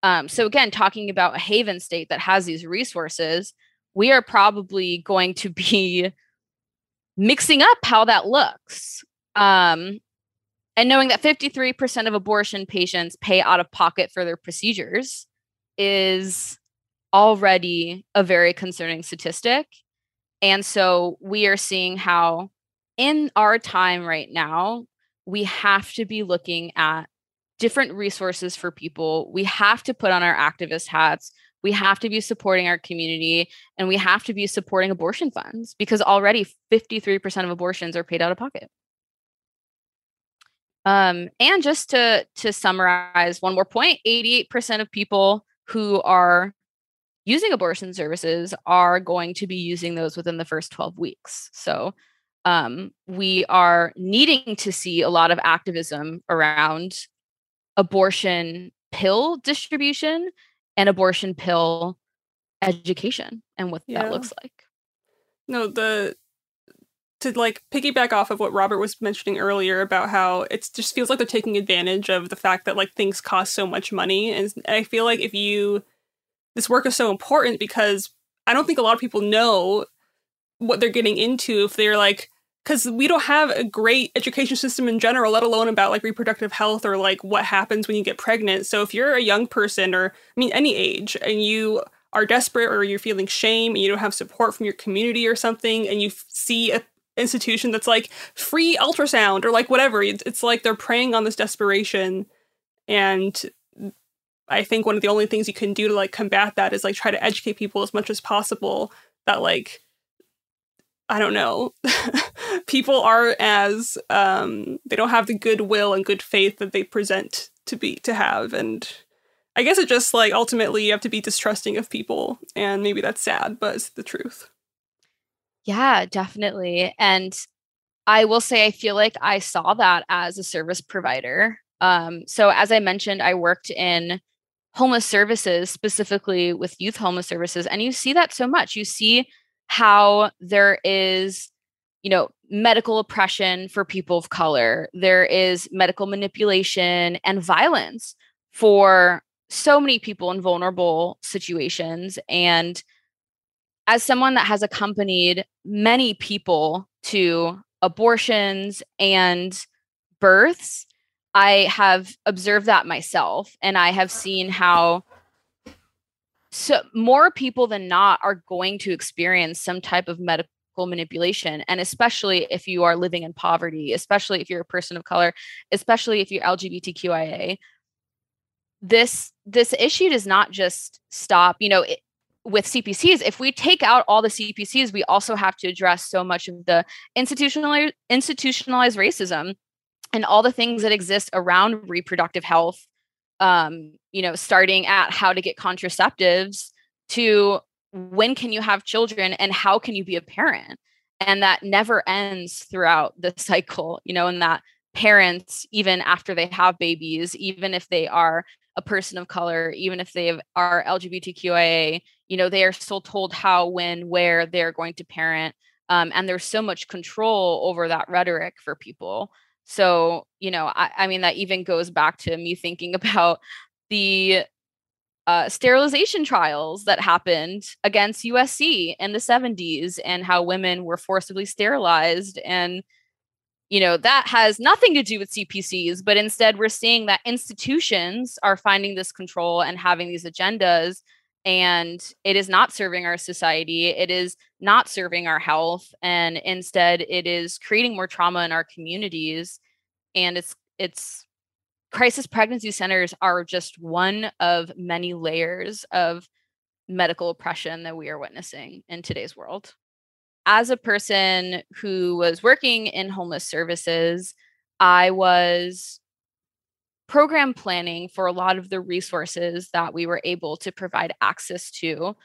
Um, so, again, talking about a haven state that has these resources, we are probably going to be mixing up how that looks. Um, and knowing that 53% of abortion patients pay out of pocket for their procedures is already a very concerning statistic. And so we are seeing how, in our time right now, we have to be looking at different resources for people. We have to put on our activist hats. We have to be supporting our community and we have to be supporting abortion funds because already 53% of abortions are paid out of pocket. Um, and just to to summarize one more point, 88% of people who are using abortion services are going to be using those within the first 12 weeks. So um, we are needing to see a lot of activism around abortion pill distribution and abortion pill education and what yeah. that looks like. No, the to like piggyback off of what Robert was mentioning earlier about how it just feels like they're taking advantage of the fact that like things cost so much money and I feel like if you this work is so important because I don't think a lot of people know what they're getting into if they're like because we don't have a great education system in general, let alone about like reproductive health or like what happens when you get pregnant. So if you're a young person or I mean any age and you are desperate or you're feeling shame and you don't have support from your community or something and you see a institution that's like free ultrasound or like whatever. It's, like they're preying on this desperation. And i think one of the only things you can do to like combat that is like try to educate people as much as possible that like I don't know, people are as um, they don't have the goodwill and good faith that they present to be to have, and I guess it just like ultimately you have to be distrusting of people, and maybe that's sad, but it's the truth. Yeah, definitely, and I will say I feel like I saw that as a service provider. Um, so as I mentioned, I worked in homeless services, specifically with youth homeless services, and you see that so much. You see how there is you know medical oppression for people of color there is medical manipulation and violence for so many people in vulnerable situations and as someone that has accompanied many people to abortions and births i have observed that myself and i have seen how so more people than not are going to experience some type of medical manipulation and especially if you are living in poverty especially if you're a person of color especially if you're lgbtqia this this issue does not just stop you know it, with CPCs, if we take out all the CPCs, we also have to address so much of the institutionalized institutionalized racism and all the things that exist around reproductive health um, you know, starting at how to get contraceptives to when can you have children and how can you be a parent? And that never ends throughout the cycle, you know, and that parents, even after they have babies, even if they are a person of color, even if they are LGBTQIA, you know, they are still told how, when, where they're going to parent. Um, and there's so much control over that rhetoric for people. So, you know, I, I mean, that even goes back to me thinking about the uh, sterilization trials that happened against USC in the 70s and how women were forcibly sterilized. And you know, that has nothing to do with CPCs, but instead we're seeing that institutions are finding this control and having these agendas and it is not serving our society it is not serving our health and instead it is creating more trauma in our communities and it's it's crisis pregnancy centers are just one of many layers of medical oppression that we are witnessing in today's world as a person who was working in homeless services i was program planning for a lot of the resources that we were able to provide access to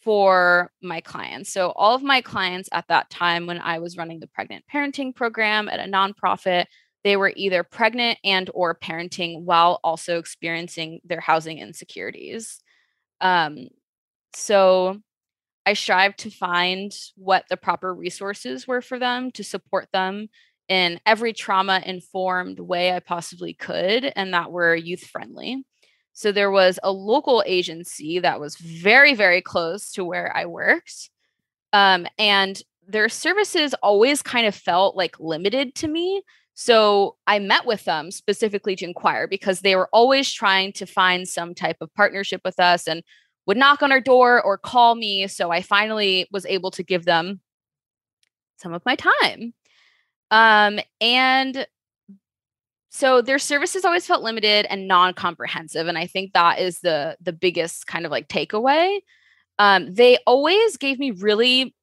for my clients. So, all of my clients at that time, when I was running the pregnant parenting program at a nonprofit, they were either pregnant and or parenting while also experiencing their housing insecurities. Um, so I strive to find what the proper resources were for them to support them in every trauma informed way I possibly could, and that were youth friendly. So there was a local agency that was very, very close to where I worked. Um, and their services always kind of felt like limited to me. So I met with them specifically to inquire because they were always trying to find some type of partnership with us and would knock on our door or call me. So I finally was able to give them some of my time. Um, and so their services always felt limited and non-comprehensive. And I think that is the the biggest kind of like takeaway. Um, they always gave me really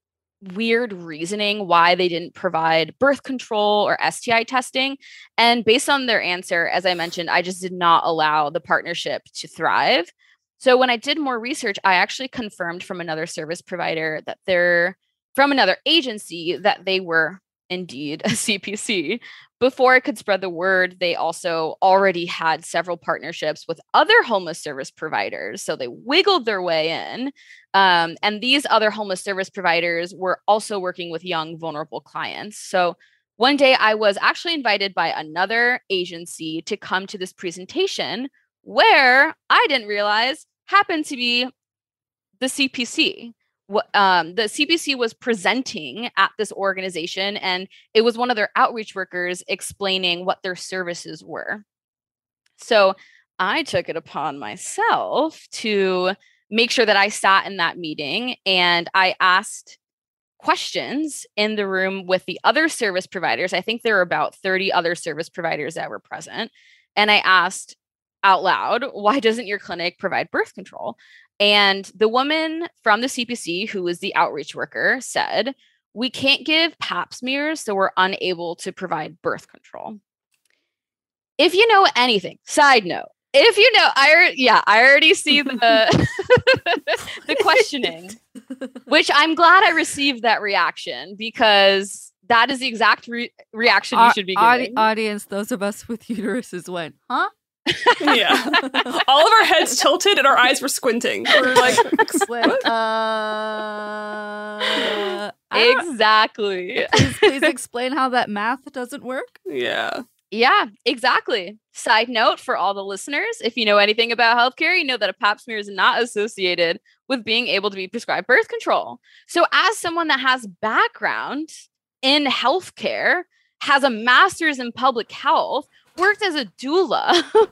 weird reasoning why they didn't provide birth control or STI testing. And based on their answer, as I mentioned, I just did not allow the partnership to thrive. So when I did more research, I actually confirmed from another service provider that they're from another agency that they were indeed a CPC. Before I could spread the word, they also already had several partnerships with other homeless service providers. So they wiggled their way in. Um, and these other homeless service providers were also working with young, vulnerable clients. So one day I was actually invited by another agency to come to this presentation where I didn't realize happened to be the CPC um, the CPC was presenting at this organization, and it was one of their outreach workers explaining what their services were. So I took it upon myself to make sure that I sat in that meeting and I asked questions in the room with the other service providers. I think there were about 30 other service providers that were present. And I asked out loud, why doesn't your clinic provide birth control? And the woman from the CPC, who was the outreach worker, said, We can't give pap smears, so we're unable to provide birth control. If you know anything, side note, if you know, I yeah, I already see the the questioning, which I'm glad I received that reaction because that is the exact re- reaction you should be giving. audience, those of us with uteruses went, huh? Yeah. All of our heads tilted and our eyes were squinting. We're like, uh, exactly. Please, please explain how that math doesn't work. Yeah. Yeah, exactly. Side note for all the listeners if you know anything about healthcare, you know that a pap smear is not associated with being able to be prescribed birth control. So, as someone that has background in healthcare, has a master's in public health, worked as a doula,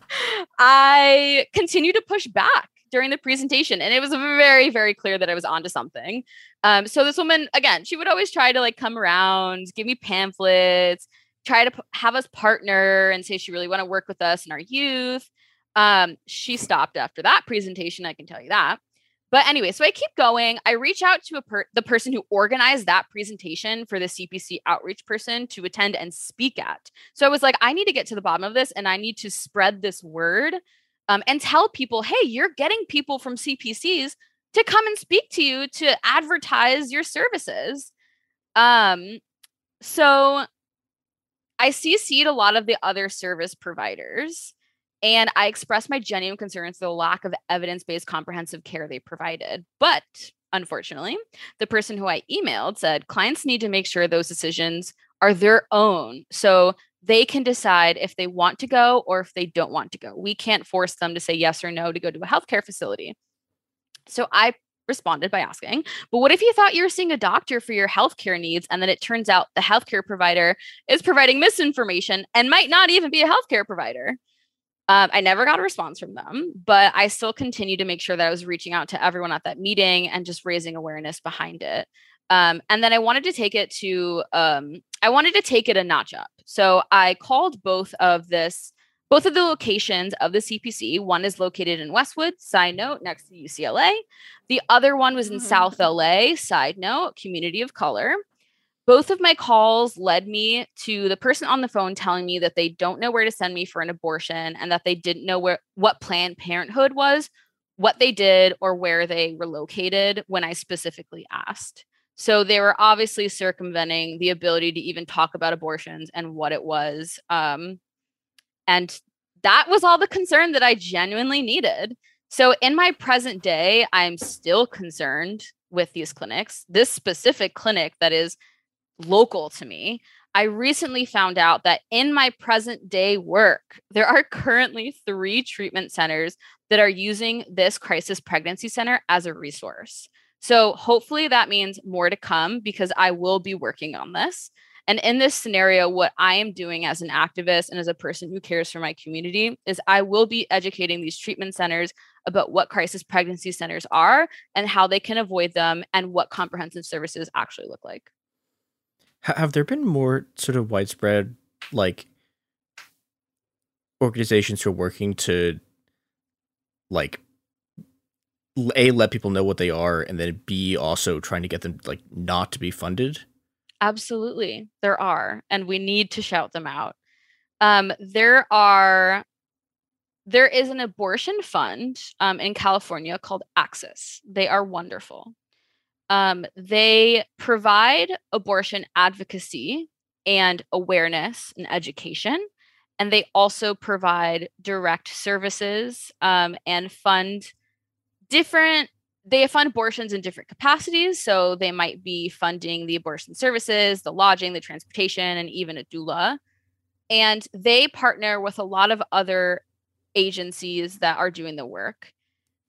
I continued to push back during the presentation and it was very very clear that i was onto something. Um, so this woman again she would always try to like come around give me pamphlets try to p- have us partner and say she really want to work with us in our youth. Um, she stopped after that presentation i can tell you that but anyway so i keep going. I reach out to per- the person who organized that presentation for the cpc outreach person to attend and speak at. So i was like i need to get to the bottom of this and i need to spread this word um, and tell people, hey, you're getting people from CPCs to come and speak to you to advertise your services. Um, so I CC'd a lot of the other service providers and I expressed my genuine concerns for the lack of evidence based comprehensive care they provided. But unfortunately, the person who I emailed said clients need to make sure those decisions are their own. So they can decide if they want to go or if they don't want to go. We can't force them to say yes or no to go to a healthcare facility. So I responded by asking, but what if you thought you were seeing a doctor for your healthcare needs and then it turns out the healthcare provider is providing misinformation and might not even be a healthcare provider? Um, I never got a response from them, but I still continued to make sure that I was reaching out to everyone at that meeting and just raising awareness behind it. Um, and then I wanted to take it to, um, I wanted to take it a notch up. So I called both of this both of the locations of the CPC, one is located in Westwood, side note, next to UCLA. The other one was in mm-hmm. South LA, side note, community of color. Both of my calls led me to the person on the phone telling me that they don't know where to send me for an abortion and that they didn't know where what Planned Parenthood was, what they did, or where they were located when I specifically asked. So they were obviously circumventing the ability to even talk about abortions and what it was. Um, and that was all the concern that I genuinely needed. So in my present day, I'm still concerned with these clinics, this specific clinic that is local to me. I recently found out that in my present day work, there are currently three treatment centers that are using this crisis pregnancy center as a resource. So hopefully that means more to come because I will be working on this. And in this scenario, what I am doing as an activist and as a person who cares for my community is I will be educating these treatment centers about what crisis pregnancy centers are and how they can avoid them and what comprehensive services actually look like. Have there been more sort of widespread, like, organizations who are working to, like, a let people know what they are and then b also trying to get them like not to be funded Absolutely, there are, and we need to shout them out. Um, there are, there is an abortion fund um, in California called Access. They are wonderful. Um, they provide abortion advocacy and awareness and education, and they also provide direct services um, and fund different they fund abortions in different capacities. So they might be funding the abortion services, the lodging, the transportation, and even a doula. And they partner with a lot of other agencies that are doing the work.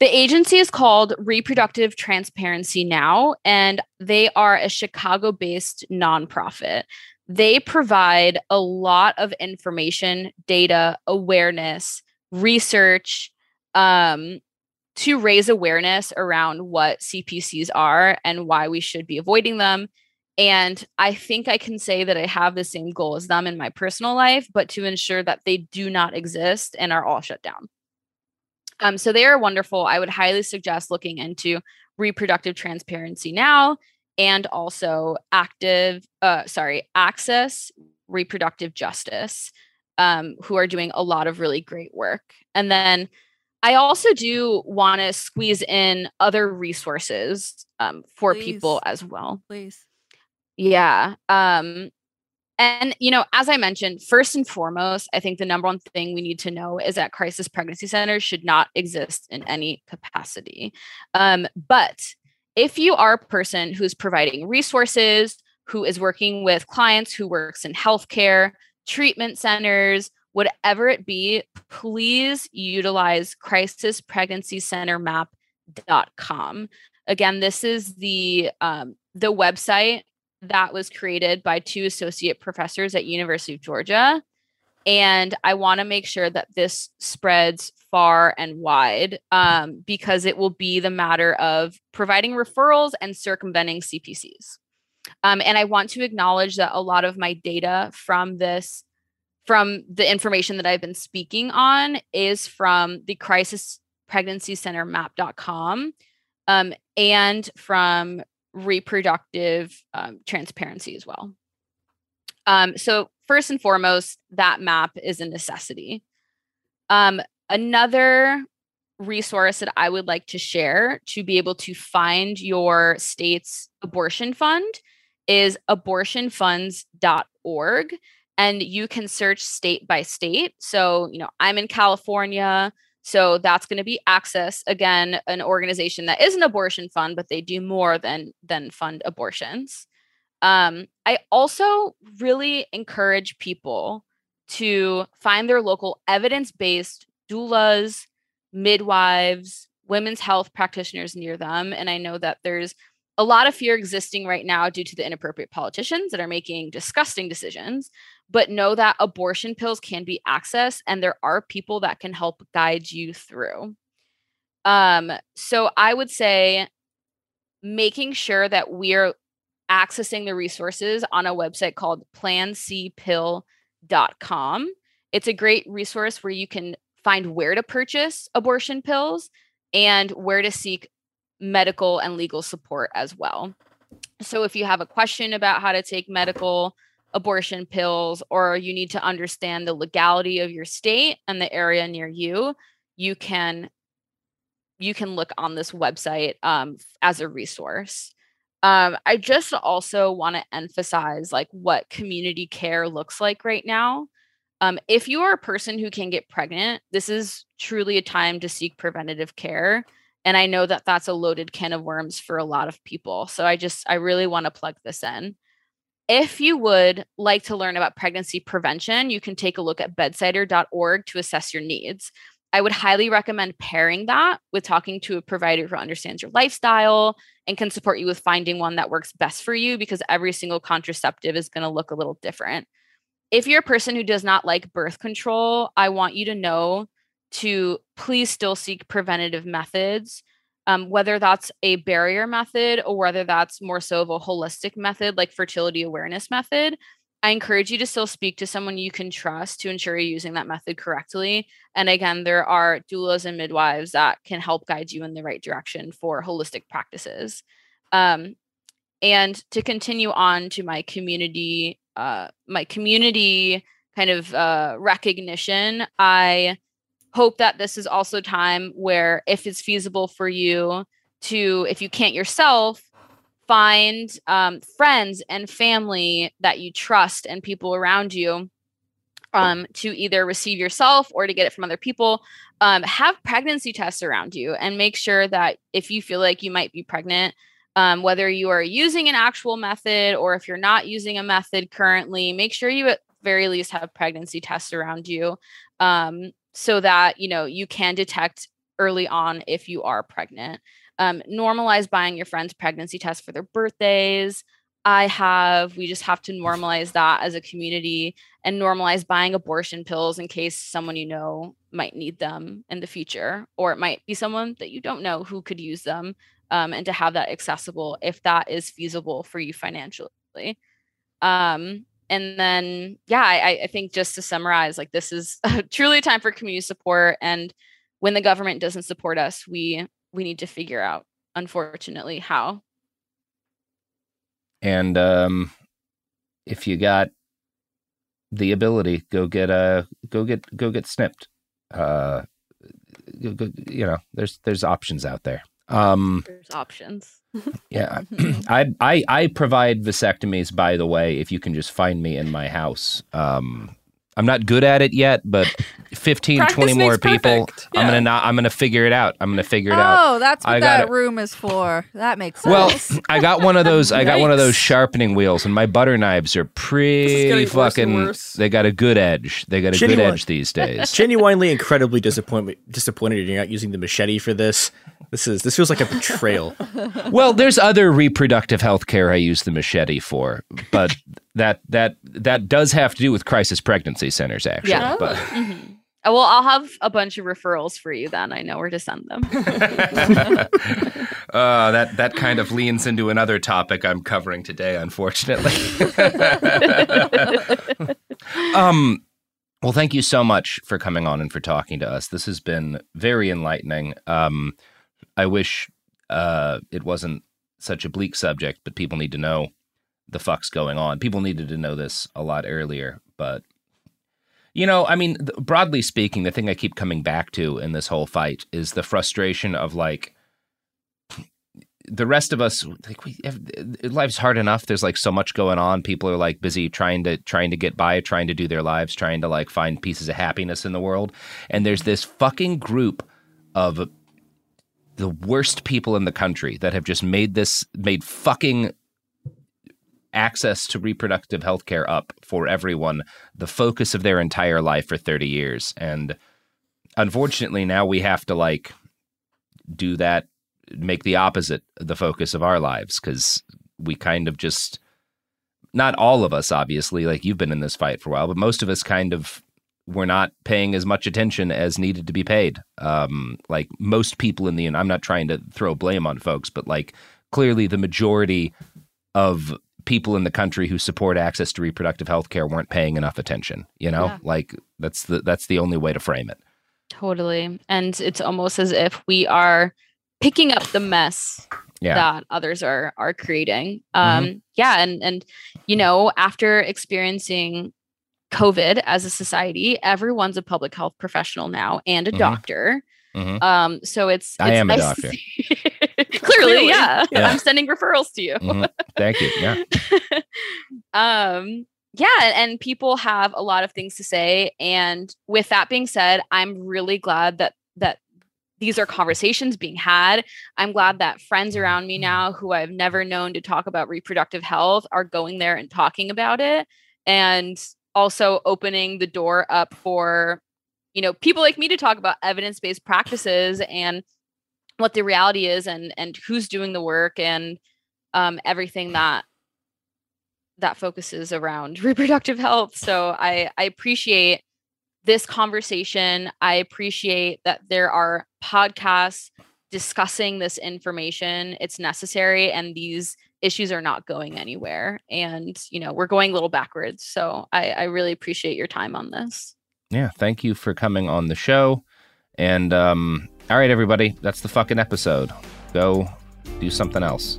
The agency is called Reproductive Transparency Now, and they are a Chicago based nonprofit. They provide a lot of information, data, awareness, research, um, to raise awareness around what CPCs are and why we should be avoiding them. And I think I can say that I have the same goal as them in my personal life, but to ensure that they do not exist and are all shut down. Um, so they are wonderful. I would highly suggest looking into reproductive transparency now and also active, uh, sorry, access reproductive justice, um, who are doing a lot of really great work. And then I also do want to squeeze in other resources um, for Please. people as well. Please. Yeah. Um, and, you know, as I mentioned, first and foremost, I think the number one thing we need to know is that crisis pregnancy centers should not exist in any capacity. Um, but if you are a person who's providing resources, who is working with clients, who works in healthcare, treatment centers, whatever it be, please utilize crisispregnancycentermap.com. Again, this is the um, the website that was created by two associate professors at University of Georgia. And I want to make sure that this spreads far and wide um, because it will be the matter of providing referrals and circumventing CPCs. Um, and I want to acknowledge that a lot of my data from this from the information that I've been speaking on is from the crisis pregnancy center map.com um, and from reproductive um, transparency as well. Um, so, first and foremost, that map is a necessity. Um, another resource that I would like to share to be able to find your state's abortion fund is abortionfunds.org and you can search state by state. So, you know, I'm in California. So that's going to be Access, again, an organization that is an abortion fund, but they do more than than fund abortions. Um, I also really encourage people to find their local evidence-based doulas, midwives, women's health practitioners near them. And I know that there's a lot of fear existing right now due to the inappropriate politicians that are making disgusting decisions. But know that abortion pills can be accessed, and there are people that can help guide you through. Um, so I would say making sure that we're accessing the resources on a website called plancpill.com. It's a great resource where you can find where to purchase abortion pills and where to seek medical and legal support as well. So if you have a question about how to take medical abortion pills or you need to understand the legality of your state and the area near you, you can you can look on this website um, as a resource. Um, I just also want to emphasize like what community care looks like right now. Um, if you are a person who can get pregnant, this is truly a time to seek preventative care. And I know that that's a loaded can of worms for a lot of people. So I just, I really want to plug this in. If you would like to learn about pregnancy prevention, you can take a look at bedsider.org to assess your needs. I would highly recommend pairing that with talking to a provider who understands your lifestyle and can support you with finding one that works best for you because every single contraceptive is going to look a little different. If you're a person who does not like birth control, I want you to know to please still seek preventative methods, um, whether that's a barrier method or whether that's more so of a holistic method like fertility awareness method. I encourage you to still speak to someone you can trust to ensure you're using that method correctly. And again, there are doulas and midwives that can help guide you in the right direction for holistic practices. Um, and to continue on to my community, uh, my community kind of uh, recognition, I hope that this is also time where, if it's feasible for you to, if you can't yourself, find um, friends and family that you trust and people around you um, to either receive yourself or to get it from other people. Um, have pregnancy tests around you and make sure that if you feel like you might be pregnant, um, whether you are using an actual method or if you're not using a method currently, make sure you at very least have pregnancy tests around you um, so that you know you can detect early on if you are pregnant um, normalize buying your friends pregnancy tests for their birthdays. I have, we just have to normalize that as a community and normalize buying abortion pills in case someone you know might need them in the future, or it might be someone that you don't know who could use them, um, and to have that accessible if that is feasible for you financially. Um, and then, yeah, I, I think just to summarize, like this is truly a time for community support. And when the government doesn't support us, we we need to figure out, unfortunately, how. And um, if you got the ability, go get a go get go get snipped. Uh, you know, there's there's options out there. Um, there's options. Yeah, I I I provide vasectomies. By the way, if you can just find me in my house. Um, I'm not good at it yet, but 15, 20 more people. Yeah. I'm gonna not. I'm gonna figure it out. I'm gonna figure it oh, out. Oh, that's what I that room is for. That makes sense. Well, I got one of those. I got one of those sharpening wheels, and my butter knives are pretty fucking. Worse worse. They got a good edge. They got a Genuine, good edge these days. Genuinely, incredibly disappointed. Disappointed you're not using the machete for this. This is this feels like a betrayal. well, there's other reproductive health care I use the machete for, but that that that does have to do with crisis pregnancy centers, actually. Yeah. But mm-hmm. Well, I'll have a bunch of referrals for you then. I know where to send them. uh, that that kind of leans into another topic I'm covering today, unfortunately. um, well, thank you so much for coming on and for talking to us. This has been very enlightening. Um, I wish uh, it wasn't such a bleak subject, but people need to know the fuck's going on. People needed to know this a lot earlier, but you know, I mean, broadly speaking, the thing I keep coming back to in this whole fight is the frustration of like the rest of us like we have, life's hard enough. There's like so much going on. People are like busy trying to trying to get by trying to do their lives trying to like find pieces of happiness in the world. And there's this fucking group of the worst people in the country that have just made this made fucking access to reproductive health care up for everyone, the focus of their entire life for 30 years. And unfortunately, now we have to like do that, make the opposite the focus of our lives because we kind of just, not all of us, obviously, like you've been in this fight for a while, but most of us kind of we're not paying as much attention as needed to be paid. Um, like most people in the, and I'm not trying to throw blame on folks, but like clearly the majority of people in the country who support access to reproductive health care weren't paying enough attention. You know, Yeah. like that's the that's the only way to frame it. Totally. And it's almost as if we are picking up the mess Yeah. that others are are creating. Um yeah, and and you know, after experiencing COVID as a society, everyone's a public health professional now and a Mhm. doctor. Mhm. Um so it's, I it's am a nice to doctor. see- Clearly, yeah. Yeah. I'm sending referrals to you. Mhm. Thank you. Yeah. um yeah and, and people have a lot of things to say and with that being said i'm really glad that that these are conversations being had i'm glad that friends around me now who i've never known to talk about reproductive health are going there and talking about it and also opening the door up for you know people like me to talk about evidence-based practices and what the reality is and and who's doing the work and um, everything that that focuses around reproductive health. So I I appreciate this conversation. I appreciate that there are podcasts discussing this information. It's necessary and these issues are not going anywhere. And you know, we're going a little backwards. So I, I really appreciate your time on this. Yeah. Thank you for coming on the show. And um, all right, everybody, that's the fucking episode. Go do something else.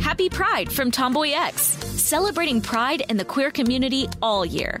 Happy Pride from TomboyX, celebrating pride in the queer community all year.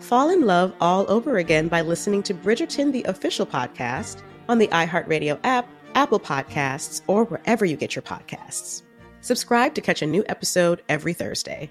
fall in love all over again by listening to Bridgerton, the official podcast, on the iHeartRadio app, Apple Podcasts, or wherever you get your podcasts. Subscribe to catch a new episode every Thursday.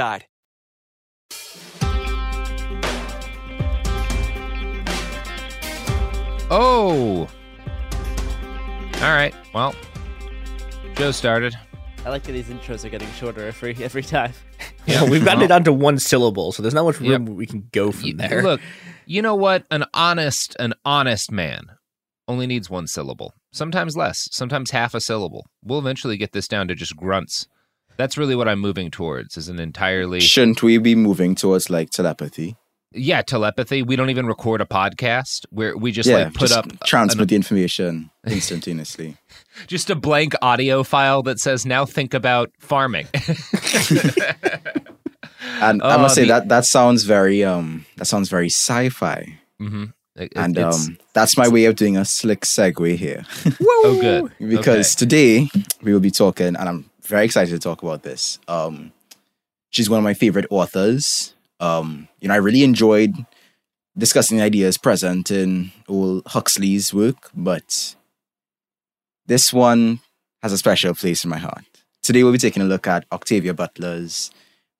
Oh. All right. Well, Joe started. I like that these intros are getting shorter every every time. Yeah, we've gotten it down to one syllable, so there's not much room we can go from there. Look, you know what? An honest, an honest man only needs one syllable. Sometimes less. Sometimes half a syllable. We'll eventually get this down to just grunts. That's really what I'm moving towards. Is an entirely Shouldn't we be moving towards like telepathy? yeah telepathy. We don't even record a podcast where we just yeah, like put just up transmit an- the information instantaneously. just a blank audio file that says now think about farming. And I Oh, must say the- that that sounds very um that sounds very sci-fi. hmm It- and um that's my way of doing a slick segue here. oh, good. because today we will be talking, and I'm very excited to talk about this. Um, she's one of my favorite authors. Um, you know, I really enjoyed discussing the ideas present in old Huxley's work, but this one has a special place in my heart. Today we'll be taking a look at Octavia Butler's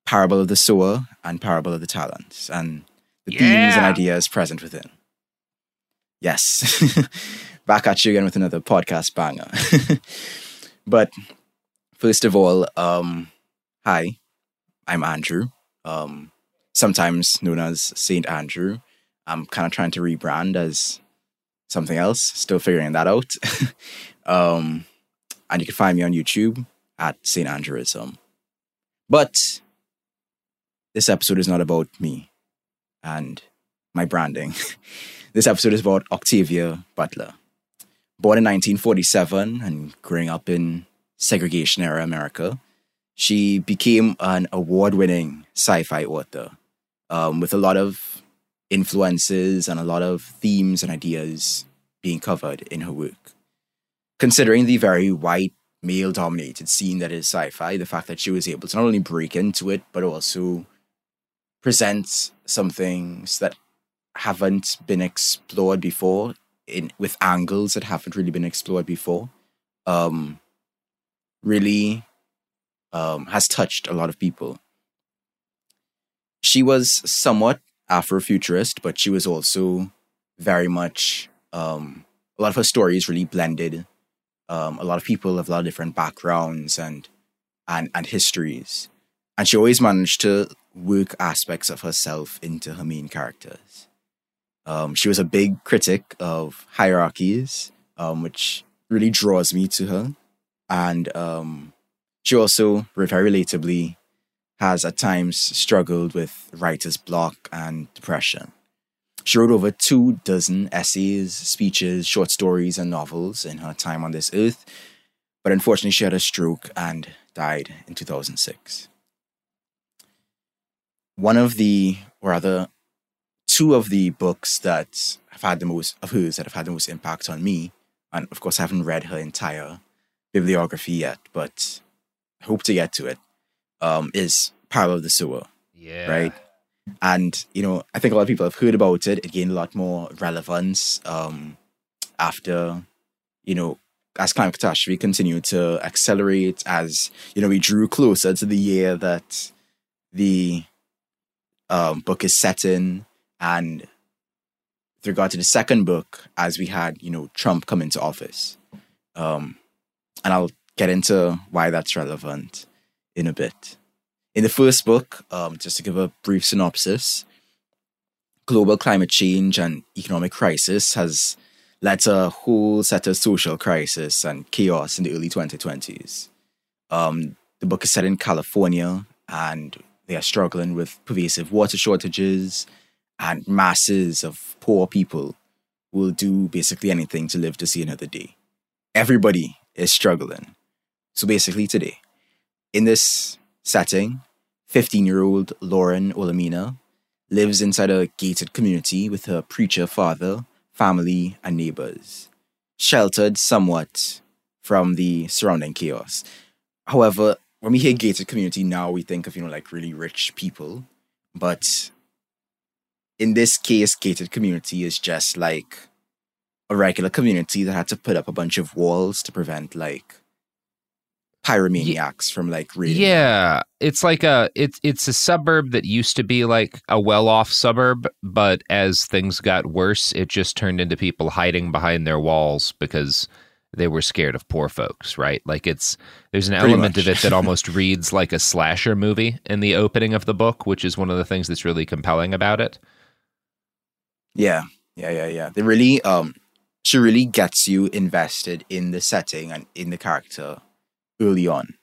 Parable of the Sower and Parable of the Talents, and the themes and ideas present within. Yes. Back at you again with another podcast banger. but first of all, um, hi, I'm Andrew, um, sometimes known as Saint Andrew. I'm kind of trying to rebrand as something else, still figuring that out. um, and you can find me on YouTube at Saint Andrewism. But this episode is not about me and my branding. this episode is about Octavia Butler. Born in 1947 and growing up in segregation era America, she became an award winning sci fi author um, with a lot of influences and a lot of themes and ideas being covered in her work. Considering the very white, male dominated scene that is sci fi, the fact that she was able to not only break into it, but also present some things that haven't been explored before in with angles that haven't really been explored before um really um has touched a lot of people. She was somewhat afrofuturist but she was also very much um a lot of her stories really blended um a lot of people of a lot of different backgrounds and and and histories. And she always managed to work aspects of herself into her main characters. Um, she was a big critic of hierarchies, um, which really draws me to her. And um, she also, very relatably, has at times struggled with writer's block and depression. She wrote over two dozen essays, speeches, short stories, and novels in her time on this earth, but unfortunately, she had a stroke and died in 2006. One of the, or rather, two of the books that have had the most of hers that have had the most impact on me, and of course I haven't read her entire bibliography yet, but I hope to get to it. Um, is Parable of the Sower. Yeah. Right. And you know, I think a lot of people have heard about it. It gained a lot more relevance um, after, you know, as climate catastrophe continued to accelerate, as you know, we drew closer to the year that the um, book is set in, and with regard to the second book, as we had, you know, Trump come into office. Um, and I'll get into why that's relevant in a bit. In the first book, um, just to give a brief synopsis, global climate change and economic crisis has led to a whole set of social crisis and chaos in the early 2020s. Um, the book is set in California, and they are struggling with pervasive water shortages, and masses of poor people will do basically anything to live to see another day. Everybody is struggling. So basically, today, in this setting, 15 year old Lauren Olamina lives inside a gated community with her preacher father, family, and neighbors. sheltered somewhat from the surrounding chaos. However, when we hear gated community now, we think of, you know, like really rich people. But in this case, gated community is just like a regular community that had to put up a bunch of walls to prevent like pyromaniacs from like raiding. Yeah, it's like a it's it's a suburb that used to be like a well-off suburb, but as things got worse, it just turned into people hiding behind their walls because they were scared of poor folks, right? Like it's there's an Pretty element much. of it that almost reads like a slasher movie in the opening of the book, which is one of the things that's really compelling about it. Yeah, yeah, yeah, yeah. They really, um, she really gets you invested in the setting and in the character early on.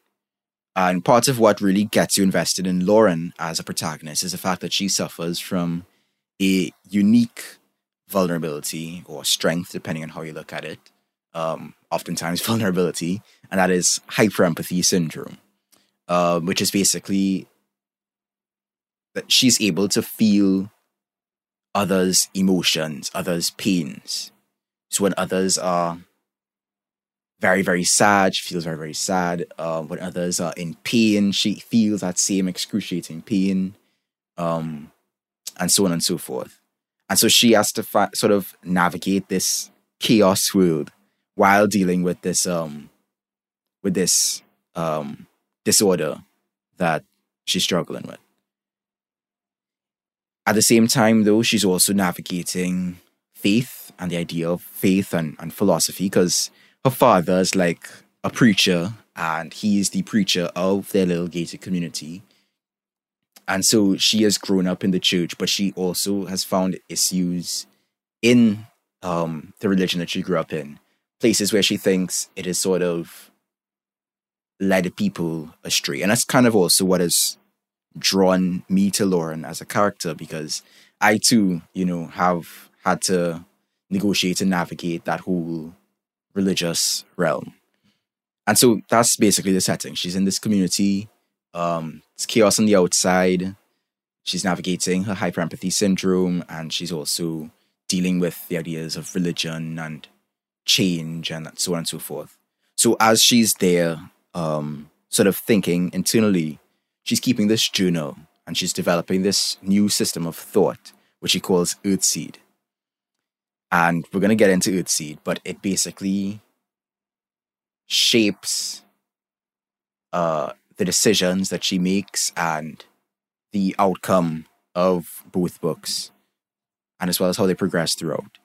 And part of what really gets you invested in Lauren as a protagonist is the fact that she suffers from a unique vulnerability or strength, depending on how you look at it. Um, oftentimes vulnerability, and that is hyperempathy syndrome, um, which is basically that she's able to feel others' emotions, others' pains. So when others are very, very sad, she feels very, very sad. Um, when others are in pain, she feels that same excruciating pain, um, and so on and so forth. And so she has to sort of navigate this chaos world while dealing with this, um, with this um, disorder that she's struggling with. At the same time, though, she's also navigating faith and the idea of faith and, and philosophy because her father is like a preacher and he is the preacher of their little gated community. And so she has grown up in the church, but she also has found issues in um, the religion that she grew up in, places where she thinks it is sort of led people astray. And that's kind of also what has drawn me to Lauren as a character because I too, you know, have had to negotiate and navigate that whole religious realm. And so that's basically the setting. She's in this community. Um, it's chaos on the outside. She's navigating her hyperempathy syndrome, and she's also dealing with the ideas of religion and change and so on and so forth. So as she's there, um, sort of thinking internally, she's keeping this journal and she's developing this new system of thought, which she calls Earthseed. And we're going to get into Earthseed, but it basically shapes uh, the decisions that she makes and the outcome of both books, and as well as how they progress throughout.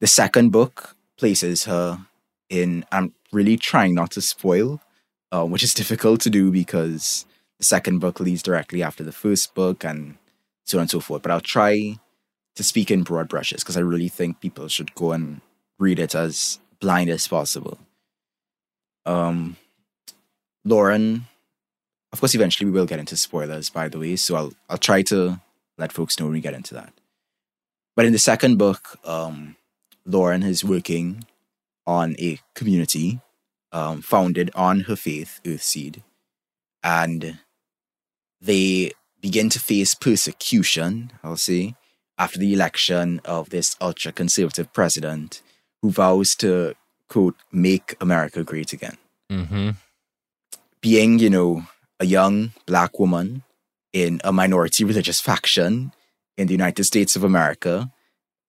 The second book places her in, I'm really trying not to spoil, uh, which is difficult to do because the second book leads directly after the first book and so on and so forth. But I'll try to speak in broad brushes because I really think people should go and read it as blind as possible. Um, Lauren, of course, eventually we will get into spoilers, by the way, so I'll I'll try to let folks know when we get into that. But in the second book, um, Lauren is working on a community um, founded on her faith, Earthseed, and they begin to face persecution, I'll say, after the election of this ultra conservative president who vows to, quote, make America great again. Mm-hmm. Being, you know, a young black woman in a minority religious faction in the United States of America,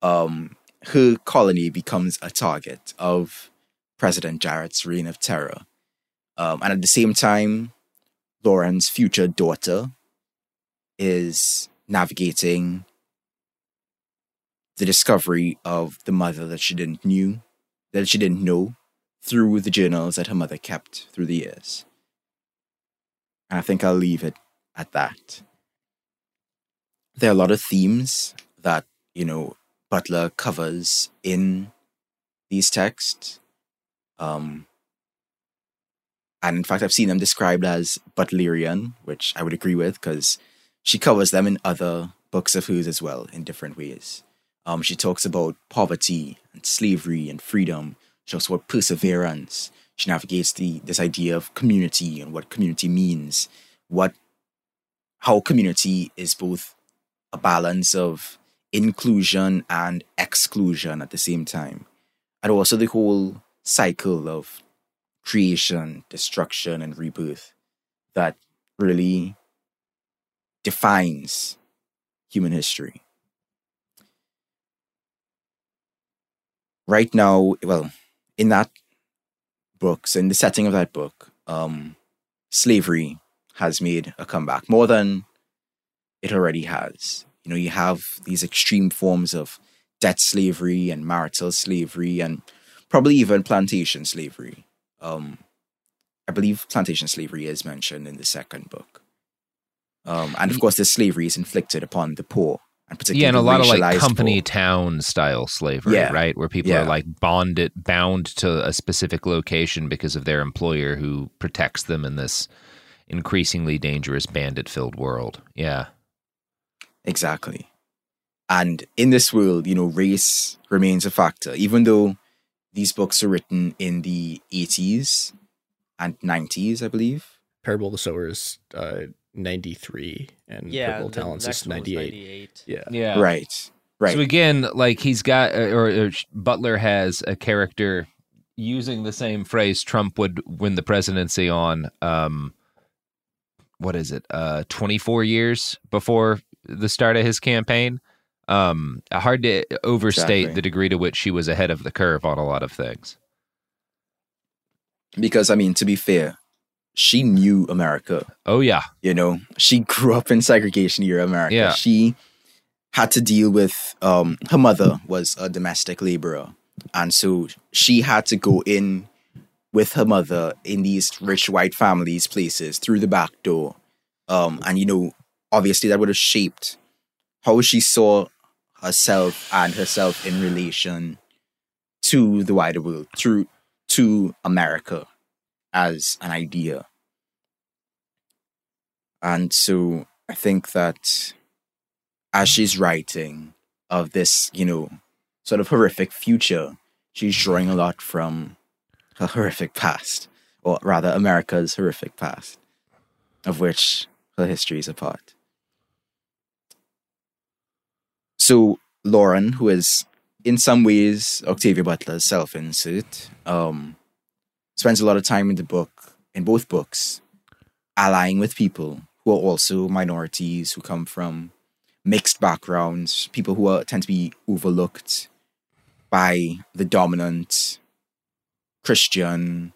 um, her colony becomes a target of President Jarrett's reign of terror. Um, and at the same time, Lauren's future daughter is navigating the discovery of the mother that she didn't knew, that she didn't know, through the journals that her mother kept through the years. And I think I'll leave it at that. There are a lot of themes that, you know, Butler covers in these texts. Um, and in fact, I've seen them described as Butlerian, which I would agree with because she covers them in other books of hers as well in different ways. Um, she talks about poverty and slavery and freedom. She talks about perseverance. She navigates the this idea of community and what community means, what how community is both a balance of inclusion and exclusion at the same time. and also the whole cycle of creation, destruction, and rebirth that really defines human history. Right now, well, in that book, so in the setting of that book, um, slavery has made a comeback more than it already has. You know, you have these extreme forms of debt slavery and marital slavery and probably even plantation slavery. Um, I believe plantation slavery is mentioned in the second book. Um, and of course, this slavery is inflicted upon the poor, and particularly yeah, and a lot of like company poor. town style slavery, Yeah. right? Where people Yeah. are like bonded, bound to a specific location because of their employer who protects them in this increasingly dangerous bandit-filled world. Yeah, Exactly. And in this world, you know, race remains a factor, even though these books are written in the 80s and 90s, I believe. Parable of the Sower is uh, 93, and Yeah, Parable the Talents next is one was 98. 98. Yeah. yeah, Right. Right. So again, like he's got, uh, or, or Butler has a character using the same phrase Trump would win the presidency on. Um, what is it? Uh, twenty four years before the start of his campaign. Um, hard to overstate Exactly. the degree to which she was ahead of the curve on a lot of things. because, I mean, to be fair, she knew America. Oh yeah, You know, she grew up in segregation era America. Yeah. She had to deal with um her mother was a domestic laborer. And so she had to go in with her mother in these rich white families places through the back door. Um and you know, obviously that would have shaped how she saw herself and herself in relation to the wider world, through to America as an idea. And so I think that as she's writing of this, you know, sort of horrific future, she's drawing a lot from her horrific past, or rather, America's horrific past, of which her history is a part. So, Lauren, who is in some ways Octavia Butler's self insert, um, spends a lot of time in the book, in both books, allying with people who are also minorities who come from mixed backgrounds, people who are, tend to be overlooked by the dominant Christian,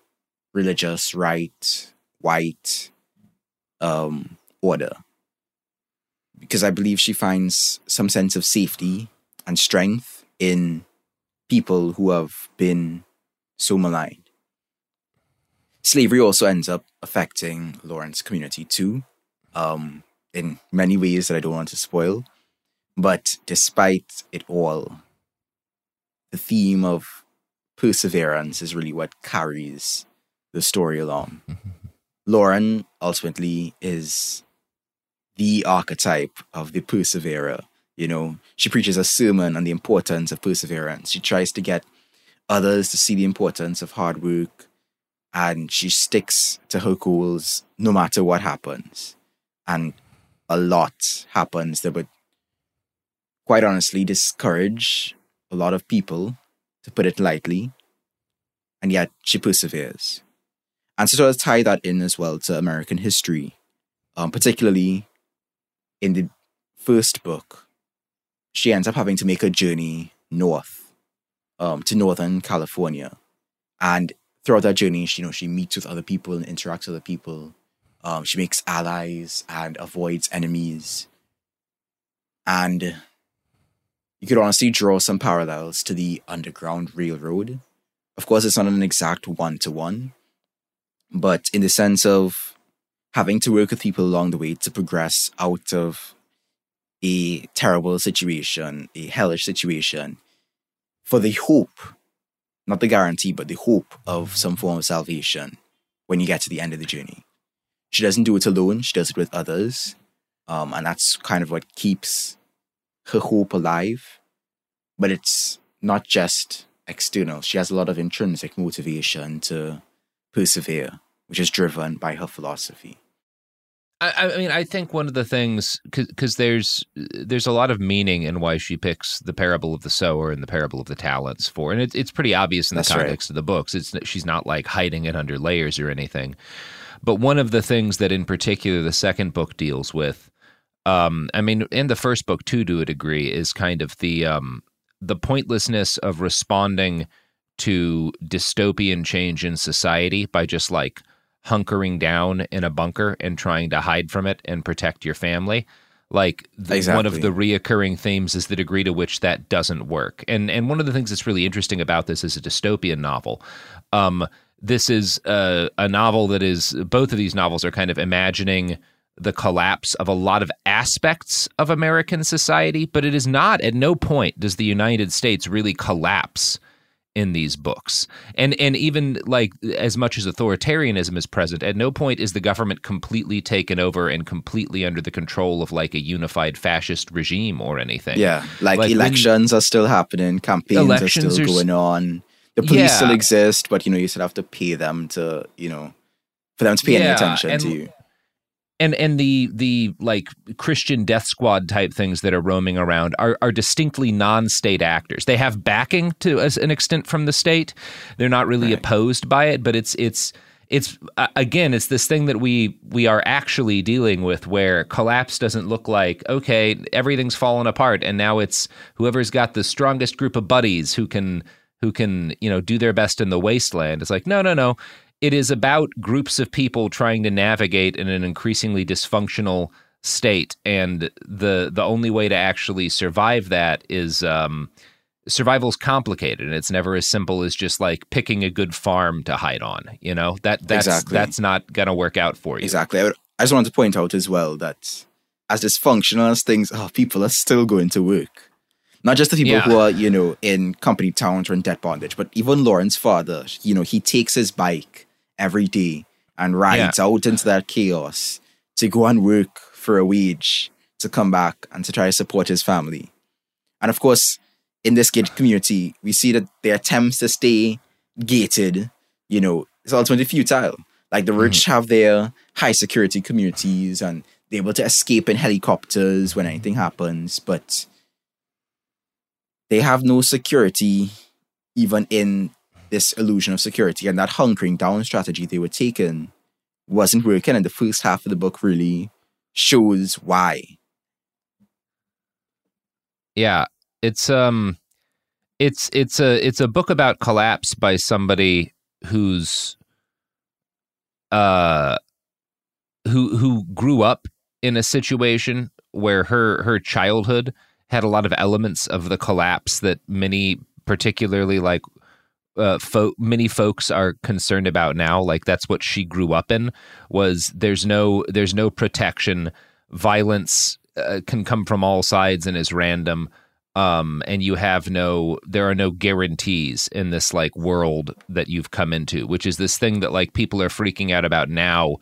religious, right, white um, order. Because I believe she finds some sense of safety and strength in people who have been so maligned. Slavery also ends up affecting Lauren's community too, um, in many ways that I don't want to spoil. But despite it all, the theme of perseverance is really what carries the story along. Lauren ultimately is the archetype of the perseverer. You know, she preaches a sermon on the importance of perseverance. She tries to get others to see the importance of hard work, and she sticks to her goals no matter what happens. And a lot happens that would, quite honestly, discourage a lot of people, to put it lightly, and yet she perseveres. And to tie that in as well to American history, um, particularly in the first book, she ends up having to make a journey north um, to Northern California. And throughout that journey, she, you know, she meets with other people and interacts with other people. Um, she makes allies and avoids enemies. And you could honestly draw some parallels to the Underground Railroad. Of course, it's not an exact one to one, but in the sense of having to work with people along the way to progress out of a terrible situation, a hellish situation, for the hope, not the guarantee, but the hope of some form of salvation when you get to the end of the journey. She doesn't do it alone, she does it with others. Um, and that's kind of what keeps her hope alive. But it's not just external. She has a lot of intrinsic motivation to persevere, which is driven by her philosophy. I, I mean, I think one of the things because there's there's a lot of meaning in why she picks the parable of the sower and the parable of the talents for, and it, it's pretty obvious in the That's right. context of the books. It's she's not like hiding it under layers or anything. But one of the things that, in particular, the second book deals with, um, I mean, in the first book too, to a degree, is kind of the um, the pointlessness of responding to dystopian change in society by just like hunkering down in a bunker and trying to hide from it and protect your family. Like the, one of the reoccurring themes is the degree to which that doesn't work. And and one of the things that's really interesting about this is a dystopian novel. Um, this is a, a novel that is both of these novels are kind of imagining the collapse of a lot of aspects of American society, but it is not at no point does the United States really collapse in these books. And and even like as much as authoritarianism is present, at no point is the government completely taken over and completely under the control of like a unified fascist regime or anything. Yeah, like, when- elections are still happening, campaigns are still are going on. The police Yeah. still exist, but you know you still have to pay them to you know for them to pay any attention and- to you. and and the the like Christian death squad type things that are roaming around are are distinctly non-state actors. They have backing to as an extent from the state. They're not really opposed by it, but it's it's it's uh, again it's this thing that we we are actually dealing with where collapse doesn't look like okay everything's fallen apart and now it's whoever's got the strongest group of buddies who can who can you know do their best in the wasteland it's like no no no it is about groups of people trying to navigate in an increasingly dysfunctional state and the the only way to actually survive that is um survival's complicated and it's never as simple as just like picking a good farm to hide on you know that that's Exactly. that's not gonna work out for you Exactly. I, would, I just wanted to point out as well that as dysfunctional as things are, people are still going to work. Not just the people Yeah. who are, you know, in company towns or in debt bondage, but even Lauren's father, you know, he takes his bike every day and rides out into that chaos to go and work for a wage to come back and to try to support his family. And of course, in this gated community, we see that their attempts to stay gated, you know, is ultimately futile. Like the rich mm-hmm. have their high security communities and they're able to escape in helicopters when anything happens, but they have no security even in this illusion of security. And that hunkering down strategy they were taking wasn't working. And the first half of the book really shows why. Yeah, it's um, it's it's a it's a book about collapse by somebody who's uh, who who grew up in a situation where her her childhood had a lot of elements of the collapse that many, particularly like uh, folk, many folks are concerned about now. Like that's what she grew up in. Was there's no there's no protection. Violence uh, can come from all sides and is random. Um, and you have no, there are no guarantees in this like world that you've come into, which is this thing that like people are freaking out about now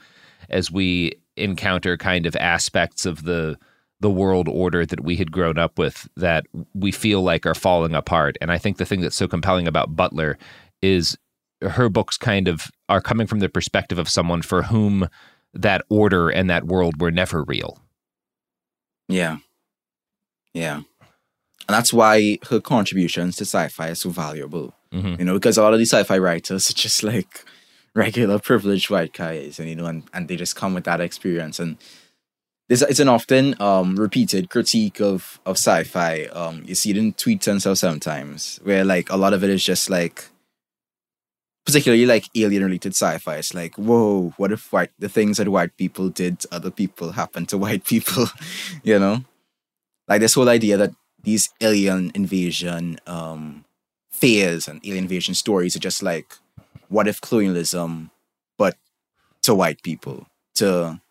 as we encounter kind of aspects of the the world order that we had grown up with that we feel like are falling apart. And I think the thing that's so compelling about Butler is her books kind of are coming from the perspective of someone for whom that order and that world were never real. Yeah. Yeah. And that's why her contributions to sci-fi are so valuable. Mhm. You know, because a lot of these sci-fi writers are just like regular privileged white guys, and you know, and, and they just come with that experience. And this it's an often um repeated critique of of sci-fi. Um, you see it in tweets and stuff sometimes, where like a lot of it is just like particularly like alien related sci-fi. It's like, whoa, what if white the things that white people did to other people happen to white people? you know? Like this whole idea that these alien invasion um fears and alien invasion stories are just like what if colonialism but to white people, to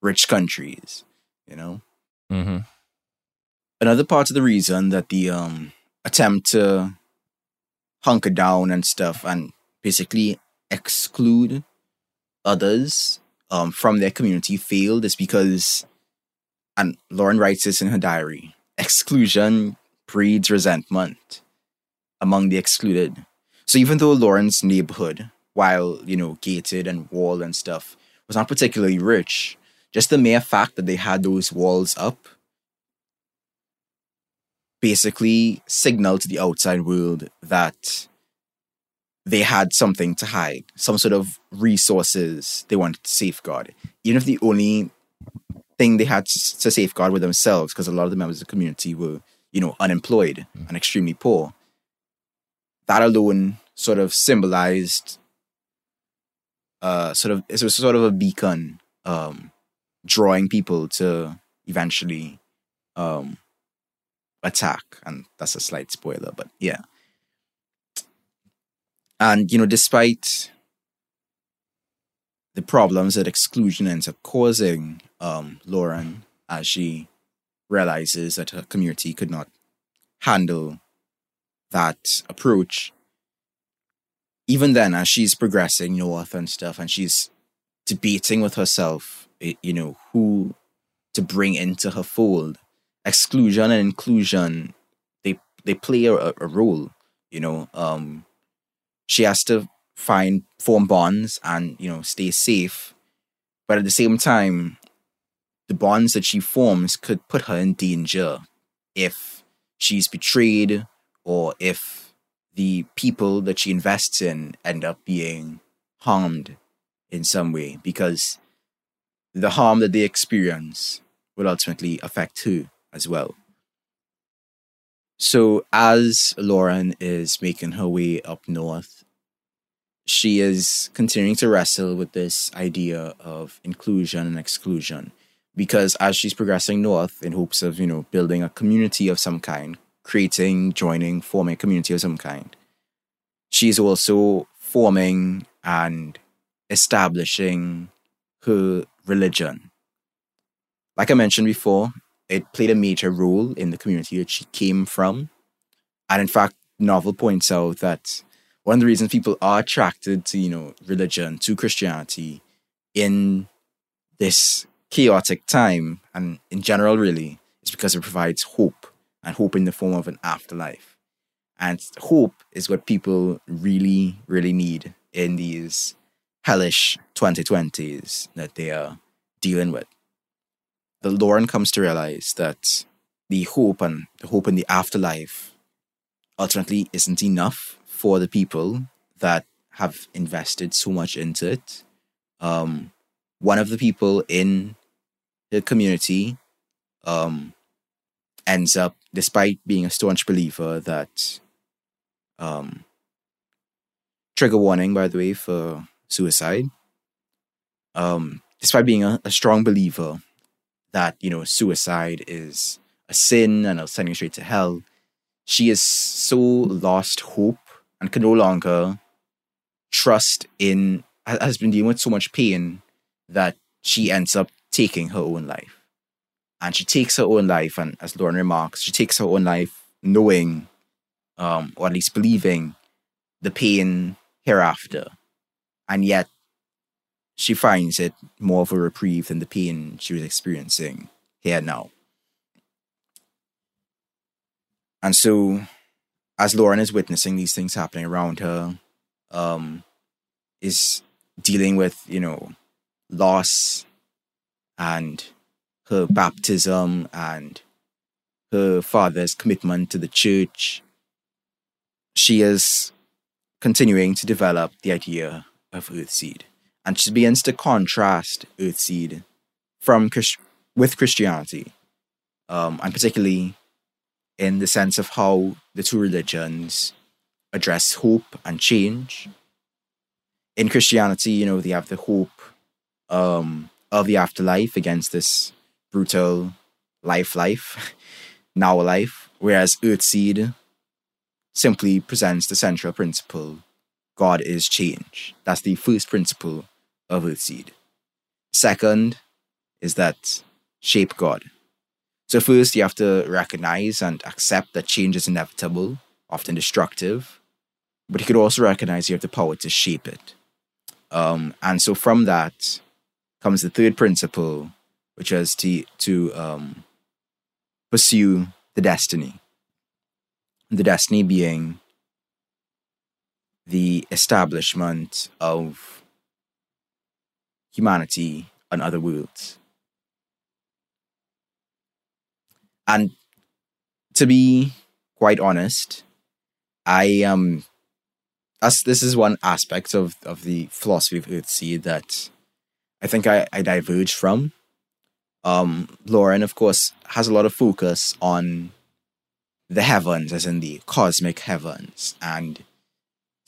rich countries, you know? Mm-hmm. another part of the reason that the um attempt to hunker down and stuff and basically exclude others um from their community failed is because and Lauren writes this in her diary exclusion breeds resentment among the excluded so even though Lauren's neighborhood while you know gated and walled and stuff was not particularly rich just the mere fact that they had those walls up basically signaled to the outside world that they had something to hide, some sort of resources they wanted to safeguard. Even if the only thing they had to safeguard were themselves, because a lot of the members of the community were, you know, unemployed and extremely poor. That alone sort of symbolized uh sort of it was sort of a beacon um drawing people to eventually um attack. And that's a slight spoiler but yeah. And you know despite the problems that exclusion ends up causing um lauren as she realizes that her community could not handle that approach even then as she's progressing north and stuff and she's debating with herself you know who to bring into her fold. Exclusion and inclusion they they play a, a role you know um she has to find form bonds and you know stay safe. But at the same time the bonds that she forms could put her in danger if she's betrayed or if the people that she invests in end up being harmed in some way. Because the harm that they experience will ultimately affect her as well. So, as Lauren is making her way up north, she is continuing to wrestle with this idea of inclusion and exclusion. Because as she's progressing north in hopes of, you know, building a community of some kind, creating, joining, forming a community of some kind, she's also forming and establishing her religion. Like I mentioned before, it played a major role in the community that she came from. And in fact, novel points out that one of the reasons people are attracted to, you know, religion, to Christianity in this chaotic time and in general really is because it provides hope and hope in the form of an afterlife. And hope is what people really, really need in these hellish 2020s that they are dealing with. The Lauren comes to realize that the hope and the hope in the afterlife ultimately isn't enough for the people that have invested so much into it. Um, one of the people in the community um, ends up, despite being a staunch believer that um, trigger warning, by the way, for suicide. Um, despite being a, a strong believer that you know suicide is a sin and will send you straight to hell, she is so lost hope and can no longer trust in has been dealing with so much pain that she ends up taking her own life. And she takes her own life, and as Lauren remarks, she takes her own life knowing, um, or at least believing, the pain hereafter. And yet, she finds it more of a reprieve than the pain she was experiencing here now. And so, as Lauren is witnessing these things happening around her, um, is dealing with, you know, loss and her baptism and her father's commitment to the church, she is continuing to develop the idea of Earthseed. And she begins to contrast Earthseed from Christ- with Christianity, um, and particularly in the sense of how the two religions address hope and change. In Christianity, you know, they have the hope um, of the afterlife against this brutal life life, now life, whereas Earthseed simply presents the central principle God is change. That's the first principle of Earthseed. Second is that shape God. So, first, you have to recognize and accept that change is inevitable, often destructive, but you could also recognize you have the power to shape it. Um, and so, from that comes the third principle, which is to, to um, pursue the destiny the destiny being the establishment of humanity on other worlds. And to be quite honest, I um as this is one aspect of, of the philosophy of Earthseed that I think I, I diverge from. Um, Lauren, of course, has a lot of focus on the heavens, as in the cosmic heavens, and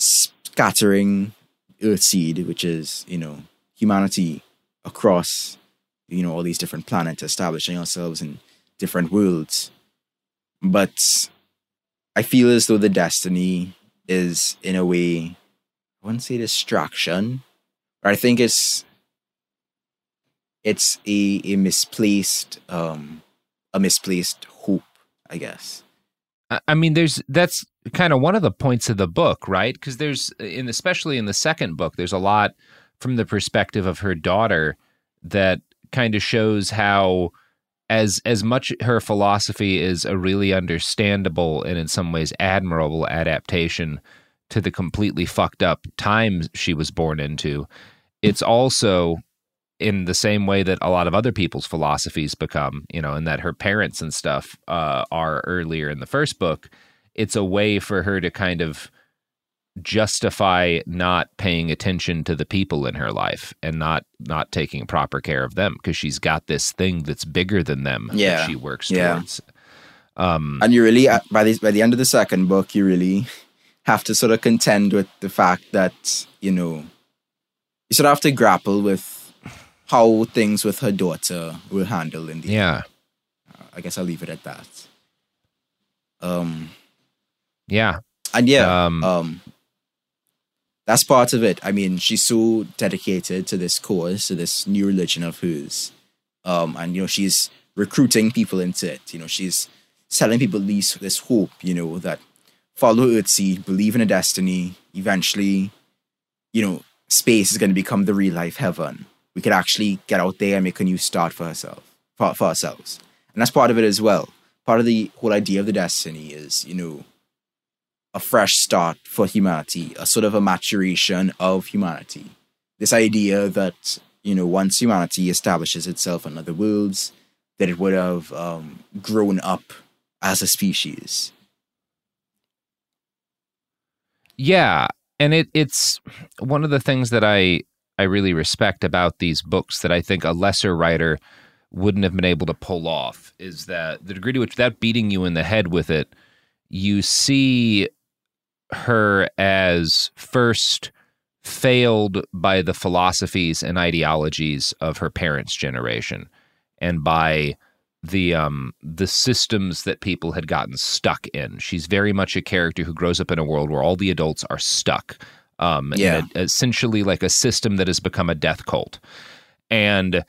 scattering earth seed, which is, you know, humanity across, you know, all these different planets, establishing ourselves in different worlds. But I feel as though the destiny is, in a way, I wouldn't say distraction, but I think it's it's a, a misplaced um a misplaced hope, I guess. I- mean, there's that's kind of one of the points of the book, right? Because there's, in especially in the second book, there's a lot from the perspective of her daughter that kind of shows how, as as much her philosophy is a really understandable and in some ways admirable adaptation to the completely fucked up times she was born into, it's also in the same way that a lot of other people's philosophies become, you know, and that her parents and stuff uh, are earlier in the first book. It's a way for her to kind of justify not paying attention to the people in her life and not not taking proper care of them because she's got this thing that's bigger than them Yeah. that she works Yeah. towards. Um, and you really by the by the end of the second book, you really have to sort of contend with the fact that you know you sort of have to grapple with how things with her daughter were handled in the yeah. I guess I'll leave it at that. Um, yeah, and yeah, um, that's part of it. I mean, she's so dedicated to this cause, to this new religion of hers, um, and you know, she's recruiting people into it. You know, she's selling people these this hope. You know that follow Earthseed, believe in a destiny. Eventually, you know, space is going to become the real life heaven. We could actually get out there and make a new start for herself, for, for ourselves, and that's part of it as well. Part of the whole idea of the destiny is, you know, a fresh start for humanity, a sort of a maturation of humanity. This idea that, you know, once humanity establishes itself on other worlds, that it would have um, grown up as a species. Yeah, and it it's one of the things that I I really respect about these books that I think a lesser writer wouldn't have been able to pull off is that the degree to which that beating you in the head with it, you see her as first failed by the philosophies and ideologies of her parents' generation and by the um the systems that people had gotten stuck in. She's very much a character who grows up in a world where all the adults are stuck. Um Yeah. essentially like a system that has become a death cult. And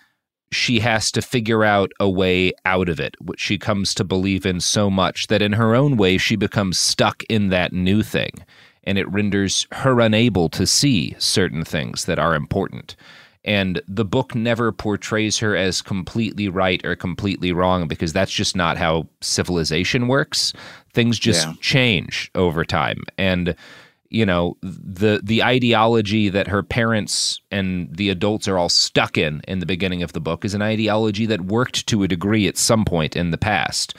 she has to figure out a way out of it, which she comes to believe in so much that in her own way she becomes stuck in that new thing. And it renders her unable to see certain things that are important. And the book never portrays her as completely right or completely wrong because that's just not how civilization works. Things just Yeah. change over time. And you know the the ideology that her parents and the adults are all stuck in in the beginning of the book is an ideology that worked to a degree at some point in the past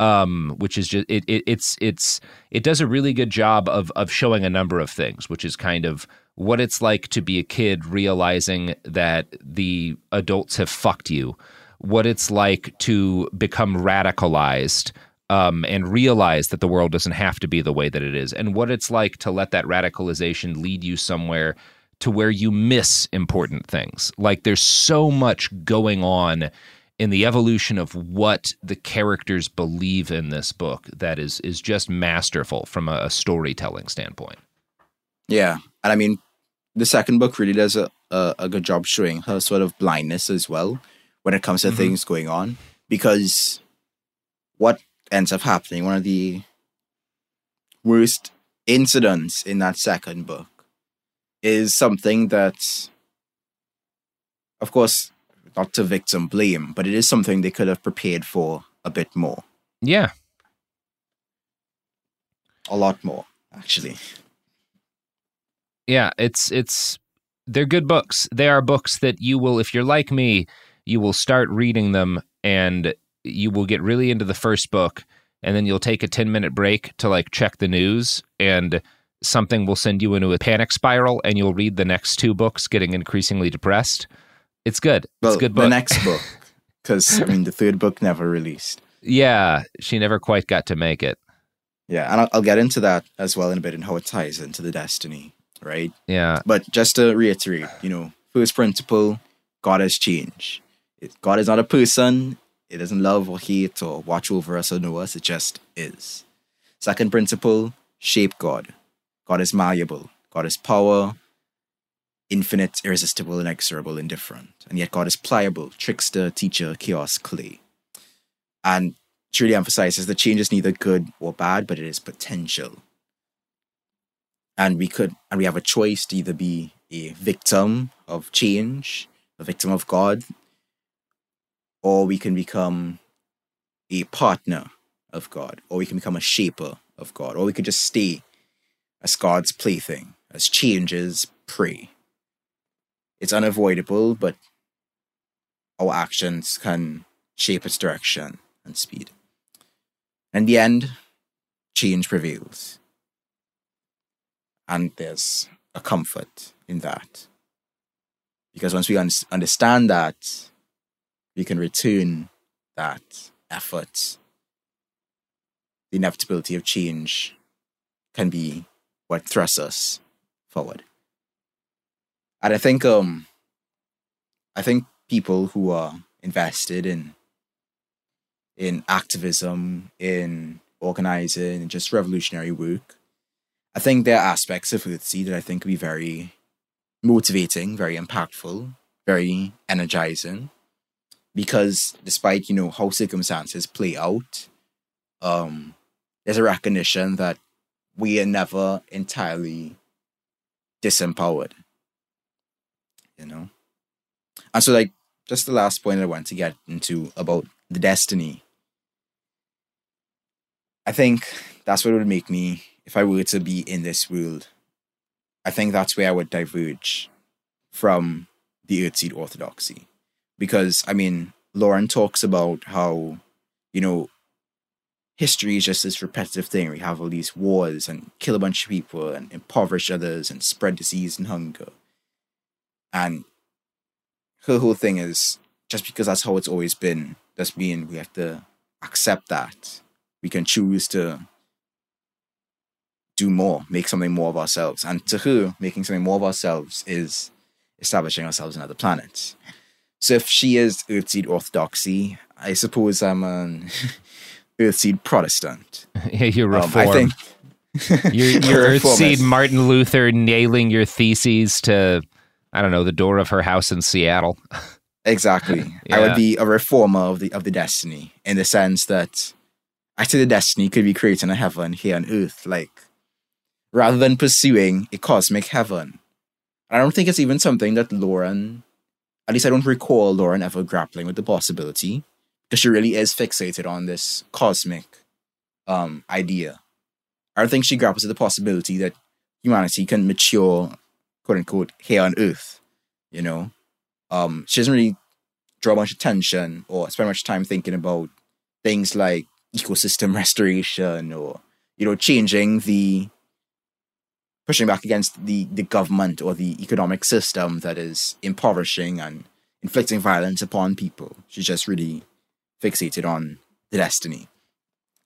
um which is just it, it it's it's it does a really good job of of showing a number of things which is kind of what it's like to be a kid realizing that the adults have fucked you what it's like to become radicalized um, and realize that the world doesn't have to be the way that it is, and what it's like to let that radicalization lead you somewhere to where you miss important things. Like there's so much going on in the evolution of what the characters believe in this book that is is just masterful from a, a storytelling standpoint. Yeah, and I mean, the second book really does a, a, a good job showing her sort of blindness as well when it comes to Mhm. things going on. Because what ends up happening, one of the worst incidents in that second book is something that, of course, not to victim blame, but it is something they could have prepared for a bit more. Yeah. A lot more, actually. Yeah, it's it's they're good books. They are books that you will if you're like me, you will start reading them and you will get really into the first book and then you'll take a 10 minute break to like check the news and something will send you into a panic spiral and you'll read the next two books getting increasingly depressed. It's good. Well, it's a good book. the next book, because I mean the third book never released. yeah, she never quite got to make it. Yeah, and I'll, I'll get into that as well in a bit and how it ties into the destiny, right? Yeah. But just to reiterate, you know, first principle, God has changed. God is not a person. It doesn't love or hate or watch over us or know us. It just is. Second principle, shape God. God is malleable. God is power, infinite, irresistible, inexorable, indifferent. And yet God is pliable, trickster, teacher, chaos, clay. And truly emphasizes that change is neither good or bad, but it is potential. And we could and we have a choice to either be a victim of change, a victim of God, or we can become a partner of God, or we can become a shaper of God, or we could just stay as God's plaything, as changes prey. It's unavoidable, but our actions can shape its direction and speed. In the end, change prevails. And there's a comfort in that. Because once we un- understand that, we can return that effort. The inevitability of change can be what thrusts us forward. And I think um I think people who are invested in in activism, in organizing, and just revolutionary work, I think there are aspects of Earthseed that I think could be very motivating, very impactful, very energizing. Because despite, you know, how circumstances play out, um, there's a recognition that we are never entirely disempowered. You know? And so like just the last point I want to get into about the destiny. I think that's what would make me if I were to be in this world. I think that's where I would diverge from the Earthseed orthodoxy. Because I mean, Lauren talks about how, you know, history is just this repetitive thing. We have all these wars and kill a bunch of people and impoverish others and spread disease and hunger. And her whole thing is just because that's how it's always been, does mean we have to accept that. We can choose to do more, make something more of ourselves. And to her, making something more of ourselves is establishing ourselves in other planets. So if she is Earthseed Orthodoxy, I suppose I'm an Earthseed Protestant. Yeah, you're Um. I think you're, you're. Earthseed Martin Luther nailing your theses to, I don't know, the door of her house in Seattle. Exactly. I would be a reformer of the of the destiny in the sense that actually the destiny could be creating a heaven here on earth, like rather than pursuing a cosmic heaven. I don't think it's even something that Lauren, at least I don't recall Lauren ever grappling with the possibility, because she really is fixated on this cosmic um idea. I don't think she grapples with the possibility that humanity can mature, quote unquote, here on earth, you know? um, she doesn't really draw much attention or spend much time thinking about things like ecosystem restoration or you know changing the pushing back against the the government or the economic system that is impoverishing and inflicting violence upon people. She's just really fixated on the destiny.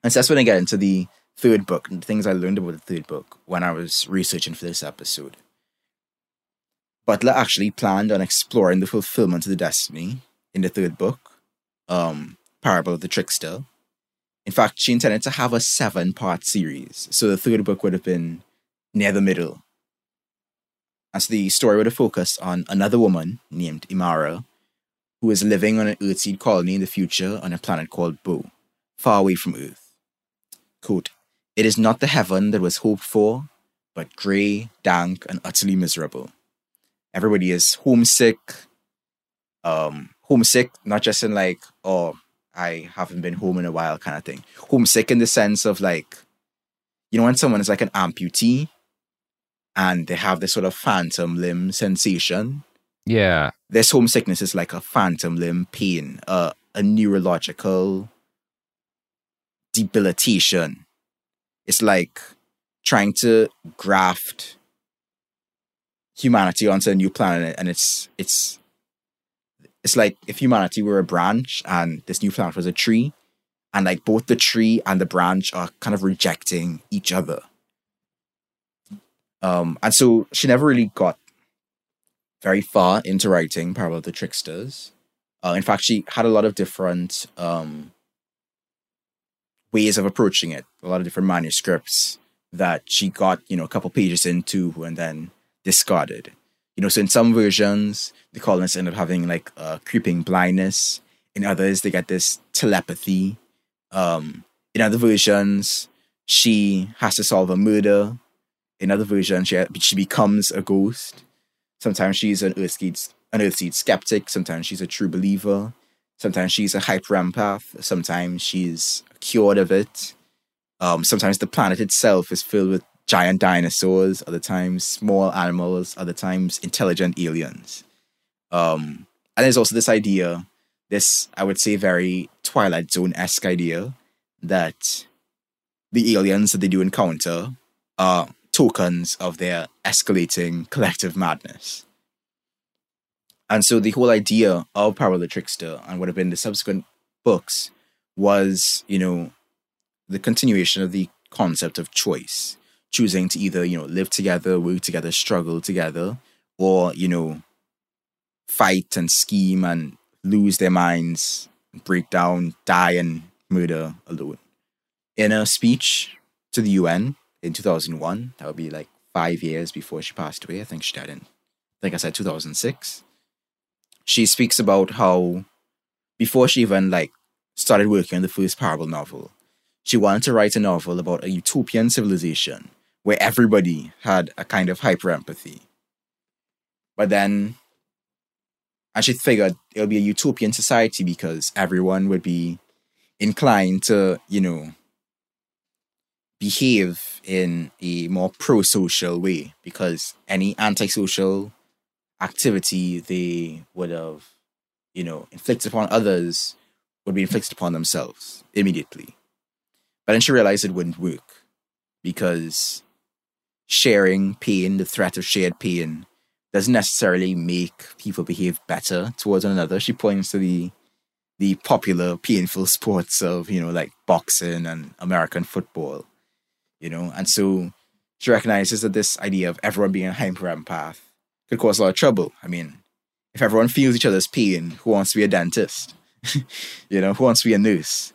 And so that's when I get into the third book and the things I learned about the third book when I was researching for this episode. Butler actually planned on exploring the fulfillment of the destiny in the third book, um, Parable of the Trickster. In fact, she intended to have a seven part series, so the third book would have been near the middle. So the story would have focused on another woman named Imara, who is living on an Earthseed colony in the future on a planet called Bow, far away from Earth. Quote, It is not the heaven that was hoped for, but grey, dank, and utterly miserable everybody is homesick um homesick not just in like oh i haven't been home in a while kind of thing homesick in the sense of like you know when someone is like an amputee and they have this sort of phantom limb sensation Yeah. this homesickness is like a phantom limb pain uh, a neurological debilitation. It's like trying to graft humanity onto a new planet and it's it's it's like if humanity were a branch and this new planet was a tree and like both the tree and the branch are kind of rejecting each other um and so she never really got very far into writing Parable the tricksters uh, in fact she had a lot of different um ways of approaching it a lot of different manuscripts that she got you know a couple pages into and then discarded. You know, so in some versions, the colonists end up having like a creeping blindness. In others, they get this telepathy. Um, in other versions, she has to solve a murder. In other versions, she, she becomes a ghost. Sometimes she's an Earthseed, an Earthseed skeptic. Sometimes she's a true believer. Sometimes she's a hyper empath. Sometimes she's cured of it. Um, sometimes the planet itself is filled with giant dinosaurs, other times small animals, other times intelligent aliens. Um, and there's also this idea, this I would say very Twilight Zone esque idea that the aliens that they do encounter are tokens of their escalating collective madness. And so the whole idea of Parable Trickster and what have been the subsequent books was, you know, the continuation of the concept of choice choosing to either, you know, live together, work together, struggle together, or, you know, fight and scheme and lose their minds, break down, die, and murder alone. In a speech to the UN in 2001, that would be like five years before she passed away. I think she died in, like I said, 2006. She speaks about how before she even like started working on the first parable novel, she wanted to write a novel about a utopian civilization where everybody had a kind of hyper empathy. But then, and she figured it would be a utopian society because everyone would be inclined to, you know, behave in a more pro social way because any antisocial activity they would have, you know, inflicted upon others would be inflicted upon themselves immediately. But then she realized it wouldn't work because sharing pain, the threat of shared pain, doesn't necessarily make people behave better towards one another. She points to the the popular painful sports of, you know, like boxing and American football, you know, and so she recognizes that this idea of everyone being a hyper empath could cause a lot of trouble. I mean, if everyone feels each other's pain, who wants to be a dentist? you know, who wants to be a nurse?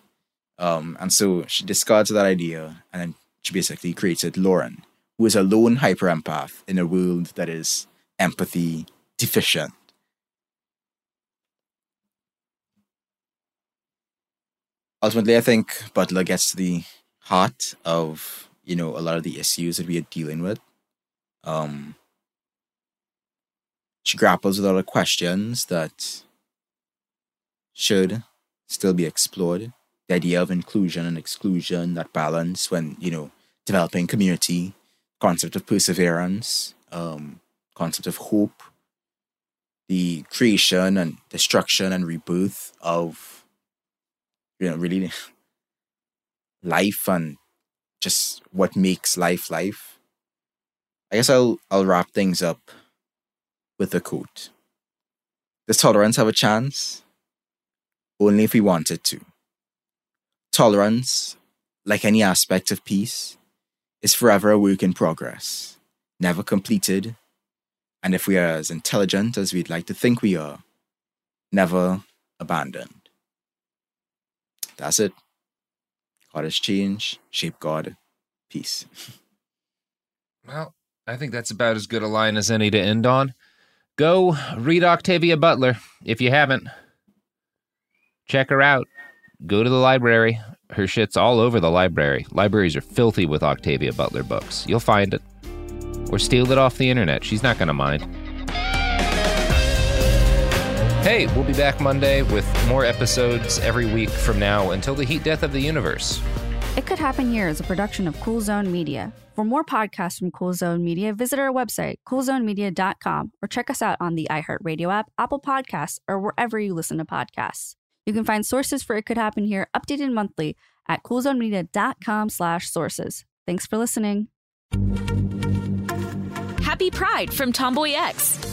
Um, and so she discards that idea and then she basically created Lauren, who is a lone hyper empath in a world that is empathy deficient. Ultimately, I think Butler gets to the heart of you know a lot of the issues that we are dealing with. Um, she grapples with a lot of questions that should still be explored. The idea of inclusion and exclusion, that balance when you know developing community, concept of perseverance, um, concept of hope, the creation and destruction and rebirth of, you know, really life and just what makes life life. I guess I'll I'll wrap things up with a quote. Does tolerance have a chance? Only if we want it to. Tolerance, like any aspect of peace, is forever a work in progress, never completed, and if we are as intelligent as we'd like to think we are, never abandoned. That's it. God has changed, shape God, peace. Well, I think that's about as good a line as any to end on. Go read Octavia Butler if you haven't. Check her out. Go to the library. Her shit's all over the library. Libraries are filthy with Octavia Butler books. You'll find it. Or steal it off the internet. She's not going to mind. Hey, we'll be back Monday with more episodes every week from now until the heat death of the universe. It Could Happen Here is a production of Cool Zone Media. For more podcasts from Cool Zone Media, visit our website, coolzonemedia.com, or check us out on the iHeartRadio app, Apple Podcasts, or wherever you listen to podcasts. You can find sources for It Could Happen Here updated monthly at coolzonemedia.com slash sources. Thanks for listening. Happy Pride from TomboyX,